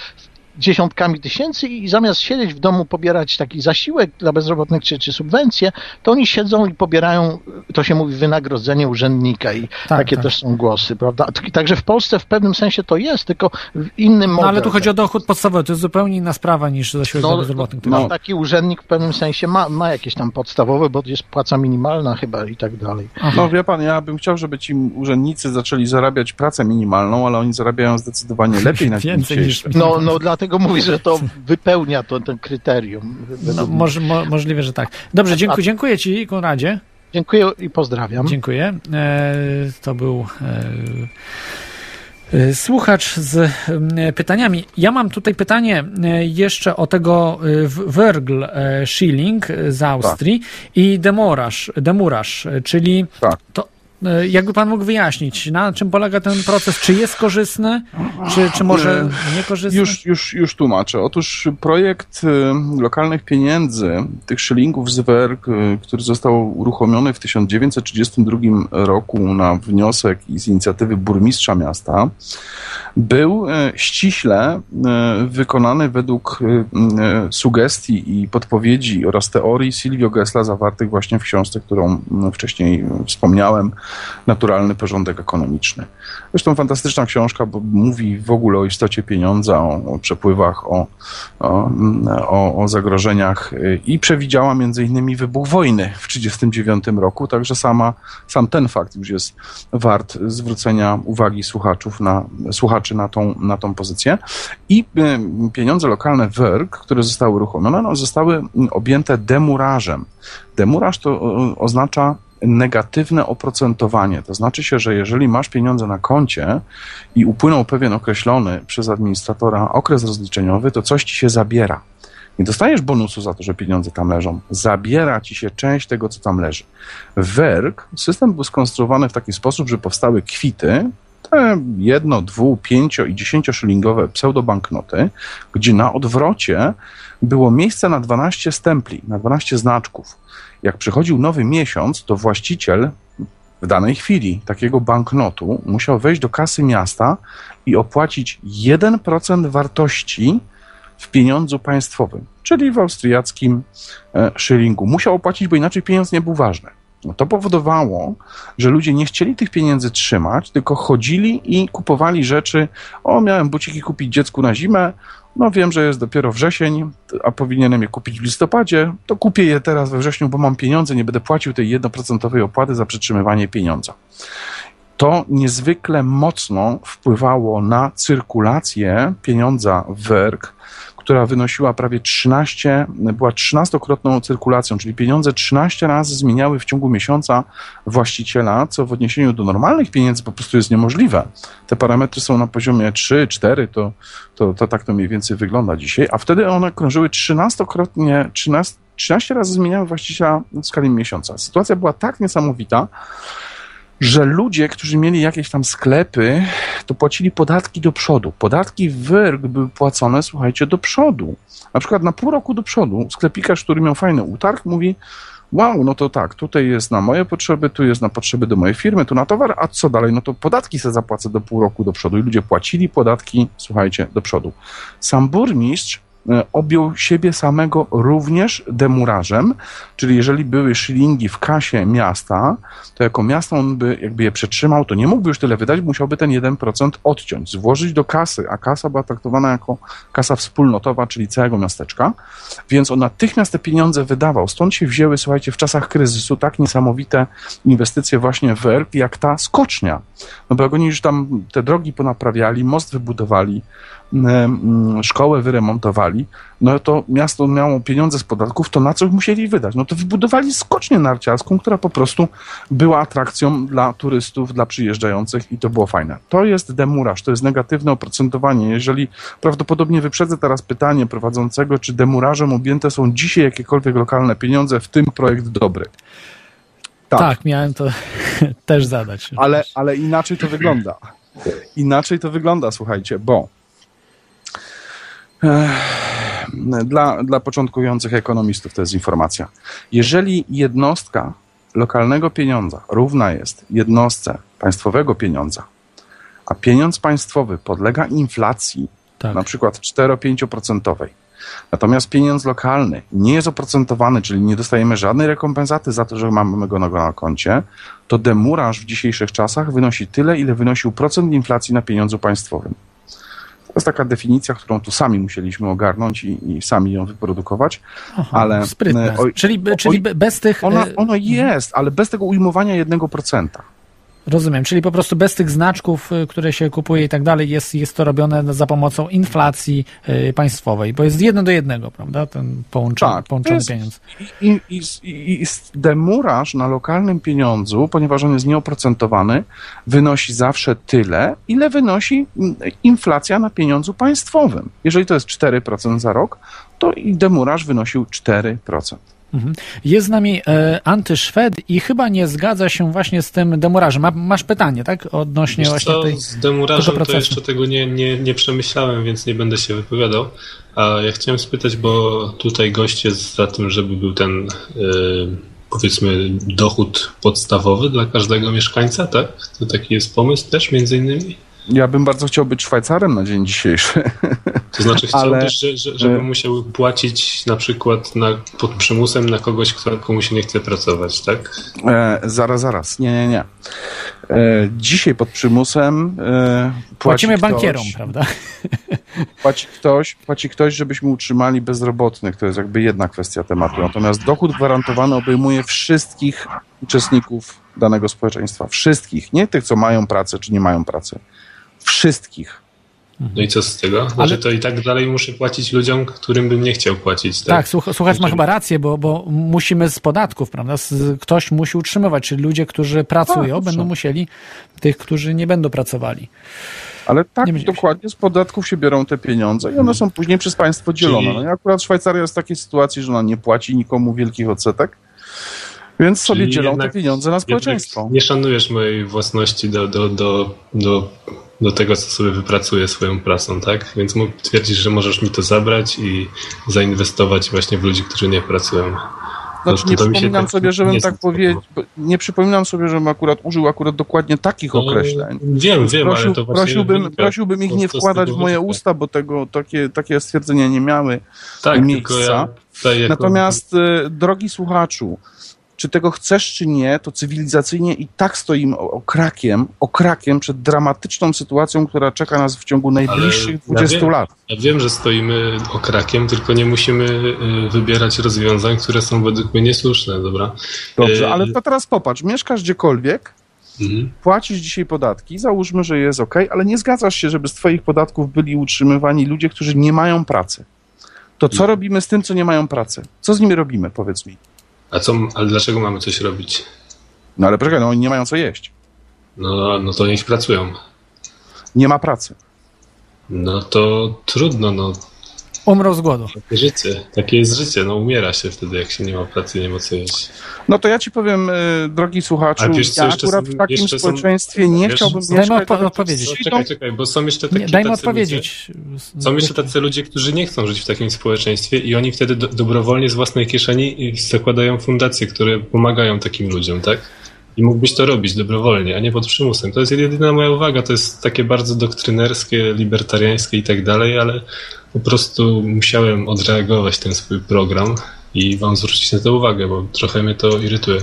dziesiątkami tysięcy i zamiast siedzieć w domu, pobierać taki zasiłek dla bezrobotnych czy, czy subwencje, to oni siedzą i pobierają, to się mówi, wynagrodzenie urzędnika i takie tak. też są głosy, prawda? Także w Polsce w pewnym sensie to jest, tylko w innym No modelu. ale tu chodzi o dochód podstawowy, to jest zupełnie inna sprawa niż zasiłek dla bezrobotnych. To no, taki urzędnik w pewnym sensie ma, ma jakieś tam podstawowe, bo jest płaca minimalna chyba i tak dalej. No wie pan, ja bym chciał, żeby ci urzędnicy zaczęli zarabiać pracę minimalną, ale oni zarabiają zdecydowanie [laughs] lepiej na Więcej niż. No, no dlatego mówię, że to wypełnia to, ten kryterium. No, moż, mo, możliwe, że tak. Dobrze, dziękuję, dziękuję Ci, Konradzie. Dziękuję i pozdrawiam. Dziękuję. E, to był e, e, słuchacz z pytaniami. Ja mam tutaj pytanie jeszcze o tego W- Wörgl e, Schilling z Austrii i Demurasz, Demurasz, czyli Tak. to jakby pan mógł wyjaśnić, na czym polega ten proces? Czy jest korzystny, czy, czy może niekorzystny? Już, już, już tłumaczę. Otóż projekt y, lokalnych pieniędzy, tych szylingów z WERG, y, który został uruchomiony w 1932 roku na wniosek i z inicjatywy burmistrza miasta, był y, ściśle wykonany według sugestii i podpowiedzi oraz teorii Silvio Gessla zawartych właśnie w książce, którą wcześniej wspomniałem, Naturalny porządek ekonomiczny. Zresztą fantastyczna książka, bo mówi w ogóle o istocie pieniądza, o, o przepływach, o, o, o, zagrożeniach y, i przewidziała między innymi wybuch wojny w 1939 roku, także sama, sam ten fakt już jest wart zwrócenia uwagi słuchaczów na, słuchaczy na tą, na tą pozycję. I y, pieniądze lokalne WERG, które zostały uruchomione, no, zostały objęte demurażem. Demuraż to oznacza negatywne oprocentowanie. To znaczy się, że jeżeli masz pieniądze na koncie i upłynął pewien określony przez administratora okres rozliczeniowy, to coś ci się zabiera. Nie dostajesz bonusu za to, że pieniądze tam leżą. Zabiera ci się część tego, co tam leży. W WERG system był skonstruowany w taki sposób, że powstały kwity, te jedno, dwu, pięcio i dziesięcioszylingowe pseudobanknoty, gdzie na odwrocie było miejsce na 12 stempli, na 12 znaczków. Jak przychodził nowy miesiąc, to właściciel w danej chwili takiego banknotu musiał wejść do kasy miasta i opłacić 1% wartości w pieniądzu państwowym, czyli w austriackim e, szylingu. Musiał opłacić, bo inaczej pieniądz nie był ważny. No to powodowało, że ludzie nie chcieli tych pieniędzy trzymać, tylko chodzili i kupowali rzeczy. O, miałem buciki kupić dziecku na zimę, no wiem, że jest dopiero wrzesień, a powinienem je kupić w listopadzie, to kupię je teraz we wrześniu, bo mam pieniądze, nie będę płacił tej jednoprocentowej opłaty za przetrzymywanie pieniądza. To niezwykle mocno wpływało na cyrkulację pieniądza w WERK, która wynosiła prawie 13, była 13-krotną cyrkulacją, czyli pieniądze 13 razy zmieniały w ciągu miesiąca właściciela, co w odniesieniu do normalnych pieniędzy po prostu jest niemożliwe. Te parametry są na poziomie 3, 4, to, to, to tak to mniej więcej wygląda dzisiaj, a wtedy one krążyły 13-krotnie, 13, 13 razy zmieniały właściciela w skali miesiąca. Sytuacja była tak niesamowita, że ludzie, którzy mieli jakieś tam sklepy, to płacili podatki do przodu. Podatki w WERG były płacone, słuchajcie, do przodu. Na przykład na pół roku do przodu sklepikarz, który miał fajny utarg, mówi wow, no to tak, tutaj jest na moje potrzeby, tu jest na potrzeby do mojej firmy, tu na towar, a co dalej? No to podatki se zapłacę do pół roku do przodu. I ludzie płacili podatki, słuchajcie, do przodu. Sam burmistrz objął siebie samego również demurażem, czyli jeżeli były szylingi w kasie miasta, to jako miasto on by jakby je przetrzymał, to nie mógłby już tyle wydać, musiałby ten 1% odciąć, złożyć do kasy, a kasa była traktowana jako kasa wspólnotowa, czyli całego miasteczka, więc on natychmiast te pieniądze wydawał. Stąd się wzięły, słuchajcie, w czasach kryzysu tak niesamowite inwestycje właśnie w ERP, jak ta skocznia. No bo jak oni już tam te drogi ponaprawiali, most wybudowali, szkołę wyremontowali, no to miasto miało pieniądze z podatków, to na co musieli wydać? No to wybudowali skocznię narciarską, która po prostu była atrakcją dla turystów, dla przyjeżdżających i to było fajne. To jest demuraż, to jest negatywne oprocentowanie. Jeżeli prawdopodobnie wyprzedzę teraz pytanie prowadzącego, czy demurażem objęte są dzisiaj jakiekolwiek lokalne pieniądze, w tym projekt dobry. Tak, tak miałem to [laughs] też zadać. Ale, ale inaczej to wygląda. Inaczej to wygląda, słuchajcie, bo dla, dla początkujących ekonomistów to jest informacja. Jeżeli jednostka lokalnego pieniądza równa jest jednostce państwowego pieniądza, a pieniądz państwowy podlega inflacji, tak. na przykład 4-5%, natomiast pieniądz lokalny nie jest oprocentowany, czyli nie dostajemy żadnej rekompensaty za to, że mamy go na koncie, to demuraż w dzisiejszych czasach wynosi tyle, ile wynosił procent inflacji na pieniądzu państwowym. To jest taka definicja, którą tu sami musieliśmy ogarnąć i, i sami ją wyprodukować. Aha, ale sprytne. O, czyli, o, czyli bez tych. Ona, e, ono jest, ale bez tego ujmowania jednego procenta. Rozumiem, czyli po prostu bez tych znaczków, y, które się kupuje i tak dalej, jest, jest to robione za pomocą inflacji y, państwowej, bo jest jedno do jednego, prawda, ten połączony, tak, połączony jest, pieniądz. I, i, i, I demuraż na lokalnym pieniądzu, ponieważ on jest nieoprocentowany, wynosi zawsze tyle, ile wynosi mm, inflacja na pieniądzu państwowym. Jeżeli to jest 4% za rok, to i demuraż wynosił 4%. Mhm. Jest z nami e, antyszwed i chyba nie zgadza się właśnie z tym demurażem. Ma, masz pytanie, tak? Odnośnie Wiesz właśnie co, tej, Z demurażem to jeszcze tego nie, nie, nie przemyślałem, więc nie będę się wypowiadał. A ja chciałem spytać, bo tutaj gość jest za tym, żeby był ten e, powiedzmy dochód podstawowy dla każdego mieszkańca, tak? To taki jest pomysł też między innymi? Ja bym bardzo chciał być Szwajcarem na dzień dzisiejszy. To znaczy chciałbyś, Ale... że, że, żeby musiał płacić na przykład na, pod przymusem na kogoś, kto, komu się nie chce pracować, tak? E, zaraz, zaraz. Nie, nie, nie. E, dzisiaj pod przymusem e, Płacimy ktoś, bankierom, prawda? Płaci ktoś, płaci ktoś, żebyśmy utrzymali bezrobotnych. To jest jakby jedna kwestia tematu. Natomiast dochód gwarantowany obejmuje wszystkich uczestników danego społeczeństwa. Wszystkich. Nie tych, co mają pracę, czy nie mają pracy. Wszystkich. No i co z tego? Znaczy Ale... to i tak dalej muszę płacić ludziom, którym bym nie chciał płacić. Tak, tak słuch słuchacz ma chyba rację, bo, bo musimy z podatków, prawda? Ktoś musi utrzymywać, czyli ludzie, którzy pracują, tak, będą musieli tych, którzy nie będą pracowali. Ale tak dokładnie z podatków się biorą te pieniądze i one są później przez państwo dzielone. Czyli... No i akurat Szwajcaria jest w takiej sytuacji, że ona nie płaci nikomu wielkich odsetek, Więc sobie Czyli dzielą te pieniądze na społeczeństwo. Nie szanujesz mojej własności do, do, do, do, do tego, co sobie wypracuję swoją pracą, tak? Więc mógł twierdzić, że możesz mi to zabrać i zainwestować właśnie w ludzi, którzy nie pracują. Znaczy nie przypominam tak sobie, żebym tak powiedział, nie przypominam sobie, żebym akurat użył akurat dokładnie takich No, określeń. Wiem, wiem, Prosił, ale to właśnie prosiłbym, wynika prosiłbym ich nie wkładać w moje usta, bo tego, takie, takie stwierdzenia nie miały Tak, miejsca. ja tutaj jako... Natomiast, e, drogi słuchaczu, czy tego chcesz, czy nie, to cywilizacyjnie i tak stoimy o- okrakiem, okrakiem przed dramatyczną sytuacją, która czeka nas w ciągu najbliższych ja 20 wiem, lat. Ja wiem, że stoimy okrakiem, tylko nie musimy y, wybierać rozwiązań, które są według mnie niesłuszne, dobra? Dobrze, Y, ale to teraz popatrz, mieszkasz gdziekolwiek, Mhm. płacisz dzisiaj podatki, załóżmy, że jest ok, ale nie zgadzasz się, żeby z twoich podatków byli utrzymywani ludzie, którzy nie mają pracy. To co robimy z tym, co nie mają pracy? Co z nimi robimy, powiedz mi? A co, ale dlaczego mamy coś robić? No ale poczekaj, no oni nie mają co jeść. No, no to niech pracują. Nie ma pracy. No to trudno, no. Umrą z głodu. Takie życie. Takie jest życie. No umiera się wtedy, jak się nie ma pracy, nie ma co jeść. No to ja ci powiem, y, drogi słuchaczu, wiesz co, ja akurat są- w takim jeszcze są- społeczeństwie nie wiesz, chciałbym są- Dajmy mieszkać. odpo- odpowiedzieć. No, czekaj, czekaj, bo są jeszcze takie Nie, dajmy tacy odpowiedzieć. Ludzie, są jeszcze tacy ludzie, którzy nie chcą żyć w takim społeczeństwie i oni wtedy do, dobrowolnie z własnej kieszeni zakładają fundacje, które pomagają takim ludziom, tak? I mógłbyś to robić dobrowolnie, a nie pod przymusem. To jest jedyna moja uwaga. To jest takie bardzo doktrynerskie, libertariańskie i tak dalej, ale po prostu musiałem odreagować ten swój program i wam zwrócić na to uwagę, bo trochę mnie to irytuje.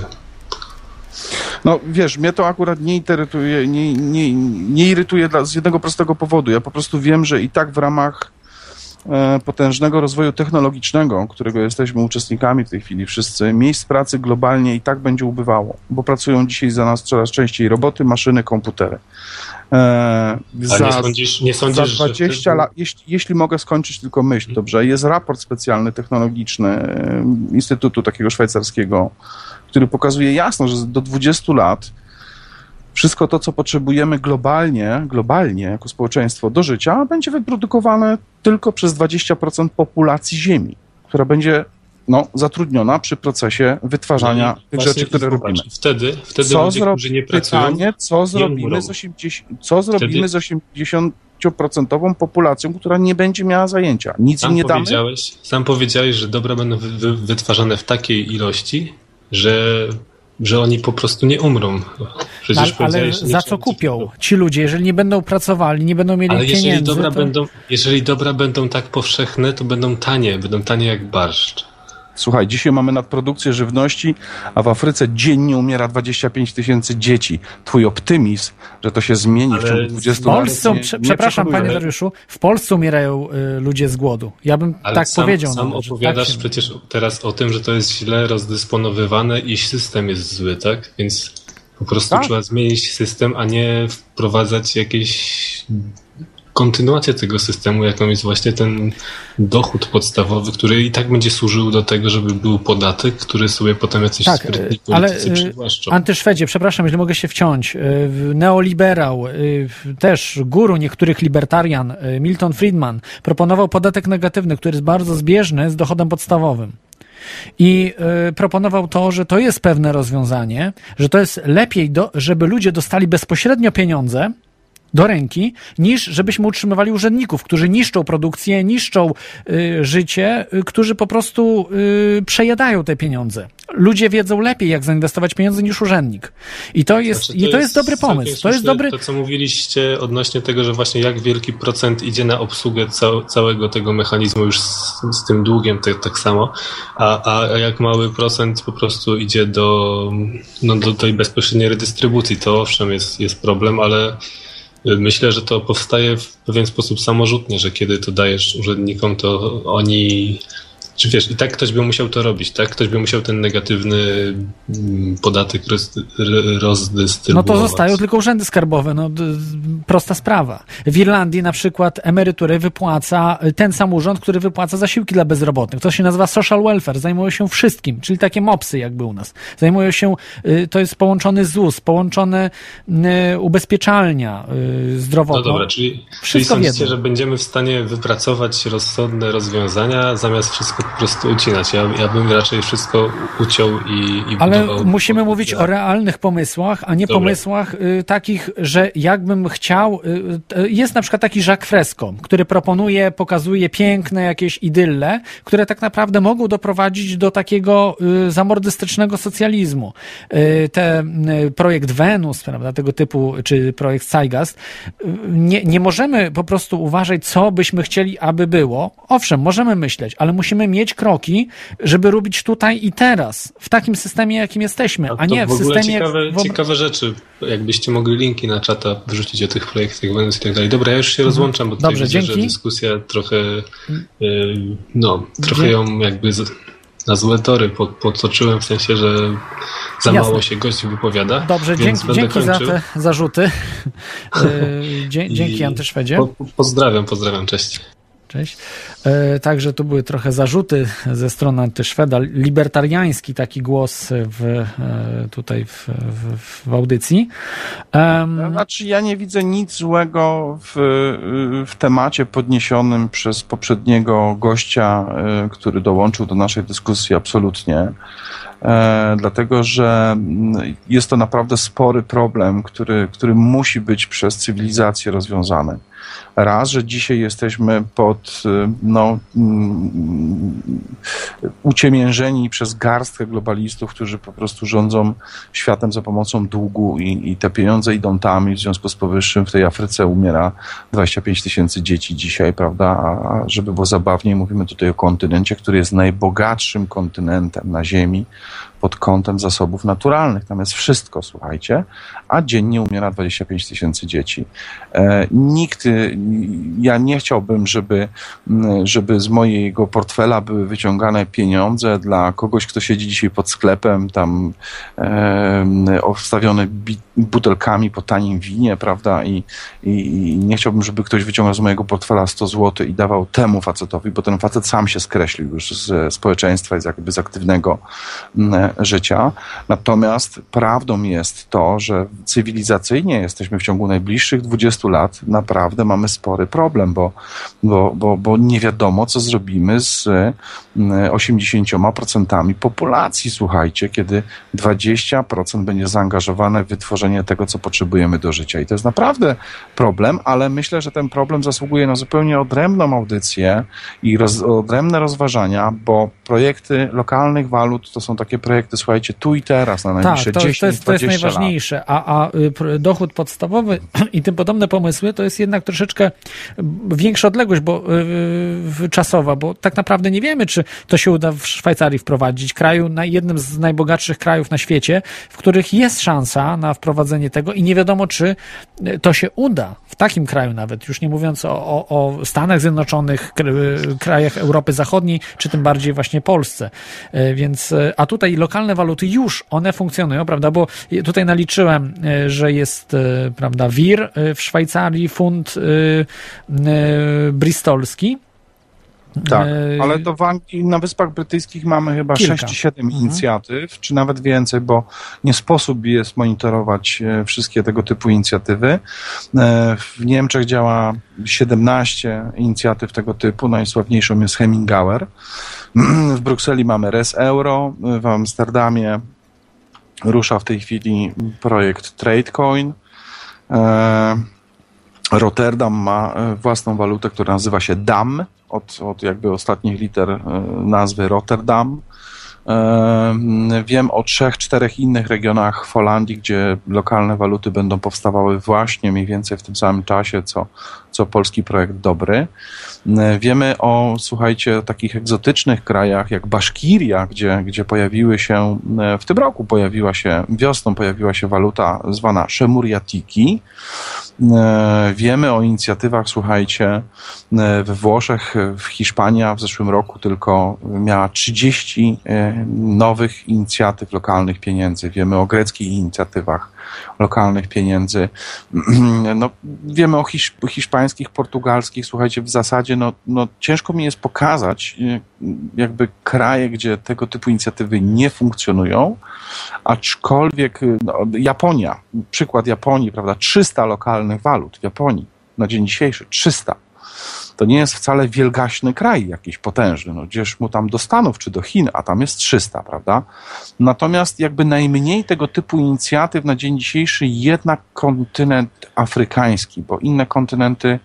No wiesz, mnie to akurat nie irytuje, nie, nie, nie irytuje dla, z jednego prostego powodu. Ja po prostu wiem, że i tak w ramach e, potężnego rozwoju technologicznego, którego jesteśmy uczestnikami w tej chwili wszyscy, miejsc pracy globalnie i tak będzie ubywało, bo pracują dzisiaj za nas coraz częściej roboty, maszyny, komputery. E, A nie za, sądzisz, nie za sądzisz że 20 wtedy- lat, jeśli, jeśli mogę skończyć tylko myśl, dobrze, jest raport specjalny, technologiczny e, Instytutu takiego szwajcarskiego, który pokazuje jasno, że do 20 lat wszystko to, co potrzebujemy globalnie, globalnie jako społeczeństwo do życia, będzie wyprodukowane tylko przez 20% populacji Ziemi, która będzie no, zatrudniona przy procesie wytwarzania No tych rzeczy, które zobacz, robimy. Wtedy, wtedy Co ludzie, zro- którzy nie pracują, Pytanie, co zrobimy z 80, co zrobimy z 80% populacją, która nie będzie miała zajęcia? Nic im sam nie damy? powiedziałeś, sam powiedziałeś, że dobra będą wy, wy, wytwarzane w takiej ilości, że, że oni po prostu nie umrą. Przecież No, ale, ale za co kupią ci ludzie, jeżeli nie będą pracowali, nie będą mieli Ale jeżeli pieniędzy? dobra, to... będą, jeżeli dobra będą tak powszechne, to będą tanie, będą tanie jak barszcz. Słuchaj, dzisiaj mamy nadprodukcję żywności, a w Afryce dziennie umiera 25 tysięcy dzieci. Twój optymizm, że to się zmieni w Ale ciągu w 20 W lat. Polsce, nie- prze, nie przepraszam panie Dariuszu, w Polsce umierają y, ludzie z głodu. Ja bym Ale tak sam, powiedział. sam nawet, że opowiadasz tak się- przecież teraz o tym, że to jest źle rozdysponowywane i system jest zły, tak? Więc po prostu Tak. trzeba zmienić system, a nie wprowadzać jakieś kontynuację tego systemu, jaką jest właśnie ten dochód podstawowy, który i tak będzie służył do tego, żeby był podatek, który sobie potem jacyś Tak, sprytni ale politycy y, przywłaszczą. Antyszwedzie, przepraszam, jeżeli mogę się wciąć. y, Neoliberał, też guru niektórych libertarian, Milton Friedman, proponował podatek negatywny, który jest bardzo zbieżny z dochodem podstawowym. I y, proponował to, że to jest pewne rozwiązanie, że to jest lepiej, do, żeby ludzie dostali bezpośrednio pieniądze do ręki, niż żebyśmy utrzymywali urzędników, którzy niszczą produkcję, niszczą y, życie, y, którzy po prostu y, przejadają te pieniądze. Ludzie wiedzą lepiej, jak zainwestować pieniądze niż urzędnik. I to jest, Znaczy, i to jest dobry całkiem pomysł. To jest dobry. To, co mówiliście odnośnie tego, że właśnie jak wielki procent idzie na obsługę cał, całego tego mechanizmu już z, z tym długiem te, tak samo, a, a jak mały procent po prostu idzie do, no, do tej bezpośredniej redystrybucji, to owszem jest, jest problem, ale myślę, że to powstaje w pewien sposób samorzutnie, że kiedy to dajesz urzędnikom, to oni czy wiesz, i tak ktoś by musiał to robić, tak? Ktoś by musiał ten negatywny mm, podatek roz, r- No rozdystrybuować. to zostają tylko urzędy skarbowe. No, prosta sprawa. W Irlandii na przykład emerytury wypłaca ten sam urząd, który wypłaca zasiłki dla bezrobotnych. To się nazywa social welfare. Zajmują się wszystkim, czyli takie mopsy jakby u nas. Zajmują się, y, to jest połączony ZUS, połączone y, ubezpieczalnia y, zdrowotna. No dobra, czyli, czyli Wszystko sądzicie, wiedzą. że będziemy w stanie wypracować rozsądne rozwiązania, zamiast wszystko po prostu ucinać. Ja, ja bym raczej wszystko uciął i, i Ale budował musimy mówić o realnych pomysłach, a nie Dobra. pomysłach y, takich, że jakbym chciał. Y, y, jest na przykład taki Jacques Fresco, który proponuje, pokazuje piękne jakieś idylle, które tak naprawdę mogą doprowadzić do takiego y, zamordystycznego socjalizmu. Y, te projekt Wenus, prawda, tego typu, czy projekt Zeitgeist, nie, nie możemy po prostu uważać, co byśmy chcieli, aby było. Owszem, możemy myśleć, ale musimy mieć kroki, żeby robić tutaj i teraz, w takim systemie, jakim jesteśmy, a to nie w, w systemie. ciekawe, wyob- ciekawe rzeczy. Jakbyście mogli linki na czata wrzucić o tych projektach Wenus i tak dalej. Dobra, ja już się rozłączam, bo tutaj Dobrze, widzę, dzięki. że dyskusja trochę y, no, trochę Dzie- ją jakby z, na złe tory po- podtoczyłem, w sensie, że za Jasne. mało się gość wypowiada. Dobrze, dzięki, dzięki za te zarzuty. Y, [laughs] dzie, dzięki Antyszwedzie. Po, pozdrawiam, pozdrawiam, cześć. Cześć. E, także tu były trochę zarzuty ze strony Antyszweda. Libertariański taki głos w, e, tutaj w, w, w audycji. Em, Znaczy, ja nie widzę nic złego w, w temacie podniesionym przez poprzedniego gościa, y, który dołączył do naszej dyskusji, absolutnie. E, dlatego, że jest to naprawdę spory problem, który, który musi być przez cywilizację rozwiązany. Raz, że dzisiaj jesteśmy pod y, no, mm, uciemiężeni przez garstkę globalistów, którzy po prostu rządzą światem za pomocą długu i, i te pieniądze idą tam i w związku z powyższym w tej Afryce umiera 25 tysięcy dzieci dzisiaj, prawda? A, a żeby było zabawniej, mówimy tutaj o kontynencie, który jest najbogatszym kontynentem na Ziemi pod kątem zasobów naturalnych. Tam jest wszystko, słuchajcie, a dziennie umiera 25 tysięcy dzieci. E, nikt, y, ja nie chciałbym, żeby, żeby z mojego portfela były wyciągane pieniądze dla kogoś, kto siedzi dzisiaj pod sklepem, tam e, obstawione bi- butelkami po tanim winie, prawda? I, i, I nie chciałbym, żeby ktoś wyciągał z mojego portfela 100 zł i dawał temu facetowi, bo ten facet sam się skreślił już z społeczeństwa z jakby z aktywnego życia. Natomiast prawdą jest to, że cywilizacyjnie jesteśmy w ciągu najbliższych 20 lat naprawdę mamy spory problem, bo, bo, bo, bo nie wiadomo, co zrobimy z mm, 80% populacji, słuchajcie, kiedy 20% będzie zaangażowane w wytworzenie tego, co potrzebujemy do życia. I to jest naprawdę problem, ale myślę, że ten problem zasługuje na zupełnie odrębną audycję i roz, odrębne rozważania, bo projekty lokalnych walut to są takie projekty, słuchajcie, tu i teraz, na najbliższe tak, to, 10 to, jest, to jest 20 lat. najważniejsze. A, a y, dochód podstawowy [clears throat] i tym podobne pomysły to jest jednak troszeczkę większa odległość bo, y, czasowa, bo tak naprawdę nie wiemy, czy to się uda w Szwajcarii wprowadzić, kraju, na jednym z najbogatszych krajów na świecie, w których jest szansa na wprowadzenie tego i nie wiadomo, czy y, to się uda w takim kraju nawet, już nie mówiąc o, o, o Stanach Zjednoczonych, y, krajach Europy Zachodniej, czy tym bardziej właśnie Polsce. Więc, a tutaj lokalne waluty już, one funkcjonują, prawda, bo tutaj naliczyłem, y, że jest, y, prawda, WIR y, w Szwajcarii, funt bristolski. Tak, ale to w Anglii, na Wyspach Brytyjskich mamy chyba Kilka. 6 czy 7 Mhm. inicjatyw, czy nawet więcej, bo nie sposób jest monitorować e, wszystkie tego typu inicjatywy. E, W Niemczech działa 17 inicjatyw tego typu, najsławniejszą jest Hemingauer. [clears throat] W Brukseli mamy Res Euro, w Amsterdamie rusza w tej chwili projekt TradeCoin. E, Rotterdam ma e, własną walutę, która nazywa się DAM, od, od jakby ostatnich liter e, nazwy Rotterdam. Wiem o trzech, czterech innych regionach w Holandii, gdzie lokalne waluty będą powstawały właśnie mniej więcej w tym samym czasie, co, co polski projekt Dobry. E, Wiemy o, słuchajcie, takich egzotycznych krajach jak Baszkiria, gdzie, gdzie pojawiły się, e, w tym roku pojawiła się, wiosną pojawiła się waluta zwana Szemuriatiki. E, Wiemy o inicjatywach, słuchajcie, we Włoszech, w Hiszpania w zeszłym roku tylko miała 30 e, nowych inicjatyw lokalnych pieniędzy. Wiemy o greckich inicjatywach lokalnych pieniędzy. [clears throat] No, wiemy o hisz, hiszpańskich, portugalskich. Słuchajcie, w zasadzie no, no, ciężko mi jest pokazać e, jakby kraje, gdzie tego typu inicjatywy nie funkcjonują, aczkolwiek e, no, Japonia, przykład Japonii, prawda, 300 lokalnych walut w Japonii na dzień dzisiejszy, 300. to nie jest wcale wielgaśny kraj jakiś potężny. No, gdzieś mu tam do Stanów czy do Chin, a tam jest 300, prawda? Natomiast jakby najmniej tego typu inicjatyw na dzień dzisiejszy jednak kontynent afrykański, bo inne kontynenty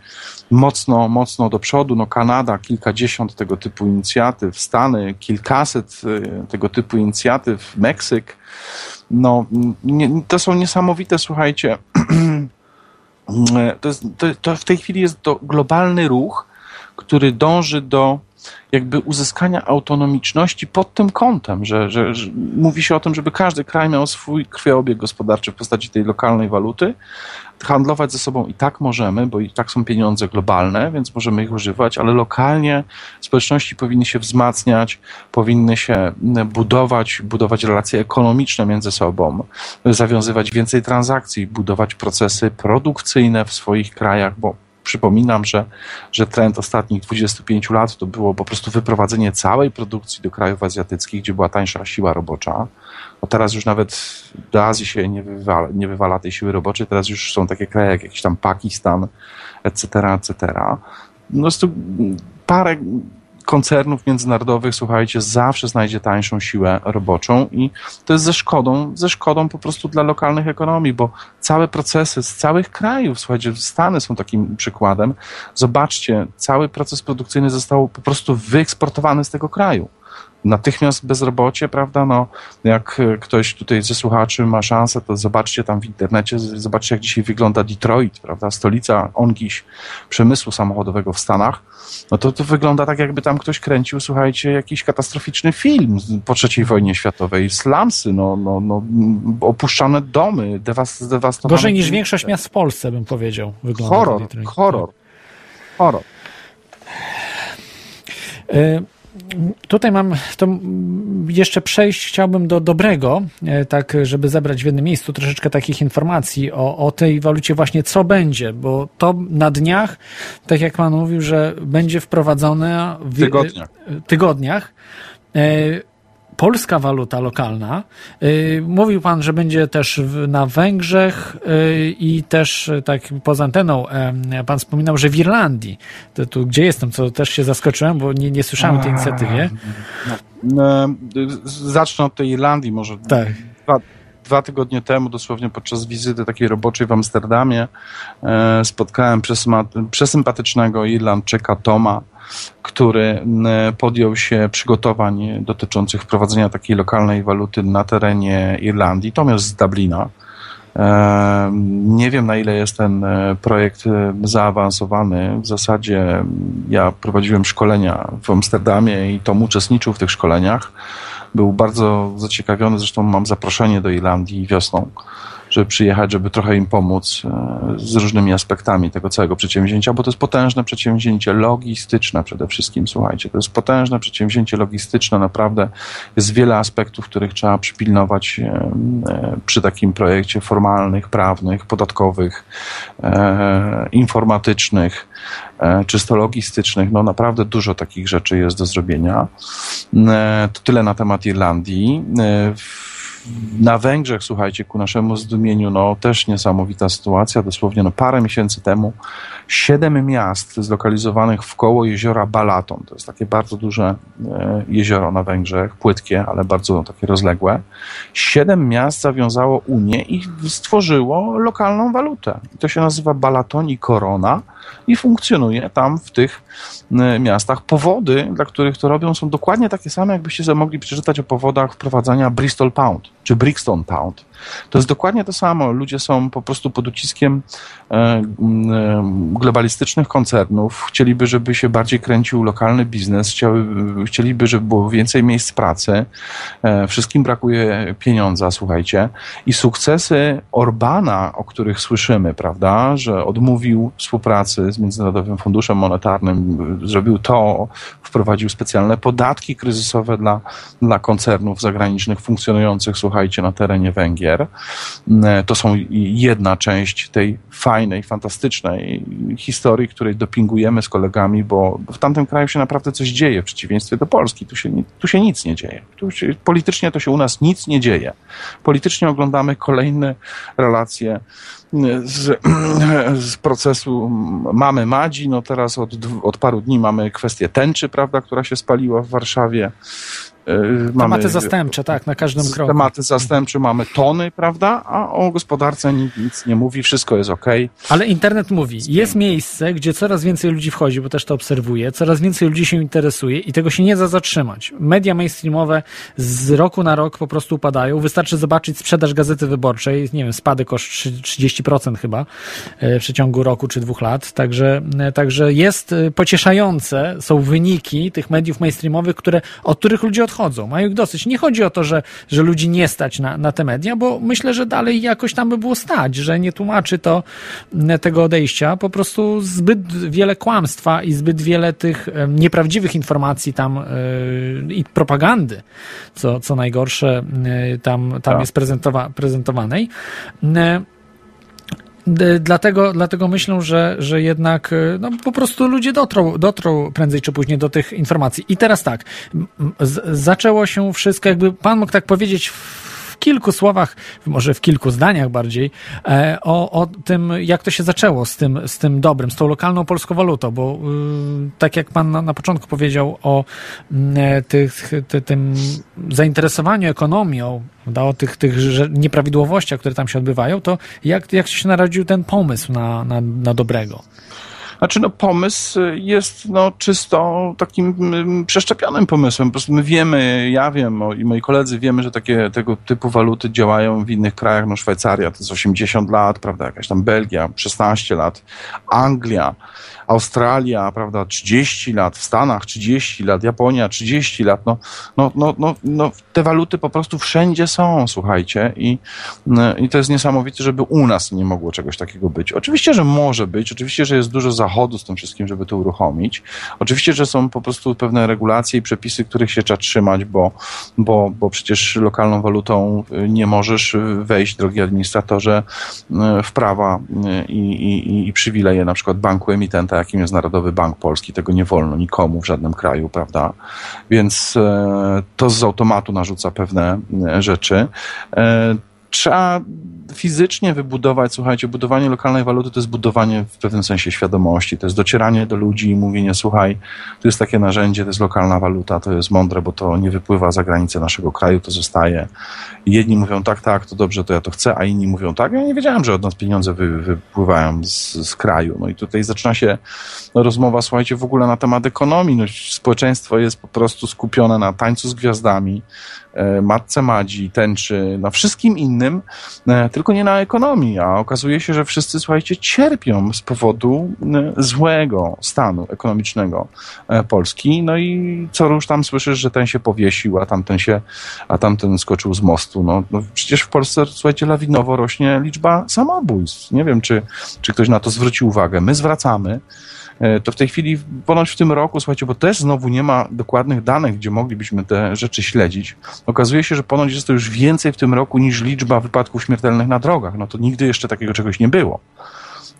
mocno, mocno do przodu. No Kanada, kilkadziesiąt tego typu inicjatyw, Stany, kilkaset y, tego typu inicjatyw, Meksyk. No, nie, to są niesamowite, słuchajcie, [clears throat] to, jest, to, to w tej chwili jest to globalny ruch, który dąży do jakby uzyskania autonomiczności pod tym kątem, że, że, że, mówi się o tym, żeby każdy kraj miał swój krwiobieg gospodarczy w postaci tej lokalnej waluty. Handlować ze sobą i tak możemy, bo i tak są pieniądze globalne, więc możemy ich używać, ale lokalnie społeczności powinny się wzmacniać, powinny się budować, budować relacje ekonomiczne między sobą, zawiązywać więcej transakcji, budować procesy produkcyjne w swoich krajach, bo przypominam, że, że trend ostatnich 25 lat to było po prostu wyprowadzenie całej produkcji do krajów azjatyckich, gdzie była tańsza siła robocza. Bo teraz już nawet do Azji się nie wywala, nie wywala tej siły roboczej, teraz już są takie kraje jak jakiś tam Pakistan, etc., etc. No jest tu parę koncernów międzynarodowych, słuchajcie, zawsze znajdzie tańszą siłę roboczą i to jest ze szkodą, ze szkodą po prostu dla lokalnych ekonomii, bo całe procesy z całych krajów, słuchajcie, Stany są takim przykładem. Zobaczcie, cały proces produkcyjny został po prostu wyeksportowany z tego kraju natychmiast bezrobocie, prawda? No, jak ktoś tutaj ze słuchaczy ma szansę, to zobaczcie tam w internecie, zobaczcie jak dzisiaj wygląda Detroit, prawda? Stolica ongiś przemysłu samochodowego w Stanach. No to, to wygląda tak, jakby tam ktoś kręcił, słuchajcie, jakiś katastroficzny film po III wojnie światowej. Slumsy, no, no, no, opuszczane domy, zdewastowane. Gorzej niż większość miast w Polsce, bym powiedział. Wygląda horror, horror, horror. Y Tutaj mam to jeszcze przejść chciałbym do dobrego, e, tak żeby zebrać w jednym miejscu troszeczkę takich informacji o, o tej walucie właśnie co będzie, bo to na dniach, tak jak pan mówił, że będzie wprowadzone w tygodniach. tygodniach e, polska waluta lokalna. Y, mówił pan, że będzie też na Węgrzech y, i też y, tak poza anteną pan wspominał, że w Irlandii. To tu gdzie jestem, co też się zaskoczyłem, bo nie, nie słyszałem o tej inicjatywie. No, zacznę od tej Irlandii może. Tak. Dwa, dwa tygodnie temu, dosłownie podczas wizyty takiej roboczej w Amsterdamie, e, spotkałem przesympatycznego Irlandczyka Toma, który podjął się przygotowań dotyczących wprowadzenia takiej lokalnej waluty na terenie Irlandii. Tom jest z Dublina. Nie wiem, na ile jest ten e, projekt e, zaawansowany. W zasadzie ja prowadziłem szkolenia w Amsterdamie i Tom uczestniczył w tych szkoleniach. Był bardzo zaciekawiony, zresztą mam zaproszenie do Irlandii wiosną żeby przyjechać, żeby trochę im pomóc e, z różnymi aspektami tego całego przedsięwzięcia, bo to jest potężne przedsięwzięcie logistyczne przede wszystkim, słuchajcie, to jest potężne przedsięwzięcie logistyczne, naprawdę jest wiele aspektów, których trzeba przypilnować e, e, przy takim projekcie formalnych, prawnych, podatkowych, informatycznych, czysto logistycznych, no naprawdę dużo takich rzeczy jest do zrobienia. To tyle na temat Irlandii. Na Węgrzech, słuchajcie, ku naszemu zdumieniu, no też niesamowita sytuacja. Dosłownie no, parę miesięcy temu siedem miast zlokalizowanych w koło jeziora Balaton, to jest takie bardzo duże e, jezioro na Węgrzech, płytkie, ale bardzo takie rozległe. Siedem miast zawiązało Unię i stworzyło lokalną walutę. To się nazywa Balaton i Korona i funkcjonuje tam w tych miastach. Powody, dla których to robią, są dokładnie takie same, jakbyście mogli przeczytać o powodach wprowadzania Bristol Pound czy Brixton Pound. To jest dokładnie to samo. Ludzie są po prostu pod uciskiem e, e, globalistycznych koncernów. Chcieliby, żeby się bardziej kręcił lokalny biznes, chcieliby, żeby było więcej miejsc pracy. E, wszystkim brakuje pieniądza, słuchajcie. I sukcesy Orbana, o których słyszymy, prawda, że odmówił współpracy z Międzynarodowym Funduszem Monetarnym, zrobił to, wprowadził specjalne podatki kryzysowe dla, dla koncernów zagranicznych funkcjonujących, słuchajcie, na terenie Węgier Węgier. E, to są jedna część tej fajnej, fantastycznej historii, której dopingujemy z kolegami, bo w tamtym kraju się naprawdę coś dzieje, w przeciwieństwie do Polski. Tu się, tu się nic nie dzieje. Się, politycznie to się u nas nic nie dzieje. Politycznie oglądamy kolejne relacje z, [clears throat] z procesu mamy Madzi, no teraz od, od paru dni mamy kwestię tęczy, prawda, która się spaliła w Warszawie. Mamy, tematy zastępcze, tak, na każdym kroku. Tematy zastępcze mamy tony, prawda, a o gospodarce nic, nic nie mówi, wszystko jest ok. Ale internet mówi, jest miejsce, gdzie coraz więcej ludzi wchodzi, bo też to obserwuję, coraz więcej ludzi się interesuje i tego się nie da zatrzymać. Media mainstreamowe z roku na rok po prostu upadają. Wystarczy zobaczyć sprzedaż Gazety Wyborczej, nie wiem, spadek o 30% chyba e, w przeciągu roku czy dwóch lat, także, e, także jest e, pocieszające, są wyniki tych mediów mainstreamowych, które, od których ludzie odchodzą odchodzą, mają ich dosyć. Nie chodzi o to, że, że ludzi nie stać na, na te media, bo myślę, że dalej jakoś tam by było stać, że nie tłumaczy to tego odejścia. Po prostu zbyt wiele kłamstwa i zbyt wiele tych nieprawdziwych informacji tam yy, i propagandy, co, co najgorsze, yy, tam, tam tak. jest prezentowa prezentowanej. Yy, Dlatego, dlatego myślę, że, że jednak e, no, po prostu ludzie dotrą, dotrą prędzej czy później do tych informacji. I teraz tak, zaczęło się wszystko, jakby pan mógł tak powiedzieć kilku słowach, może w kilku zdaniach bardziej, e, o, o tym, jak to się zaczęło z tym, z tym dobrym, z tą lokalną polską walutą, bo y, tak jak pan na, na początku powiedział o y, tych, ty, tym zainteresowaniu ekonomią, o tych, tych nieprawidłowościach, które tam się odbywają, to jak, jak się narodził ten pomysł na, na, na dobrego? Znaczy, no, pomysł jest no, czysto takim mm, przeszczepionym pomysłem. Po prostu my wiemy, ja wiem i moi koledzy wiemy, że takie tego typu waluty działają w innych krajach. No, Szwajcaria to jest 80 lat, prawda, jakaś tam Belgia 16 lat, Anglia Australia, prawda, 30 lat, w Stanach 30 lat, Japonia 30 lat, no, no, no, no, no te waluty po prostu wszędzie są, słuchajcie, i, i to jest niesamowite, żeby u nas nie mogło czegoś takiego być. Oczywiście, że może być, oczywiście, że jest dużo zachodu z tym wszystkim, żeby to uruchomić. Oczywiście, że są po prostu pewne regulacje i przepisy, których się trzeba trzymać, bo, bo, bo przecież lokalną walutą nie możesz wejść, drogi administratorze, w prawa i, i, i przywileje na przykład banku emitenta jakim jest Narodowy Bank Polski. Tego nie wolno nikomu w żadnym kraju, prawda? Więc e, to z automatu narzuca pewne e, rzeczy. Trzeba fizycznie wybudować, słuchajcie, budowanie lokalnej waluty to jest budowanie w pewnym sensie świadomości, to jest docieranie do ludzi i mówienie, słuchaj, to jest takie narzędzie, to jest lokalna waluta, to jest mądre, bo to nie wypływa za granicę naszego kraju, to zostaje. I jedni mówią tak, tak, to dobrze, to ja to chcę, a inni mówią tak. Ja nie wiedziałem, że od nas pieniądze wy, wypływają z, z kraju. No i tutaj zaczyna się rozmowa, słuchajcie, w ogóle na temat ekonomii. No, społeczeństwo jest po prostu skupione na tańcu z gwiazdami, matce Madzi, tęczy, na wszystkim innym, e, tylko nie na ekonomii. A okazuje się, że wszyscy, słuchajcie, cierpią z powodu e, złego stanu ekonomicznego Polski. No i co już tam słyszysz, że ten się powiesił, a tamten się, a tamten skoczył z mostu. No, no przecież w Polsce, słuchajcie, lawinowo rośnie liczba samobójstw. Nie wiem, czy, czy ktoś na to zwrócił uwagę. My zwracamy. E, to w tej chwili, ponoć w tym roku, słuchajcie, bo też znowu nie ma dokładnych danych, gdzie moglibyśmy te rzeczy śledzić, okazuje się, że ponoć jest to już więcej w tym roku niż liczba wypadków śmiertelnych na drogach. No to nigdy jeszcze takiego czegoś nie było.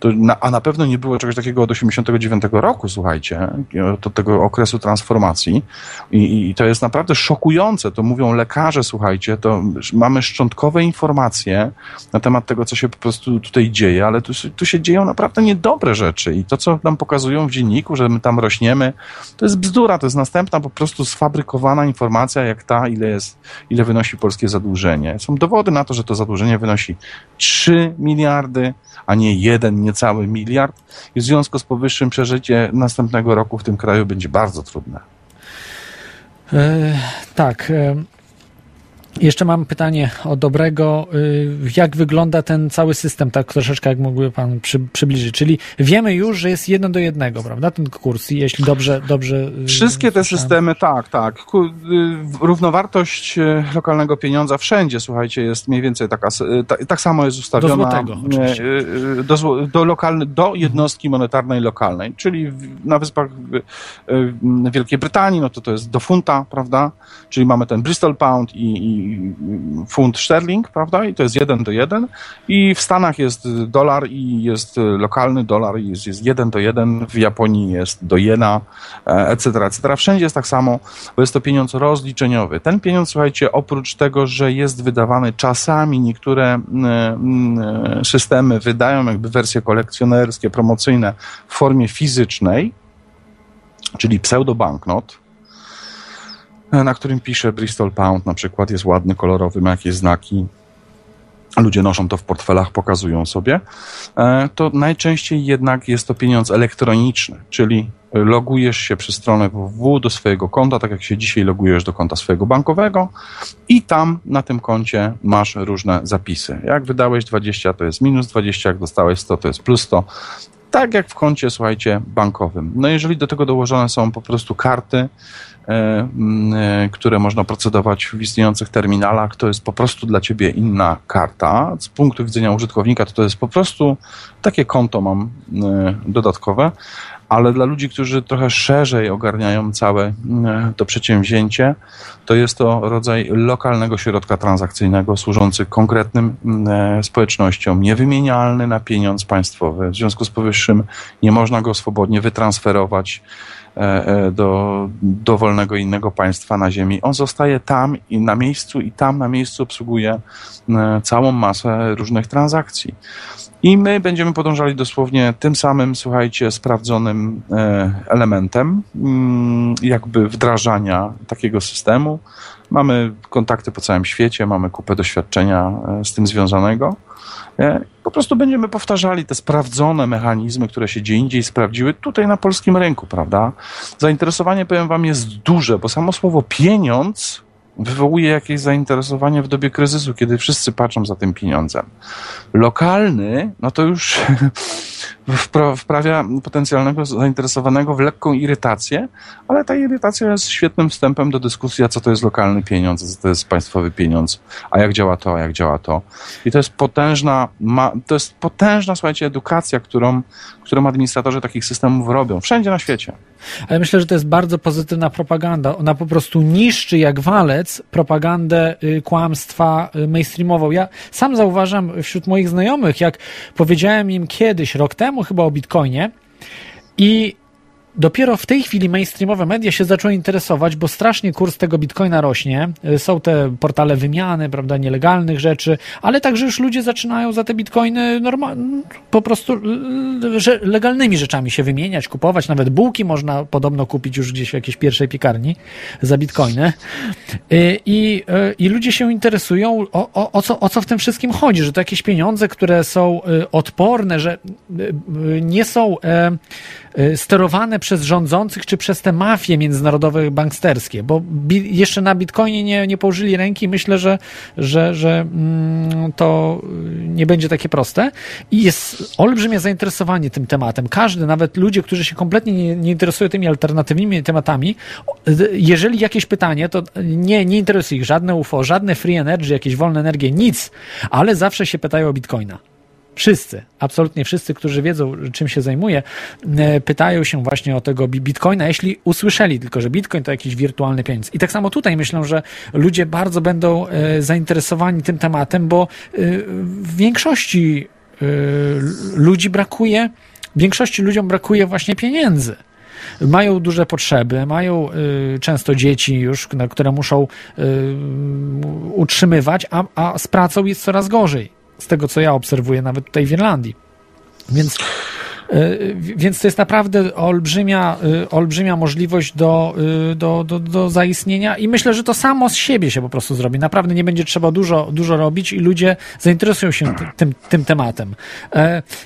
Na, a na pewno nie było czegoś takiego od 89 roku, słuchajcie, do tego okresu transformacji. I, I, to jest naprawdę szokujące. To mówią lekarze, słuchajcie, to mamy szczątkowe informacje na temat tego, co się po prostu tutaj dzieje, ale tu, tu się dzieją naprawdę niedobre rzeczy. I to, co nam pokazują w dzienniku, że my tam rośniemy, to jest bzdura, to jest następna po prostu sfabrykowana informacja, jak ta, ile jest, ile wynosi polskie zadłużenie. Są dowody na to, że to zadłużenie wynosi 3 miliardy a nie jeden niecały miliard. I w związku z powyższym przeżycie następnego roku w tym kraju będzie bardzo trudne. E, tak. E, jeszcze mam pytanie o dobrego. Y, jak wygląda ten cały system, tak troszeczkę jak mógłby Pan przy, przybliżyć? Czyli wiemy już, że jest jedno do jednego, prawda, ten kurs, jeśli dobrze... dobrze y, Wszystkie te systemy, tak, tak. Y, równowartość lokalnego pieniądza wszędzie, słuchajcie, jest mniej więcej taka, tak samo jest ustawiona... Do złotego, oczywiście. Do, do, lokalny, do jednostki monetarnej lokalnej, czyli na Wyspach Wielkiej Brytanii, no to to jest do funta, prawda, czyli mamy ten Bristol Pound i, i funt sterling, prawda? I to jest jeden do jeden. I w Stanach jest dolar i jest lokalny dolar i jest, jest jeden do jeden. W Japonii jest do jena, etc., etc. Wszędzie jest tak samo, bo jest to pieniądz rozliczeniowy. Ten pieniądz, słuchajcie, oprócz tego, że jest wydawany czasami, niektóre systemy wydają jakby wersje kolekcjonerskie, promocyjne w formie fizycznej, czyli pseudobanknot, na którym pisze Bristol Pound na przykład, jest ładny, kolorowy, ma jakieś znaki. Ludzie noszą to w portfelach, pokazują sobie. E, to najczęściej jednak jest to pieniądz elektroniczny, czyli logujesz się przez stronę www do swojego konta, tak jak się dzisiaj logujesz do konta swojego bankowego i tam na tym koncie masz różne zapisy. Jak wydałeś 20, to jest minus 20, jak dostałeś 100, to jest plus 100 tak jak w koncie, słuchajcie, bankowym. No jeżeli do tego dołożone są po prostu karty, e, e, które można procedować w istniejących terminalach, to jest po prostu dla ciebie inna karta. Z punktu widzenia użytkownika to, to jest po prostu takie konto mam e, dodatkowe, ale dla ludzi, którzy trochę szerzej ogarniają całe to przedsięwzięcie, to jest to rodzaj lokalnego środka transakcyjnego służący konkretnym społecznościom, niewymienialny na pieniądz państwowy. W związku z powyższym nie można go swobodnie wytransferować do dowolnego innego państwa na ziemi. On zostaje tam i na miejscu i tam na miejscu obsługuje całą masę różnych transakcji. I my będziemy podążali dosłownie tym samym, słuchajcie, sprawdzonym e, elementem, mm, jakby wdrażania takiego systemu. Mamy kontakty po całym świecie, mamy kupę doświadczenia e, z tym związanego. E, po prostu będziemy powtarzali te sprawdzone mechanizmy, które się gdzie indziej sprawdziły, tutaj na polskim rynku, prawda? Zainteresowanie, powiem Wam, jest duże, bo samo słowo pieniądz wywołuje jakieś zainteresowanie w dobie kryzysu, kiedy wszyscy patrzą za tym pieniądzem. Lokalny, no to już [laughs] wprawia potencjalnego zainteresowanego w lekką irytację, ale ta irytacja jest świetnym wstępem do dyskusji, a co to jest lokalny pieniądz, co to jest państwowy pieniądz, a jak działa to, a jak działa to. I to jest potężna, to jest potężna, słuchajcie, edukacja, którą, którą administratorzy takich systemów robią, wszędzie na świecie. Ale myślę, że to jest bardzo pozytywna propaganda. Ona po prostu niszczy jak walec propagandę y, kłamstwa y, mainstreamową. Ja sam zauważam wśród moich znajomych, jak powiedziałem im kiedyś, rok temu chyba o Bitcoinie. I dopiero w tej chwili mainstreamowe media się zaczęły interesować, bo strasznie kurs tego bitcoina rośnie. Są te portale wymiany, prawda, nielegalnych rzeczy, ale także już ludzie zaczynają za te bitcoiny normal, po prostu że legalnymi rzeczami się wymieniać, kupować. Nawet bułki można podobno kupić już gdzieś w jakiejś pierwszej piekarni za bitcoiny. I, i ludzie się interesują, o, o, o, co, o co w tym wszystkim chodzi, że to jakieś pieniądze, które są odporne, że nie są sterowane przez rządzących czy przez te mafie międzynarodowe banksterskie, bo jeszcze na Bitcoinie nie, nie położyli ręki. Myślę, że, że, że mm, to nie będzie takie proste. I jest olbrzymie zainteresowanie tym tematem. Każdy, nawet ludzie, którzy się kompletnie nie, nie interesują tymi alternatywnymi tematami, jeżeli jakieś pytanie, to nie, nie interesuje ich żadne UFO, żadne free energy, jakieś wolne energie, nic, ale zawsze się pytają o Bitcoina. Wszyscy, absolutnie wszyscy, którzy wiedzą, czym się zajmuje, pytają się właśnie o tego bitcoina, jeśli usłyszeli tylko, że bitcoin to jakiś wirtualny pieniądz. I tak samo tutaj myślę, że ludzie bardzo będą zainteresowani tym tematem, bo w większości ludzi brakuje, większości ludziom brakuje właśnie pieniędzy mają duże potrzeby, mają y, często dzieci już, na które muszą y, utrzymywać, a, a z pracą jest coraz gorzej z tego, co ja obserwuję nawet tutaj w Irlandii. Więc, więc to jest naprawdę olbrzymia, olbrzymia możliwość do, do, do, do zaistnienia i myślę, że to samo z siebie się po prostu zrobi. Naprawdę nie będzie trzeba dużo, dużo robić i ludzie zainteresują się tym, tym tematem.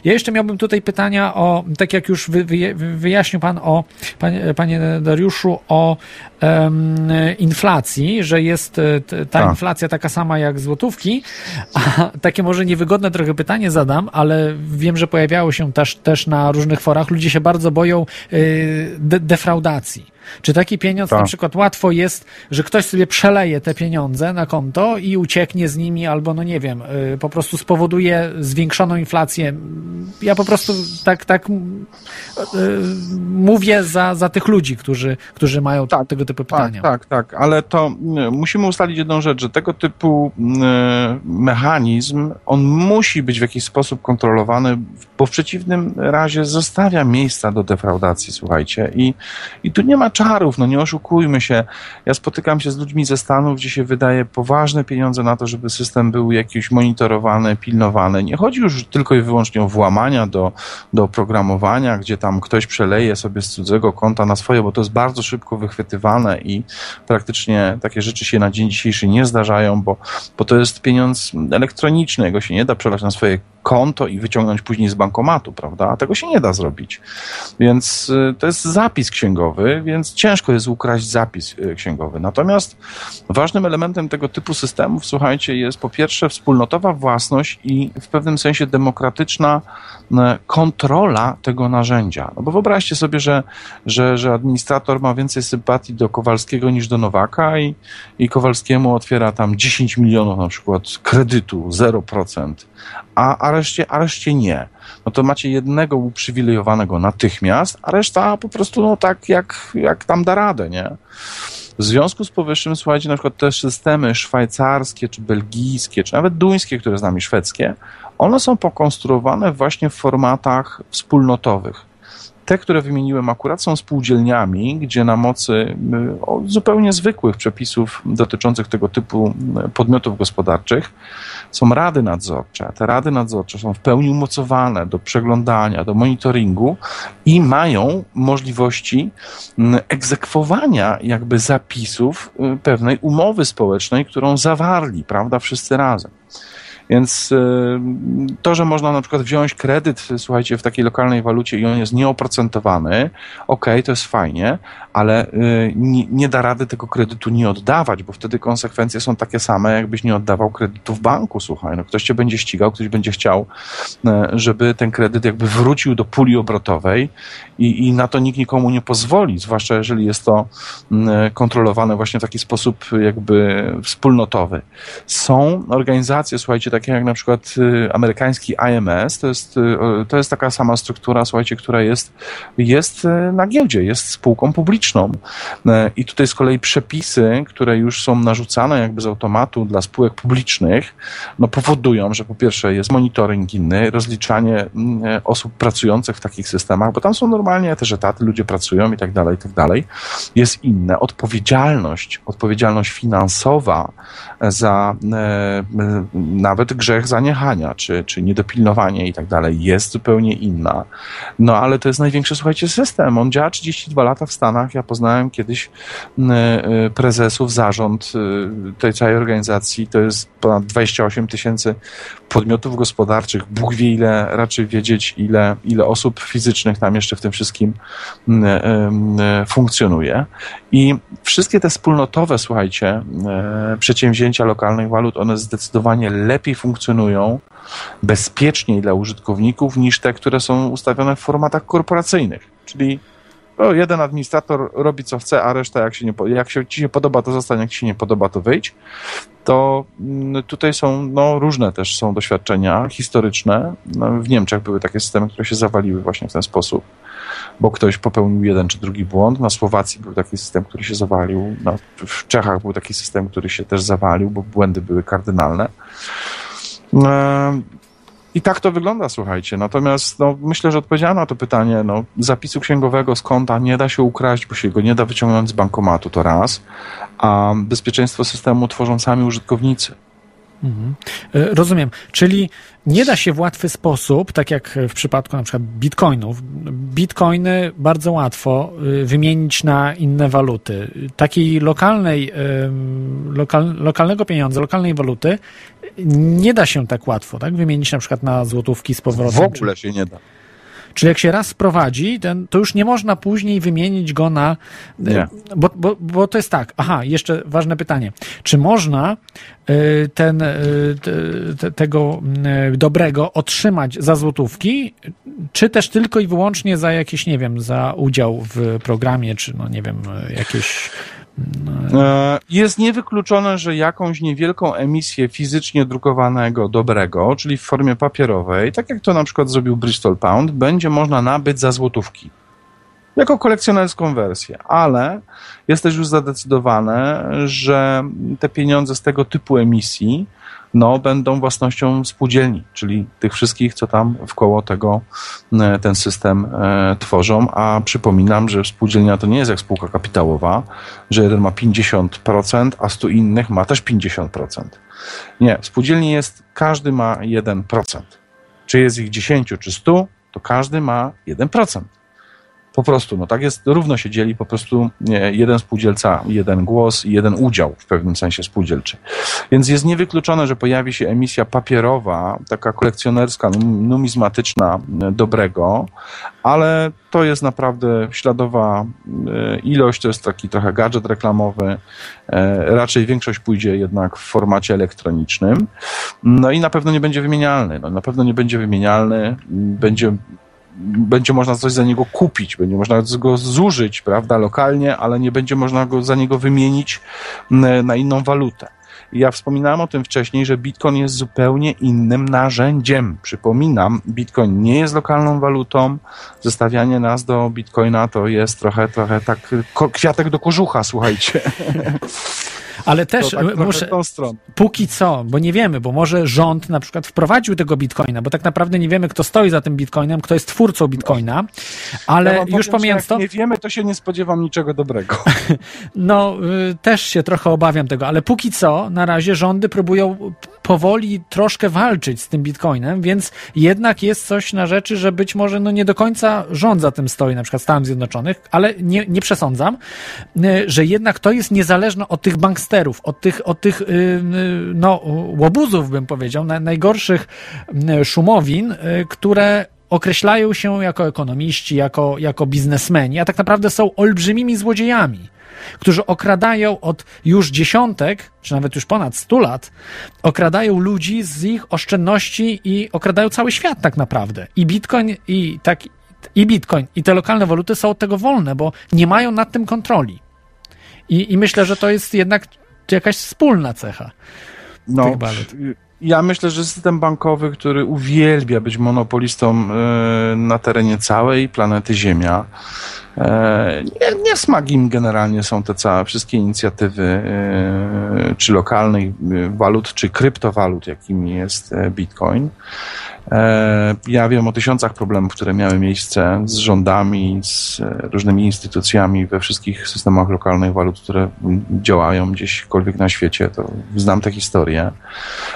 Ja jeszcze miałbym tutaj pytania o, tak jak już wy, wy, wyjaśnił Pan o, panie, panie Dariuszu, o um, inflacji, że jest ta tak. inflacja taka sama jak złotówki, a takie może niewygodne trochę pytanie zadam, ale wiem, że pojawiało się też, też na różnych forach. Ludzie się bardzo boją y, de defraudacji Czy taki pieniądz Tak. na przykład łatwo jest, że ktoś sobie przeleje te pieniądze na konto i ucieknie z nimi, albo no nie wiem, y, po prostu spowoduje zwiększoną inflację. Ja po prostu tak, tak y, mówię za, za tych ludzi, którzy, którzy mają tego typu pytania. Tak, tak, tak, ale to y, musimy ustalić jedną rzecz, że tego typu y, mechanizm, on musi być w jakiś sposób kontrolowany, bo w przeciwnym razie zostawia miejsca do defraudacji, słuchajcie. I, i tu nie ma czarów, no nie oszukujmy się. Ja spotykam się z ludźmi ze Stanów, gdzie się wydaje poważne pieniądze na to, żeby system był jakiś monitorowany, pilnowany. Nie chodzi już tylko i wyłącznie o włamania do, do oprogramowania, gdzie tam ktoś przeleje sobie z cudzego konta na swoje, bo to jest bardzo szybko wychwytywane i praktycznie takie rzeczy się na dzień dzisiejszy nie zdarzają, bo, bo to jest pieniądz elektroniczny, jego się nie da przelać na swoje konto i wyciągnąć później z bankomatu, prawda? A tego się nie da zrobić. Więc y, to jest zapis księgowy, więc ciężko jest ukraść zapis y, księgowy. Natomiast ważnym elementem tego typu systemów, słuchajcie, jest po pierwsze wspólnotowa własność i w pewnym sensie demokratyczna y, kontrola tego narzędzia. No bo wyobraźcie sobie, że, że, że administrator ma więcej sympatii do Kowalskiego niż do Nowaka i, i Kowalskiemu otwiera tam 10 milionów na przykład kredytu, 0%, a, a, reszcie, a reszcie nie. No to macie jednego uprzywilejowanego natychmiast, a reszta po prostu no tak jak, jak tam da radę, nie? W związku z powyższym, słuchajcie, na przykład te systemy szwajcarskie, czy belgijskie, czy nawet duńskie, które z nami szwedzkie, one są pokonstruowane właśnie w formatach wspólnotowych. Te, które wymieniłem akurat są spółdzielniami, gdzie na mocy y, zupełnie zwykłych przepisów dotyczących tego typu y, podmiotów gospodarczych są rady nadzorcze. Te rady nadzorcze są w pełni umocowane do przeglądania, do monitoringu i mają możliwości mm, egzekwowania jakby zapisów y, pewnej umowy społecznej, którą zawarli, prawda, wszyscy razem. Więc y, to, że można na przykład wziąć kredyt, słuchajcie, w takiej lokalnej walucie i on jest nieoprocentowany, okej, to jest fajnie, ale y, nie, nie da rady tego kredytu nie oddawać, bo wtedy konsekwencje są takie same, jakbyś nie oddawał kredytu w banku, słuchaj. No, ktoś cię będzie ścigał, ktoś będzie chciał, y, żeby ten kredyt jakby wrócił do puli obrotowej i, i na to nikt nikomu nie pozwoli, zwłaszcza jeżeli jest to kontrolowane właśnie w taki sposób jakby wspólnotowy. Są organizacje, słuchajcie, takie jak na przykład y, amerykański IMS, to jest, y, to jest taka sama struktura, słuchajcie, która jest, jest y, na giełdzie, jest spółką publiczną. E, I tutaj z kolei przepisy, które już są narzucane jakby z automatu dla spółek publicznych, no powodują, że po pierwsze jest monitoring inny, rozliczanie mm, e, osób pracujących w takich systemach, bo tam są normalnie też etaty, ludzie pracują i tak dalej, i tak dalej, jest inne. Odpowiedzialność, odpowiedzialność finansowa za e, nawet grzech zaniechania, czy, czy niedopilnowanie i tak dalej jest zupełnie inna. No ale to jest największy, słuchajcie, system. On działa 32 lata w Stanach. Ja poznałem kiedyś e, e, prezesów, zarząd tej całej organizacji. To jest ponad 28 tysięcy podmiotów gospodarczych. Bóg wie ile, raczej wiedzieć ile, ile osób fizycznych tam jeszcze w tym wszystkim m, m, funkcjonuje. I wszystkie te wspólnotowe, słuchajcie, e, przedsięwzięcia lokalnych walut, one zdecydowanie lepiej funkcjonują, bezpieczniej dla użytkowników niż te, które są ustawione w formatach korporacyjnych. Czyli jeden administrator robi co chce, a reszta jak się, nie, jak się ci się podoba, to zostań, jak ci się nie podoba, to wyjdź. To mm, tutaj są no, różne też są doświadczenia historyczne. No, w Niemczech były takie systemy, które się zawaliły właśnie w ten sposób, bo ktoś popełnił jeden czy drugi błąd. Na Słowacji był taki system, który się zawalił. No, w Czechach był taki system, który się też zawalił, bo błędy były kardynalne. I tak to wygląda, słuchajcie. Natomiast no, myślę, że odpowiedziałem na to pytanie. No, zapisu księgowego z konta nie da się ukraść, bo się go nie da wyciągnąć z bankomatu, to raz. A bezpieczeństwo systemu tworzą sami użytkownicy. Mhm. E, Rozumiem. Czyli nie da się w łatwy sposób, tak jak w przypadku na przykład bitcoinów, bitcoiny bardzo łatwo y, wymienić na inne waluty. Takiej lokalnej, lokal, lokalnego pieniądza, lokalnej waluty nie da się tak łatwo, tak? Wymienić na przykład na złotówki z powrotem. W ogóle się nie da. Czyli jak się raz sprowadzi, ten, to już nie można później wymienić go na. Nie. Bo, bo, bo to jest tak. Aha, jeszcze ważne pytanie. Czy można y, ten, y, te- te, tego dobrego otrzymać za złotówki, czy też tylko i wyłącznie za jakieś, nie wiem, za udział w programie, czy no nie wiem, jakieś. E, Jest niewykluczone, że jakąś niewielką emisję fizycznie drukowanego dobrego, czyli w formie papierowej, tak jak to na przykład zrobił Bristol Pound, będzie można nabyć za złotówki. Jako kolekcjonerską wersję, ale jest też już zadecydowane, że te pieniądze z tego typu emisji no, będą własnością spółdzielni, czyli tych wszystkich, co tam wkoło tego e, ten system e, tworzą. A przypominam, że spółdzielnia to nie jest jak spółka kapitałowa, że jeden ma 50%, a 100 innych ma też 50%. Nie, w spółdzielni jest, każdy ma 1%. Czy jest ich 10 czy 100, to każdy ma 1%. Po prostu, no tak jest, równo się dzieli po prostu nie, jeden spółdzielca, jeden głos i jeden udział w pewnym sensie spółdzielczy. Więc jest niewykluczone, że pojawi się emisja papierowa, taka kolekcjonerska, num- numizmatyczna, e, dobrego, ale to jest naprawdę śladowa e, ilość, to jest taki trochę gadżet reklamowy. E, Raczej większość pójdzie jednak w formacie elektronicznym. No i na pewno nie będzie wymienialny. No, na pewno nie będzie wymienialny, będzie będzie można coś za niego kupić, będzie można go zużyć, prawda, lokalnie, ale nie będzie można go za niego wymienić na inną walutę. Ja wspominałem o tym wcześniej, że Bitcoin jest zupełnie innym narzędziem. Przypominam, Bitcoin nie jest lokalną walutą. Zestawianie nas do Bitcoina to jest trochę, trochę tak kwiatek do kożucha, słuchajcie. [laughs] Ale też tak muszę, póki co, bo nie wiemy, bo może rząd na przykład wprowadził tego bitcoina, bo tak naprawdę nie wiemy, kto stoi za tym bitcoinem, kto jest twórcą bitcoina, ale Ja już powiem, pomijając jak to, nie wiemy, to się nie spodziewam niczego dobrego. [laughs] no y, też się trochę obawiam tego, ale póki co na razie rządy próbują powoli troszkę walczyć z tym bitcoinem, więc jednak jest coś na rzeczy, że być może no nie do końca rząd za tym stoi, na przykład Stanów Zjednoczonych, ale nie, nie przesądzam, y, że jednak to jest niezależne od tych banksterów, od tych, od tych y, y, no, łobuzów, bym powiedział, na, najgorszych y, szumowin, które określają się jako ekonomiści, jako, jako biznesmeni, a tak naprawdę są olbrzymimi złodziejami, którzy okradają od już dziesiątek, czy nawet już ponad stu lat, okradają ludzi z ich oszczędności i okradają cały świat tak naprawdę. I Bitcoin, i tak, i Bitcoin, i te lokalne waluty są od tego wolne, bo nie mają nad tym kontroli. I, i myślę, że to jest jednak jakaś wspólna cecha. No, ja myślę, że system bankowy, który uwielbia być monopolistą e, na terenie całej planety Ziemia, nie, nie smak im generalnie są te całe, wszystkie inicjatywy e, czy lokalnych e, walut, czy kryptowalut, jakimi jest e, Bitcoin. E, Ja wiem o tysiącach problemów, które miały miejsce z rządami, z e, różnymi instytucjami we wszystkich systemach lokalnych walut, które działają gdzieśkolwiek na świecie. To znam te historie,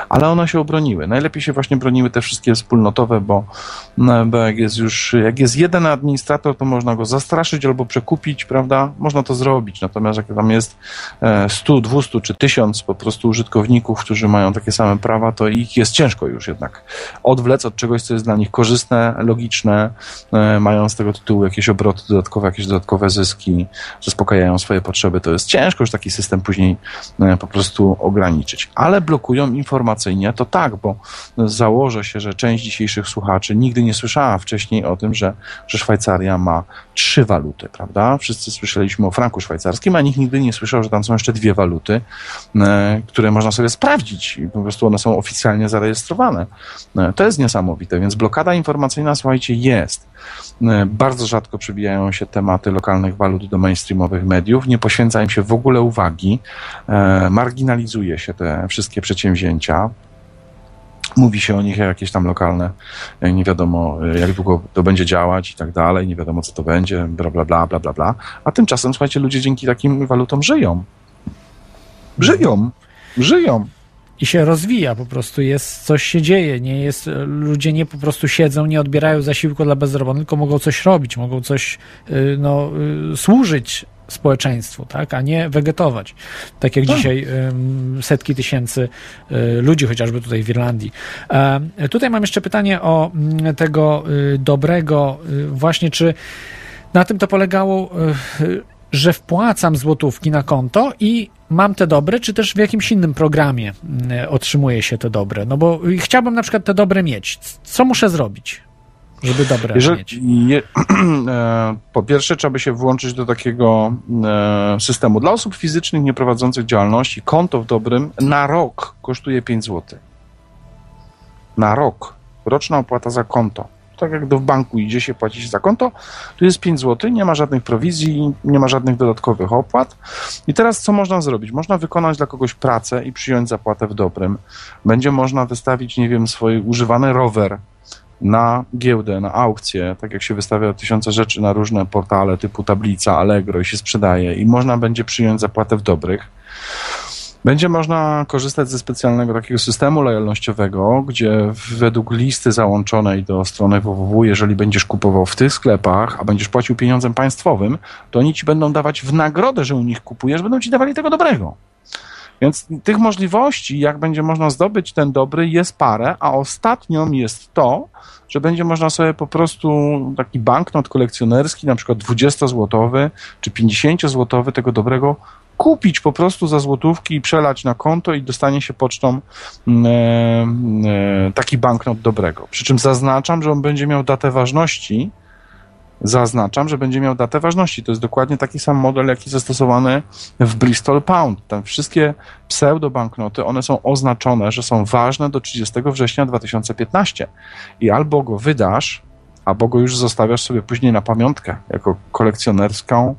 ale one się obroniły. Najlepiej się właśnie broniły te wszystkie wspólnotowe, bo, no, bo jak jest już, jak jest jeden administrator, to można go zastraszyć albo przekupić, prawda? Można to zrobić. Natomiast jak tam jest e, 100, 200 czy 1000 po prostu użytkowników, którzy mają takie same prawa, to ich jest ciężko już jednak odwlec od czegoś, co jest dla nich korzystne, logiczne, e, mają z tego tytułu jakieś obroty dodatkowe, jakieś dodatkowe zyski, zaspokajają swoje potrzeby. To jest ciężko już taki system później e, po prostu ograniczyć. Ale blokują informacyjnie, to tak, bo założę się, że część dzisiejszych słuchaczy nigdy nie słyszała wcześniej o tym, że, że Szwajcaria ma trzy waluty, prawda? Wszyscy słyszeliśmy o franku szwajcarskim, a nikt nigdy nie słyszał, że tam są jeszcze dwie waluty, e, które można sobie sprawdzić i po prostu one są oficjalnie zarejestrowane. E, To jest niesamowite, więc blokada informacyjna, słuchajcie, jest. E, Bardzo rzadko przybijają się tematy lokalnych walut do mainstreamowych mediów, nie poświęca im się w ogóle uwagi, marginalizuje się te wszystkie przedsięwzięcia. Mówi się o nich jak jakieś tam lokalne, e, nie wiadomo e, jak długo to będzie działać i tak dalej, nie wiadomo co to będzie, bla bla bla bla bla bla. A tymczasem, słuchajcie, ludzie dzięki takim walutom żyją. Żyją. Żyją. i się rozwija, po prostu jest, coś się dzieje, nie jest, ludzie nie po prostu siedzą, nie odbierają zasiłku dla bezrobotnych, tylko mogą coś robić, mogą coś, no, służyć społeczeństwu, tak, a nie wegetować. Tak jak dzisiaj ym, setki tysięcy y, ludzi, chociażby tutaj w Irlandii. E, tutaj mam jeszcze pytanie o mm, tego y, dobrego, y, właśnie czy na tym to polegało, y, że wpłacam złotówki na konto i mam te dobre, czy też w jakimś innym programie otrzymuje się te dobre? No bo chciałbym na przykład te dobre mieć. Co muszę zrobić, żeby dobre Jeżeli, mieć? je, [clears throat] e, po pierwsze, trzeba by się włączyć do takiego e, systemu. Dla osób fizycznych nieprowadzących działalności konto w dobrym na rok kosztuje 5 zł. Na rok. Roczna opłata za konto. Tak jak do w banku idzie się płacić za konto, tu jest 5 zł, nie ma żadnych prowizji, nie ma żadnych dodatkowych opłat. I teraz co można zrobić? Można wykonać dla kogoś pracę i przyjąć zapłatę w dobrym. Będzie można wystawić, nie wiem, swój używany rower na giełdę, na aukcję, tak jak się wystawia tysiące rzeczy na różne portale typu Tablica, Allegro i się sprzedaje i można będzie przyjąć zapłatę w dobrych. Będzie można korzystać ze specjalnego takiego systemu lojalnościowego, gdzie według listy załączonej do strony www, jeżeli będziesz kupował w tych sklepach, a będziesz płacił pieniądzem państwowym, to oni ci będą dawać w nagrodę, że u nich kupujesz, będą ci dawali tego dobrego. Więc tych możliwości, jak będzie można zdobyć ten dobry, jest parę, a ostatnią jest to, że będzie można sobie po prostu taki banknot kolekcjonerski, na przykład 20-złotowy czy 50-złotowy tego dobrego kupić po prostu za złotówki i przelać na konto i dostanie się pocztą mm, e, e, taki banknot dobrego. Przy czym zaznaczam, że on będzie miał datę ważności. Zaznaczam, że będzie miał datę ważności. To jest dokładnie taki sam model, jaki zastosowany w Bristol Pound. Tam wszystkie pseudobanknoty, one są oznaczone, że są ważne do 30 września 2015. I albo go wydasz, albo go już zostawiasz sobie później na pamiątkę, jako kolekcjonerską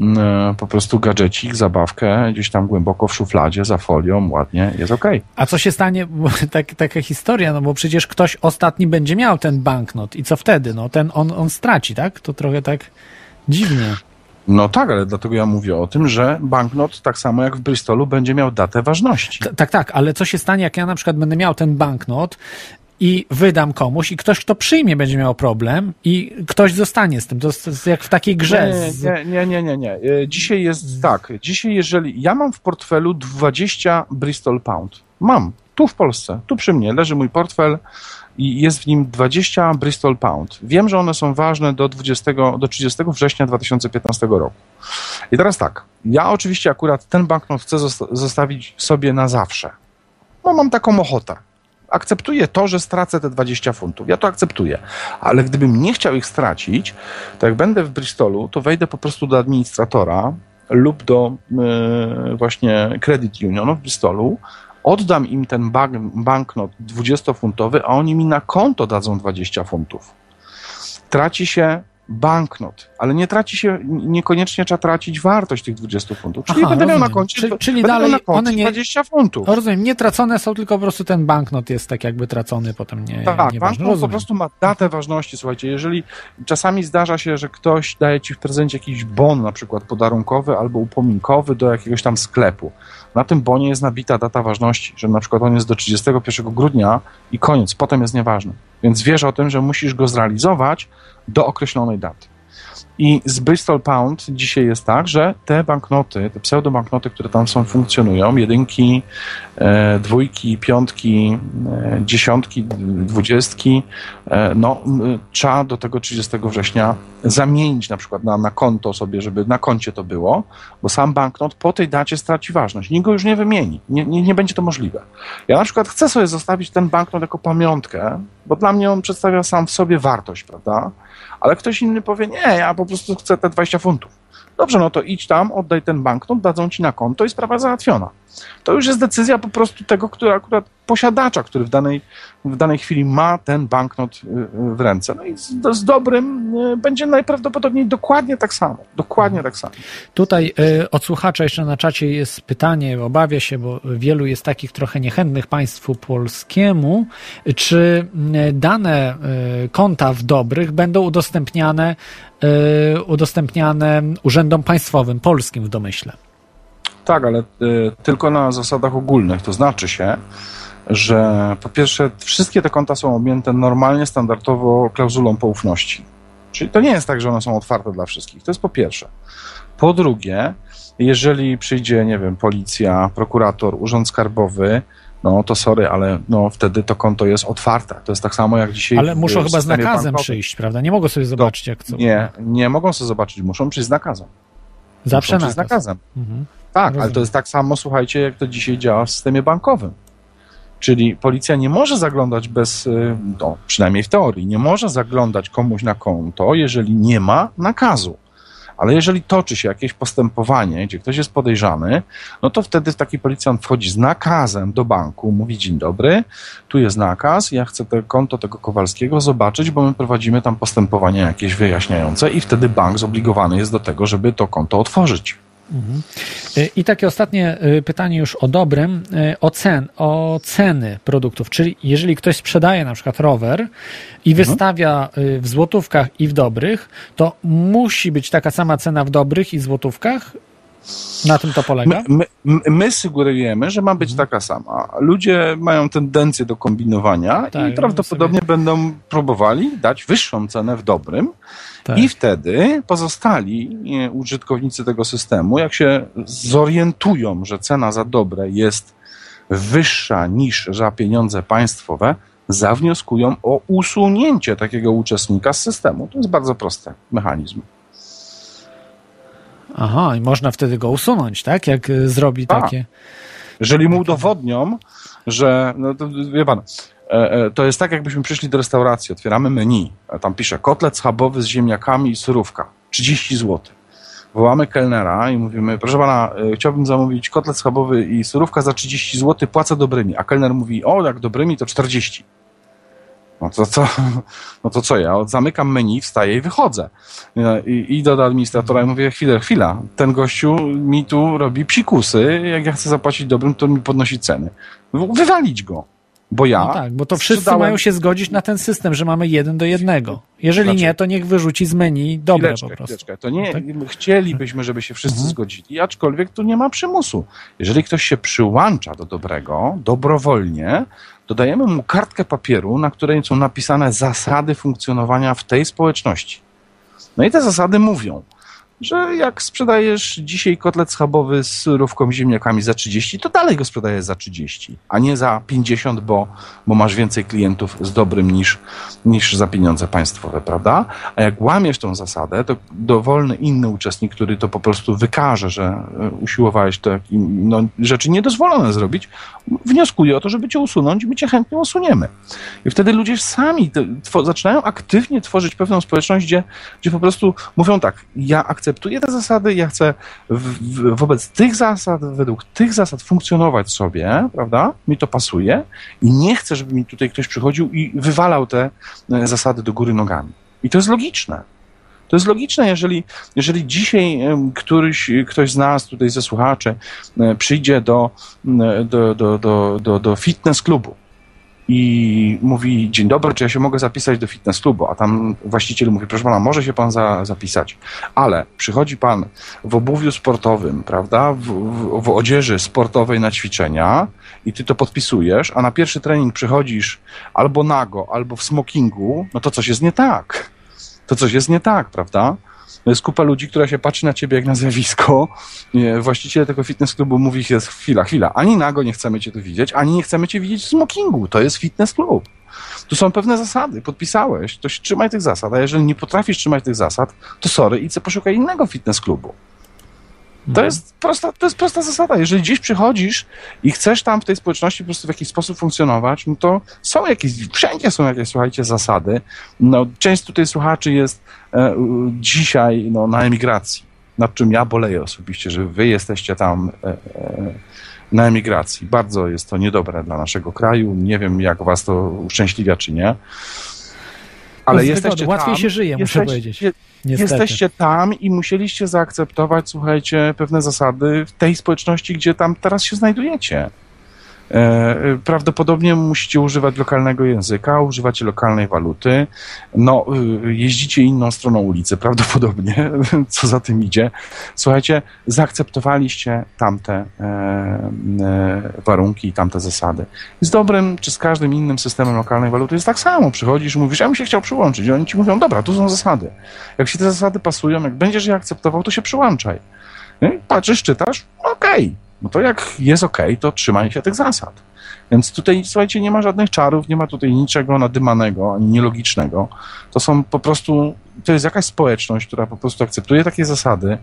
mm, po prostu gadżecik, zabawkę, gdzieś tam głęboko w szufladzie, za folią, ładnie, jest okej. A co się stanie, [laughs] tak, taka historia, no bo przecież ktoś ostatni będzie miał ten banknot i co wtedy? No ten on, on straci, tak? To trochę tak dziwnie. No tak, ale dlatego ja mówię o tym, że banknot, tak samo jak w Bristolu, będzie miał datę ważności. T- tak, tak, ale co się stanie, jak ja na przykład będę miał ten banknot i wydam komuś i ktoś, kto przyjmie, będzie miał problem i ktoś zostanie z tym. To jest jak w takiej grze. Nie, nie, nie, nie, nie. E, Dzisiaj jest tak. Dzisiaj, jeżeli ja mam w portfelu 20 Bristol Pound, mam tu w Polsce, tu przy mnie leży mój portfel i jest w nim 20 Bristol Pound. Wiem, że one są ważne do 20, do 30 września 2015 roku. I teraz tak. Ja oczywiście akurat ten banknot chcę zosta- zostawić sobie na zawsze. No mam taką ochotę. Akceptuję to, że stracę te 20 funtów. Ja to akceptuję. Ale gdybym nie chciał ich stracić, to jak będę w Bristolu, to wejdę po prostu do administratora lub do e, właśnie Credit Unionu w Bristolu, oddam im ten bank, banknot 20-funtowy, a oni mi na konto dadzą 20 funtów. Traci się banknot, ale nie traci się, niekoniecznie trzeba tracić wartość tych 20 funtów. Czyli Aha, będę miał na rozumiem. koncie, Czyli- czyli dalej na koncie one nie- 20 funtów. Rozumiem, nie tracone są, tylko po prostu ten banknot jest tak jakby tracony, potem nie, Tak, nieważne. banknot po Rozumiem. prostu ma datę ważności. Słuchajcie, jeżeli czasami zdarza się, że ktoś daje ci w prezencie jakiś bon, na przykład podarunkowy albo upominkowy do jakiegoś tam sklepu. Na tym bonie jest nabita data ważności, że na przykład on jest do 31 grudnia i koniec, potem jest nieważny. Więc wiesz o tym, że musisz go zrealizować do określonej daty. I z Bristol Pound dzisiaj jest tak, że te banknoty, te pseudobanknoty, które tam są, funkcjonują, jedynki, e, dwójki, piątki, e, dziesiątki, dwudziestki, e, no trzeba do tego 30 września zamienić na przykład na, na konto sobie, żeby na koncie to było, bo sam banknot po tej dacie straci ważność. Nikt go już nie wymieni. Nie, nie, nie będzie to możliwe. Ja na przykład chcę sobie zostawić ten banknot jako pamiątkę, bo dla mnie on przedstawia sam w sobie wartość, prawda? Ale ktoś inny powie, nie, ja po prostu chcę te 20 funtów. Dobrze, no to idź tam, oddaj ten banknot, dadzą ci na konto i sprawa załatwiona. To już jest decyzja po prostu tego, który akurat posiadacza, który w danej, w danej chwili ma ten banknot y, y, w ręce. No i z, z dobrym y, będzie najprawdopodobniej dokładnie tak samo. Dokładnie tak samo. Tutaj y, od słuchacza jeszcze na czacie jest pytanie, obawia się, bo wielu jest takich trochę niechętnych państwu polskiemu, czy dane y, konta w dobrych będą udostępniane, y, udostępniane urzędom państwowym, polskim w domyśle? Tak, ale y, tylko na zasadach ogólnych. To znaczy się, że po pierwsze wszystkie te konta są objęte normalnie, standardowo klauzulą poufności. Czyli to nie jest tak, że one są otwarte dla wszystkich. To jest po pierwsze. Po drugie, jeżeli przyjdzie, nie wiem, policja, prokurator, urząd skarbowy, no to sorry, ale no wtedy to konto jest otwarte. To jest tak samo jak dzisiaj. Ale muszą chyba z nakazem przyjść, prawda? Nie mogą sobie zobaczyć, jak co. Nie, nie mogą sobie zobaczyć, muszą przyjść z nakazem. Zawsze muszą nakaz. z nakazem. Mhm. Tak, ale Rozumiem. to jest tak samo, słuchajcie, jak to dzisiaj działa w systemie bankowym. Czyli policja nie może zaglądać bez, y, no, przynajmniej w teorii, nie może zaglądać komuś na konto, jeżeli nie ma nakazu. Ale jeżeli toczy się jakieś postępowanie, gdzie ktoś jest podejrzany, no to wtedy taki policjant wchodzi z nakazem do banku, mówi dzień dobry, tu jest nakaz, ja chcę to konto tego Kowalskiego zobaczyć, bo my prowadzimy tam postępowanie jakieś wyjaśniające i wtedy bank zobligowany jest do tego, żeby to konto otworzyć. Mhm. Y, I takie ostatnie y, pytanie już o dobrym, y, o, cen, o ceny produktów. Czyli jeżeli ktoś sprzedaje na przykład rower i Mhm. wystawia w złotówkach i w dobrych, to musi być taka sama cena w dobrych i złotówkach? Na tym to polega? My, my, my sugerujemy, że ma być taka sama. Ludzie mają tendencję do kombinowania Tak, i prawdopodobnie będą próbowali dać wyższą cenę w dobrym. Tak. I wtedy pozostali e, użytkownicy tego systemu, jak się zorientują, że cena za dobre jest wyższa niż za pieniądze państwowe, zawnioskują o usunięcie takiego uczestnika z systemu. To jest bardzo prosty mechanizm. Aha, i można wtedy go usunąć, tak? Jak y, zrobi Tak. takie. Jeżeli mu udowodnią, że, no to wie pan, e, e, to jest tak, jakbyśmy przyszli do restauracji, otwieramy menu, a tam pisze kotlet schabowy z ziemniakami i surówka, 30 zł. Wołamy kelnera i mówimy, proszę pana, e, chciałbym zamówić kotlet schabowy i surówka za 30 zł, płacę dobrymi. A kelner mówi, o, jak dobrymi, to 40. No to co, no to co ja? Zamykam menu, wstaję i wychodzę. I idę do administratora i mówię, chwilę, chwila, ten gościu mi tu robi psikusy, jak ja chcę zapłacić dobrym, to mi podnosi ceny. Wywalić go. Bo ja. No tak, bo to wszyscy sprzedałem- mają się zgodzić na ten system, że mamy jeden do jednego. Jeżeli Znaczy- nie, to niech wyrzuci z menu dobre Chwileczkę, po prostu. chwileczkę. To nie, Tak? chcielibyśmy, żeby się wszyscy Mhm. zgodzili, aczkolwiek tu nie ma przymusu. Jeżeli ktoś się przyłącza do dobrego, dobrowolnie, dodajemy mu kartkę papieru, na której są napisane zasady funkcjonowania w tej społeczności. No i te zasady mówią, że jak sprzedajesz dzisiaj kotlet schabowy z surówką ziemniakami za 30, to dalej go sprzedajesz za 30, a nie za 50, bo, bo masz więcej klientów z dobrym niż, niż za pieniądze państwowe, prawda? A jak łamiesz tą zasadę, to dowolny inny uczestnik, który to po prostu wykaże, że e, usiłowałeś takim, no, rzeczy niedozwolone zrobić, wnioskuje o to, żeby cię usunąć my cię chętnie usuniemy. I wtedy ludzie sami te, zaczynają aktywnie tworzyć pewną społeczność, gdzie, gdzie po prostu mówią tak, ja akceptuję te zasady, ja chcę w, w, wobec tych zasad, według tych zasad funkcjonować sobie, prawda? Mi to pasuje i nie chcę, żeby mi tutaj ktoś przychodził i wywalał te e, zasady do góry nogami. I to jest logiczne. To jest logiczne, jeżeli, jeżeli dzisiaj któryś, ktoś z nas, tutaj ze słuchaczy, e, przyjdzie do, m, do, do, do, do, do fitness klubu i mówi, dzień dobry, czy ja się mogę zapisać do fitness klubu? A tam właściciel mówi, proszę pana, może się pan za, zapisać, ale przychodzi pan w obuwiu sportowym, prawda, w, w, w odzieży sportowej na ćwiczenia i ty to podpisujesz, a na pierwszy trening przychodzisz albo nago, albo w smokingu, no to coś jest nie tak. To coś jest nie tak, prawda? Jest kupa ludzi, która się patrzy na ciebie jak na zjawisko. Właściciel tego fitness klubu mówi, jest chwila, chwila, ani nago nie chcemy cię tu widzieć, ani nie chcemy cię widzieć w smokingu. To jest fitness klub. Tu są pewne zasady, podpisałeś, to się trzymaj tych zasad, a jeżeli nie potrafisz trzymać tych zasad, to sorry, idź poszukaj innego fitness klubu. To jest, prosta, to jest prosta zasada. Jeżeli gdzieś przychodzisz i chcesz tam w tej społeczności po prostu w jakiś sposób funkcjonować, no to są jakieś, wszędzie są jakieś, słuchajcie, zasady. No, część tutaj słuchaczy jest e, dzisiaj no, na emigracji, nad czym ja boleję osobiście, że wy jesteście tam e, e, na emigracji. Bardzo jest to niedobre dla naszego kraju. Nie wiem, jak was to uszczęśliwia, czy nie. Ale jesteście. Łatwiej tam, się żyje, muszę jesteście- powiedzieć. je-. Jesteście tam i musieliście zaakceptować, słuchajcie, pewne zasady w tej społeczności, gdzie tam teraz się znajdujecie. E, Prawdopodobnie musicie używać lokalnego języka, używacie lokalnej waluty. No, y, jeździcie inną stroną ulicy, prawdopodobnie, [laughs] co za tym idzie. Słuchajcie, zaakceptowaliście tamte e, e, warunki i tamte zasady. Z dobrym czy z każdym innym systemem lokalnej waluty jest tak samo. Przychodzisz mówisz, ja bym się chciał przyłączyć. I oni ci mówią, dobra, tu są zasady. Jak się te zasady pasują, jak będziesz je akceptował, to się przyłączaj. I patrzysz, czytasz, okej. No to jak jest okej, to trzymaj się tych zasad. Więc tutaj, słuchajcie, nie ma żadnych czarów, nie ma tutaj niczego nadymanego, ani nielogicznego. To są po prostu, to jest jakaś społeczność, która po prostu akceptuje takie zasady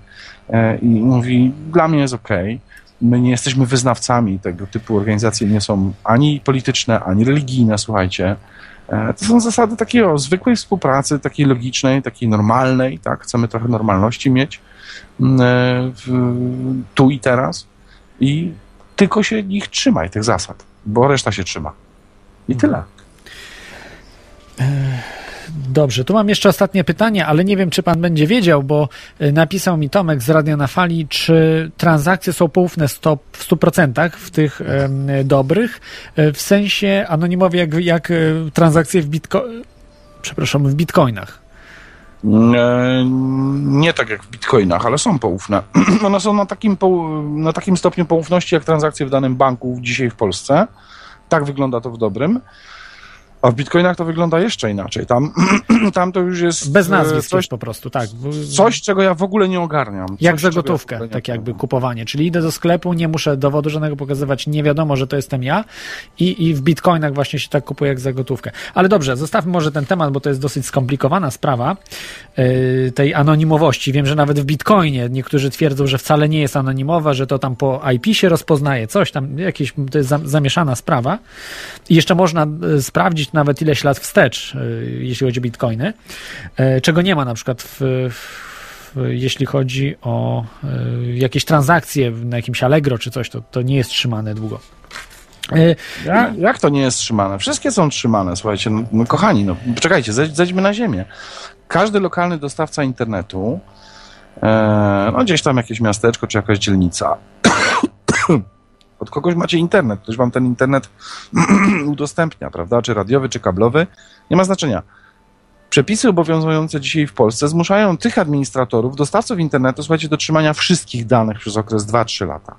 e, i mówi, dla mnie jest okej. My nie jesteśmy wyznawcami tego typu organizacje, nie są ani polityczne, ani religijne, słuchajcie. E, To są zasady takiej o, zwykłej współpracy, takiej logicznej, takiej normalnej, tak? Chcemy trochę normalności mieć tu i teraz i tylko się ich trzymaj, tych zasad, bo reszta się trzyma. I tyle. Dobrze, tu mam jeszcze ostatnie pytanie, ale nie wiem, czy pan będzie wiedział, bo y, napisał mi Tomek z Radia na Fali, czy transakcje są poufne stop w 100% w tych dobrych, w sensie anonimowie jak, jak transakcje w bitco... przepraszam, w bitcoinach. E, Nie tak jak w bitcoinach, ale są poufne. [clears throat] One są na takim, na takim stopniu poufności jak transakcje w danym banku dzisiaj w Polsce. Tak wygląda to w dobrym. A w bitcoinach to wygląda jeszcze inaczej. Tam, [clears throat] tam to już jest Bez e, nazwisk coś, po prostu, tak. Coś, czego ja w ogóle nie ogarniam. Jak coś, za czego ja w gotówkę, nie tak jakby kupowanie. Czyli idę do sklepu, nie muszę dowodu żadnego pokazywać, nie wiadomo, że to jestem ja i, i w bitcoinach właśnie się tak kupuje jak za gotówkę. Ale dobrze, zostawmy może ten temat, bo to jest dosyć skomplikowana sprawa yy, tej anonimowości. Wiem, że nawet w bitcoinie niektórzy twierdzą, że wcale nie jest anonimowa, że to tam po IP się rozpoznaje, coś tam, jakieś, to jest za- zamieszana sprawa. I jeszcze można y, nawet ileś lat wstecz, y, jeśli chodzi o bitcoiny, y, czego nie ma na przykład w, w, jeśli chodzi o y, jakieś transakcje na jakimś Allegro czy coś, to, to nie jest trzymane długo. Ja, jak to nie jest trzymane? Wszystkie są trzymane, słuchajcie. No, no kochani, no czekajcie, zejdź, zejdźmy na ziemię. Każdy lokalny dostawca internetu, e, no gdzieś tam jakieś miasteczko czy jakaś dzielnica, od kogoś macie internet, ktoś wam ten internet [clears throat] udostępnia, prawda? Czy radiowy, czy kablowy, nie ma znaczenia. Przepisy obowiązujące dzisiaj w Polsce zmuszają tych administratorów, dostawców internetu, słuchajcie, do trzymania wszystkich danych przez okres 2-3 lata.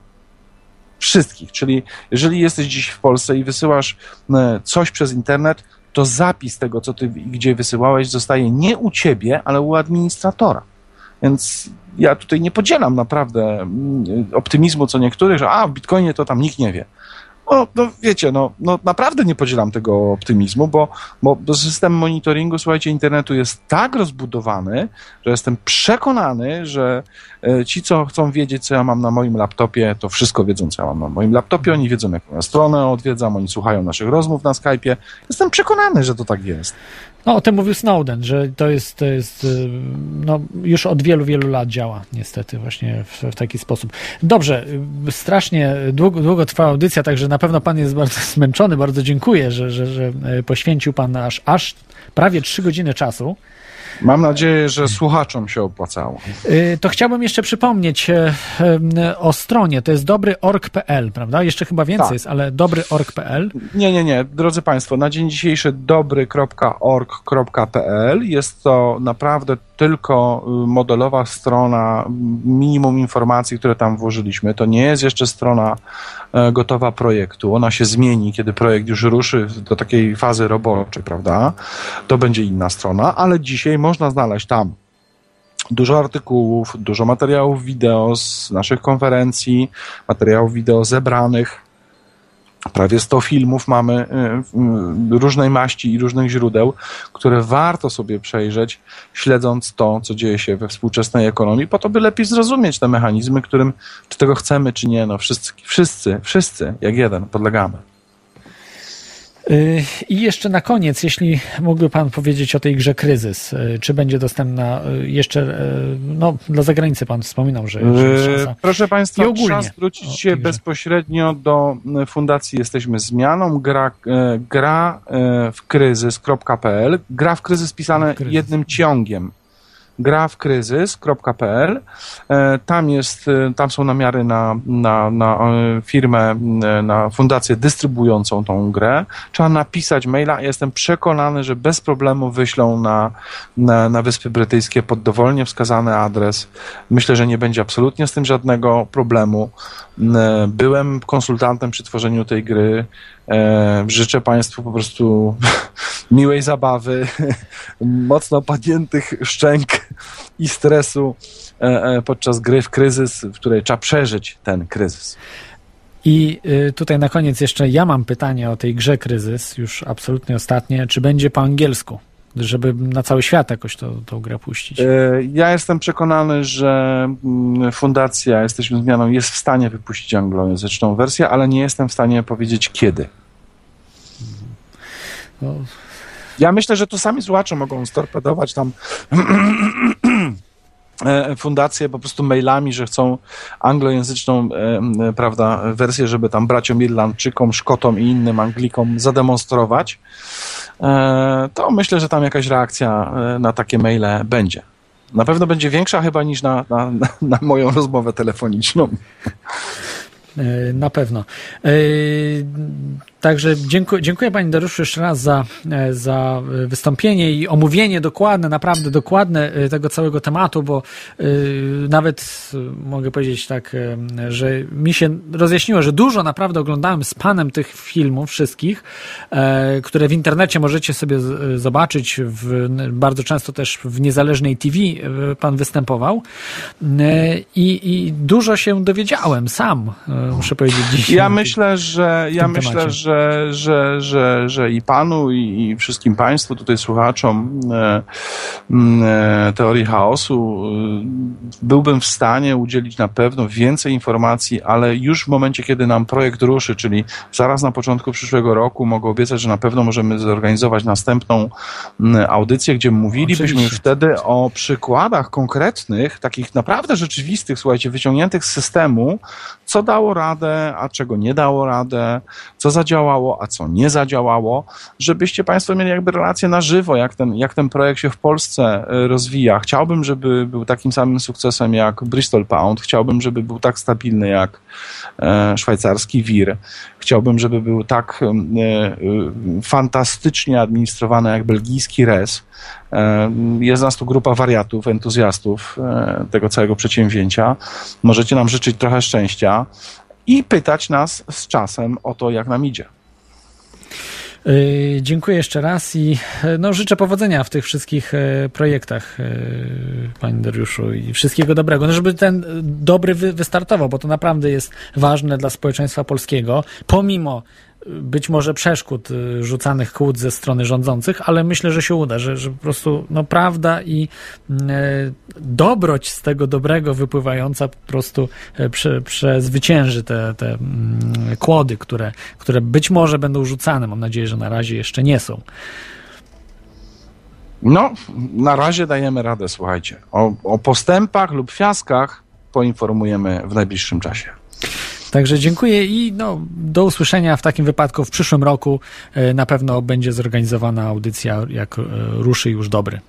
Wszystkich. Czyli jeżeli jesteś dziś w Polsce i wysyłasz e, coś przez internet, to zapis tego, co ty gdzie wysyłałeś, zostaje nie u ciebie, ale u administratora. Więc ja tutaj nie podzielam naprawdę mm, optymizmu co niektórych, że a w Bitcoinie to tam nikt nie wie. No, no wiecie, no, no naprawdę nie podzielam tego optymizmu, bo, bo system monitoringu, słuchajcie, internetu jest tak rozbudowany, że jestem przekonany, że e, ci, co chcą wiedzieć, co ja mam na moim laptopie, to wszystko wiedzą, co ja mam na moim laptopie. Oni wiedzą, jaką ja stronę odwiedzam, oni słuchają naszych rozmów na Skype'ie. Jestem przekonany, że to tak jest. No, o tym mówił Snowden, że to jest, to jest y, no, już od wielu, wielu lat działa, niestety, właśnie w, w taki sposób. Dobrze, y, strasznie długo, długo trwa audycja, także na pewno pan jest bardzo [laughs] zmęczony. Bardzo dziękuję, że, że, że y, poświęcił pan aż, aż prawie trzy godziny czasu. Mam nadzieję, że słuchaczom się opłacało. Y, To chciałbym jeszcze przypomnieć e, e, o stronie, to jest dobry.org.pl, prawda? Jeszcze chyba więcej Tak. jest, ale dobry.org.pl. Nie, nie, nie. Drodzy Państwo, na dzień dzisiejszy dobry.org.pl jest to naprawdę tylko y, modelowa strona, minimum informacji, które tam włożyliśmy. To nie jest jeszcze strona e, gotowa projektu. Ona się zmieni, kiedy projekt już ruszy do takiej fazy roboczej, prawda? To będzie inna strona, ale dzisiaj można znaleźć tam dużo artykułów, dużo materiałów wideo z naszych konferencji, materiałów wideo zebranych. Prawie 100 filmów mamy y, y, różnej maści i różnych źródeł, które warto sobie przejrzeć, śledząc to, co dzieje się we współczesnej ekonomii, po to, by lepiej zrozumieć te mechanizmy, którym, czy tego chcemy, czy nie, no wszyscy, wszyscy, wszyscy jak jeden podlegamy. I jeszcze na koniec, jeśli mógłby Pan powiedzieć o tej grze Kryzys, y, czy będzie dostępna y, jeszcze, y, no dla zagranicy Pan wspominał, że, że jest szansa. Proszę Państwa, I ogólnie trzeba zwrócić się bezpośrednio do Fundacji Jesteśmy Zmianą, gra, e, gra e, w kryzys.pl, gra w kryzys pisane kryzys. jednym ciągiem. grawkryzys.pl. E, Tam jest, e, tam są namiary na, na, na e, firmę, na fundację dystrybuującą tą grę. Trzeba napisać maila. Jestem przekonany, że bez problemu wyślą na, na, na Wyspy Brytyjskie pod dowolnie wskazany adres. Myślę, że nie będzie absolutnie z tym żadnego problemu. Byłem konsultantem przy tworzeniu tej gry. Życzę Państwu po prostu [laughs] miłej zabawy, [laughs] mocno padniętych szczęk i stresu e, e, podczas gry w kryzys, w której trzeba przeżyć ten kryzys. I y, tutaj na koniec jeszcze ja mam pytanie o tej grze Kryzys, już absolutnie ostatnie. Czy będzie po angielsku? Żeby na cały świat jakoś to, tą grę puścić. E, Ja jestem przekonany, że mm, fundacja Jesteśmy Zmianą jest w stanie wypuścić anglojęzyczną wersję, ale nie jestem w stanie powiedzieć kiedy. No, Ja myślę, że to sami słuchacze mogą storpedować tam [clears throat] e, fundację po prostu mailami, że chcą anglojęzyczną e, prawda, wersję, żeby tam braciom Irlandczykom, Szkotom i innym Anglikom zademonstrować. E, To myślę, że tam jakaś reakcja e, na takie maile będzie. Na pewno będzie większa chyba niż na, na, na- moją rozmowę telefoniczną. y, na pewno. Także dziękuję, dziękuję Pani Dariuszu jeszcze raz za, e, za wystąpienie i omówienie dokładne, naprawdę dokładne e, tego całego tematu, bo e, nawet e, mogę powiedzieć tak, e, że mi się rozjaśniło, że dużo naprawdę oglądałem z Panem tych filmów wszystkich, e, które w internecie możecie sobie zobaczyć, w, bardzo często też w niezależnej TV e, Pan występował E, i, i dużo się dowiedziałem sam, e, muszę powiedzieć dzisiaj. Ja myślę, że ja myślę, temacie. że, że, że, że i panu, i, wszystkim państwu tutaj słuchaczom e, e, teorii chaosu e, byłbym w stanie udzielić na pewno więcej informacji, ale już w momencie, kiedy nam projekt ruszy, czyli zaraz na początku przyszłego roku, mogę obiecać, że na pewno możemy zorganizować następną audycję, gdzie mówilibyśmy Oczywiście. już wtedy o przykładach konkretnych, takich naprawdę rzeczywistych, słuchajcie, wyciągniętych z systemu, co dało radę, a czego nie dało radę, co zadziałało, a co nie zadziałało, żebyście Państwo mieli jakby relację na żywo, jak ten, jak ten projekt się w Polsce e, rozwija. Chciałbym, żeby był takim samym sukcesem jak Bristol Pound, chciałbym, żeby był tak stabilny jak e, szwajcarski WIR, chciałbym, żeby był tak e, e, fantastycznie administrowany jak belgijski RES. E, Jest nas tu grupa wariatów, entuzjastów e, tego całego przedsięwzięcia. Możecie nam życzyć trochę szczęścia i pytać nas z czasem o to, jak nam idzie. Y, Dziękuję jeszcze raz i e, no, życzę powodzenia w tych wszystkich e, projektach, e, Panie Dariuszu, i wszystkiego dobrego. No, żeby ten e, dobry wy, wystartował, bo to naprawdę jest ważne dla społeczeństwa polskiego, pomimo e, być może przeszkód e, rzucanych kłód ze strony rządzących, ale myślę, że się uda, że, że po prostu no, prawda i e, dobroć z tego dobrego wypływająca po prostu e, prze, przezwycięży te, te mm, kłody, które, które być może będą rzucane. Mam nadzieję, że na razie jeszcze nie są. No, na razie dajemy radę, słuchajcie. O, o postępach lub fiaskach poinformujemy w najbliższym czasie. Także dziękuję i no, do usłyszenia w takim wypadku w przyszłym roku. E, Na pewno będzie zorganizowana audycja, jak e, ruszy już dobry.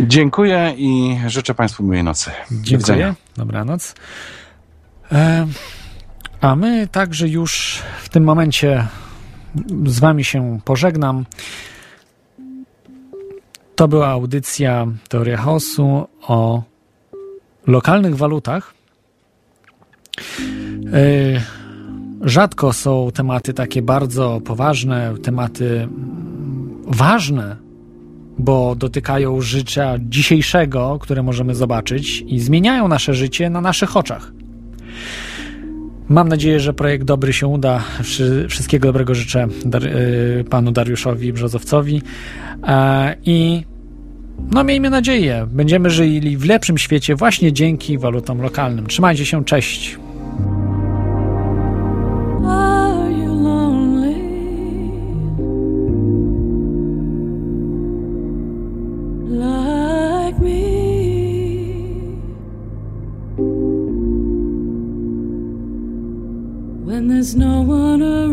Dziękuję i życzę Państwu miłej nocy. Dziękuję. Dobranoc. E, a my także już w tym momencie z Wami się pożegnam. To była audycja Teoria Chaosu o lokalnych walutach. E, Rzadko są tematy takie bardzo poważne, tematy mm, ważne, bo dotykają życia dzisiejszego, które możemy zobaczyć i zmieniają nasze życie na naszych oczach. Mam nadzieję, że projekt dobry się uda. Wszy- Wszystkiego dobrego życzę y, panu Dariuszowi Brzozowcowi. E, I no miejmy nadzieję, będziemy żyli w lepszym świecie właśnie dzięki walutom lokalnym. Trzymajcie się, cześć. There's no one around